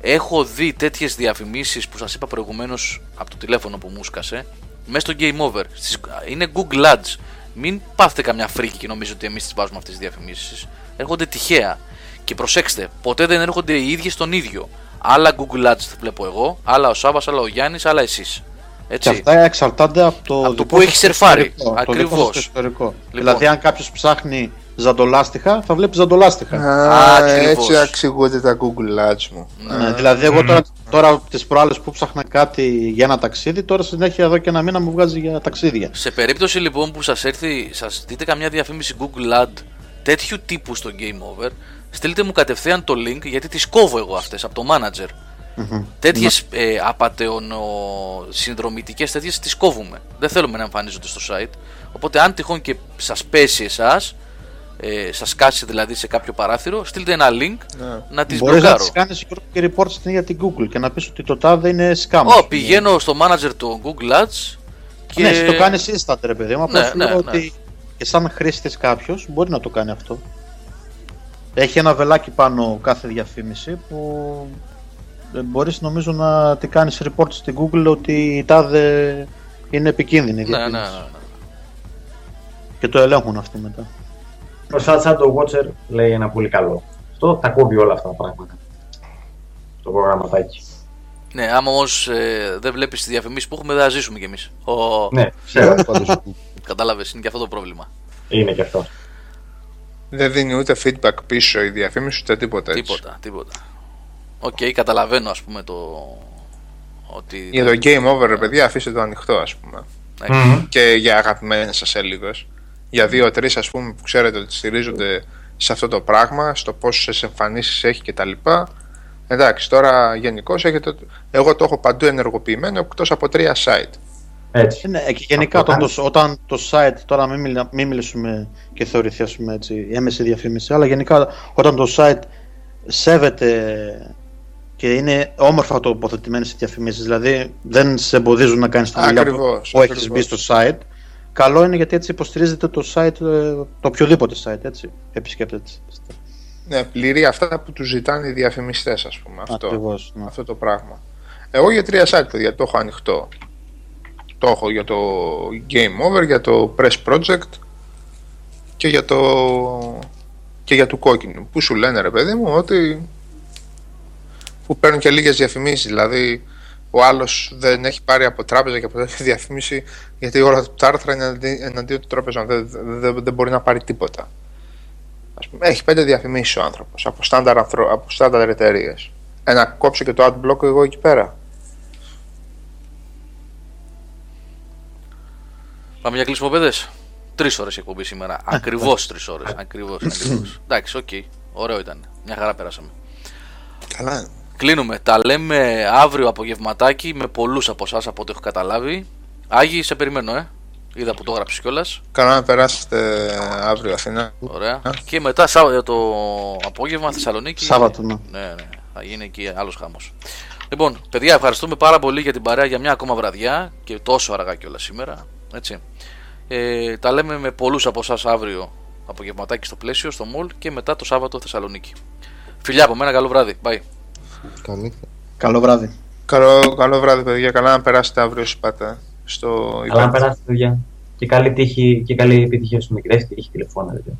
έχω δει τέτοιες διαφημίσεις που σας είπα προηγουμένως από το τηλέφωνο που μου σκάσε μέσα στο Game Over. Στις- Είναι Google Ads. Μην πάθετε καμιά φρίκη και νομίζετε ότι εμείς τις βάζουμε αυτές τις διαφημίσεις. Έρχονται τυχαία. Και προσέξτε, ποτέ δεν έρχονται οι ίδιοι στον ίδιο. Άλλα Google Ads θα βλέπω εγώ, άλλα ο Σάβα, άλλα ο Γιάννης, άλλα εσείς. Και Έτσι. αυτά εξαρτάται από το, Από το δικό που σας έχεις σερφάρει. ιστορικό, από το δικό Ακριβώς. σας ιστορικό. Λοιπόν. δηλαδή αν κάποιος ψάχνει ζαντολάστιχα θα βλέπει ζαντολάστιχα Α, Ακριβώς. έτσι αξιοποιούνται τα Google Ads μου. Ναι, δηλαδή, εγώ τώρα, τώρα τις προάλλες που ψάχνα κάτι για ένα ταξίδι, τώρα συνέχεια εδώ και ένα μήνα μου βγάζει για ταξίδια. Σε περίπτωση λοιπόν που σας έρθει, σας δείτε καμιά διαφήμιση Google Ad τέτοιου τύπου στο Game Over, στείλτε μου κατευθείαν το link γιατί τις κόβω εγώ αυτές από το manager. Mm-hmm. Τέτοιες ε, απαταιωνοσυνδρομητικές τέτοιες τις κόβουμε. Δεν θέλουμε να εμφανίζονται στο site. Οπότε, αν τυχόν και σας πέσει εσάς, ε, σας κάσει δηλαδή σε κάποιο παράθυρο, στείλτε ένα link ναι. να τις μπλοκάρω. Μπορείς να τις κάνεις και report στην ίδια την Google και να πεις ότι το τάδε είναι scam. Oh, πηγαίνω στο manager του Google Ads και. Ναι, το κάνεις instant ρε παιδί μου. Ναι, ναι, ναι, ότι και σαν χρήστης κάποιος μπορεί να το κάνει αυτό. Έχει ένα βελάκι πάνω κάθε διαφήμιση που μπορείς νομίζω να τη κάνεις report στην Google ότι η τάδε είναι επικίνδυνη. Ναι, ναι, ναι, ναι. Και το ελέγχουν αυτοί μετά. Ο Σάτσα το Watcher λέει ένα πολύ καλό. Αυτό τα κόβει όλα αυτά τα πράγματα. Το προγραμματάκι. Ναι, άμα όμως ε, δεν βλέπεις τις διαφημίσεις που έχουμε, δεν θα ζήσουμε κι εμείς. Ο... Ναι, ξέρω. Κατάλαβες, είναι και αυτό το πρόβλημα. Είναι και αυτό. Δεν δίνει ούτε feedback πίσω η διαφήμιση ούτε τίποτα. Έτσι. Τίποτα, τίποτα. OK, okay, καταλαβαίνω ας πούμε το. Ότι για το game over, ρε παιδιά, αφήστε το ανοιχτό, ας πούμε. Mm-hmm. Και για αγαπημένες σας έλιγε. Για δύο-τρει, ας πούμε, που ξέρετε ότι στηρίζονται σε αυτό το πράγμα, στο πόσες εμφανίσεις έχει κτλ. Εντάξει, τώρα γενικώς έχετε. Εγώ το έχω παντού ενεργοποιημένο εκτός από τρία site. Έτσι. Ναι, και γενικά όταν το, όταν το site, τώρα μην, μιλα, μην μιλήσουμε και θεωρηθεί ας πούμε έτσι έμεση διαφήμιση, αλλά γενικά όταν το site σέβεται και είναι όμορφα τοποθετημένες οι διαφημίσεις, δηλαδή δεν σε εμποδίζουν να κάνεις τη δουλειά που, που έχεις μπει στο site. Καλό είναι γιατί έτσι υποστηρίζεται το site, ε, το οποιοδήποτε site, έτσι, επισκέπτεται. Ναι, πληρεί αυτά που του ζητάνε οι διαφημιστές, ας πούμε. Αυτό, Ακριβώς, ναι. αυτό το πράγμα. Εγώ για τρία site, παιδιά, το έχω ανοιχτό. Το έχω για το Game Over, για το Press Project και για το, και για το κόκκινο. Που σου λένε, ρε παιδί μου, ότι που παίρνουν και λίγες διαφημίσεις. Δηλαδή, ο άλλος δεν έχει πάρει από τράπεζα και από τέτοια διαφήμιση, γιατί όλα τα άρθρα είναι εναντίον του τράπεζα. Δεν, δεν, δεν μπορεί να πάρει τίποτα. Ας πούμε, έχει πέντε διαφημίσεις ο άνθρωπος από στάνταρ, από στάνταρ εταιρείες. Ένα κόψω και το ad εγώ εκεί πέρα. Πάμε για κλείσιμο, παιδιά. Τρεις ώρες εκπομπή σήμερα. Ακριβώς τρεις ώρες. Ακριβώς. Εντάξει, OK. Okay. Ωραίο ήταν. Μια χαρά πέρασαμε. Καλά. Κλείνουμε. Τα λέμε αύριο απογευματάκι με πολλούς από εσάς από ό,τι έχω καταλάβει. Άγιοι, σε περιμένω, ε. Είδα που το έγραψες κιόλας. Καλά να περάσετε αύριο Αθήνα. Ωραία. Και μετά Σάββατο το απόγευμα Θεσσαλονίκη. Σάββατο, ναι. ναι, ναι. Θα γίνει εκεί άλλος χαμός. Λοιπόν, παιδιά, ευχαριστούμε πάρα πολύ για την παρέα για μια ακόμα βραδιά και τόσο αργά κιόλας σήμερα. Έτσι. Ε, τα λέμε με πολλούς από εσάς αύριο απογευματάκι στο πλαίσιο, στο μολ και μετά το Σάββατο Θεσσαλονίκη. Φιλιά από μένα, καλό βράδυ. Bye. Καλή. Καλό βράδυ. Καλό, καλό βράδυ, παιδιά. Καλά να περάσετε αύριο όσοι πάτε στο Καλά να περάσετε, παιδιά. Και καλή τύχη και καλή επιτυχία στο μικρές τύχη τηλεφώνα, παιδιά.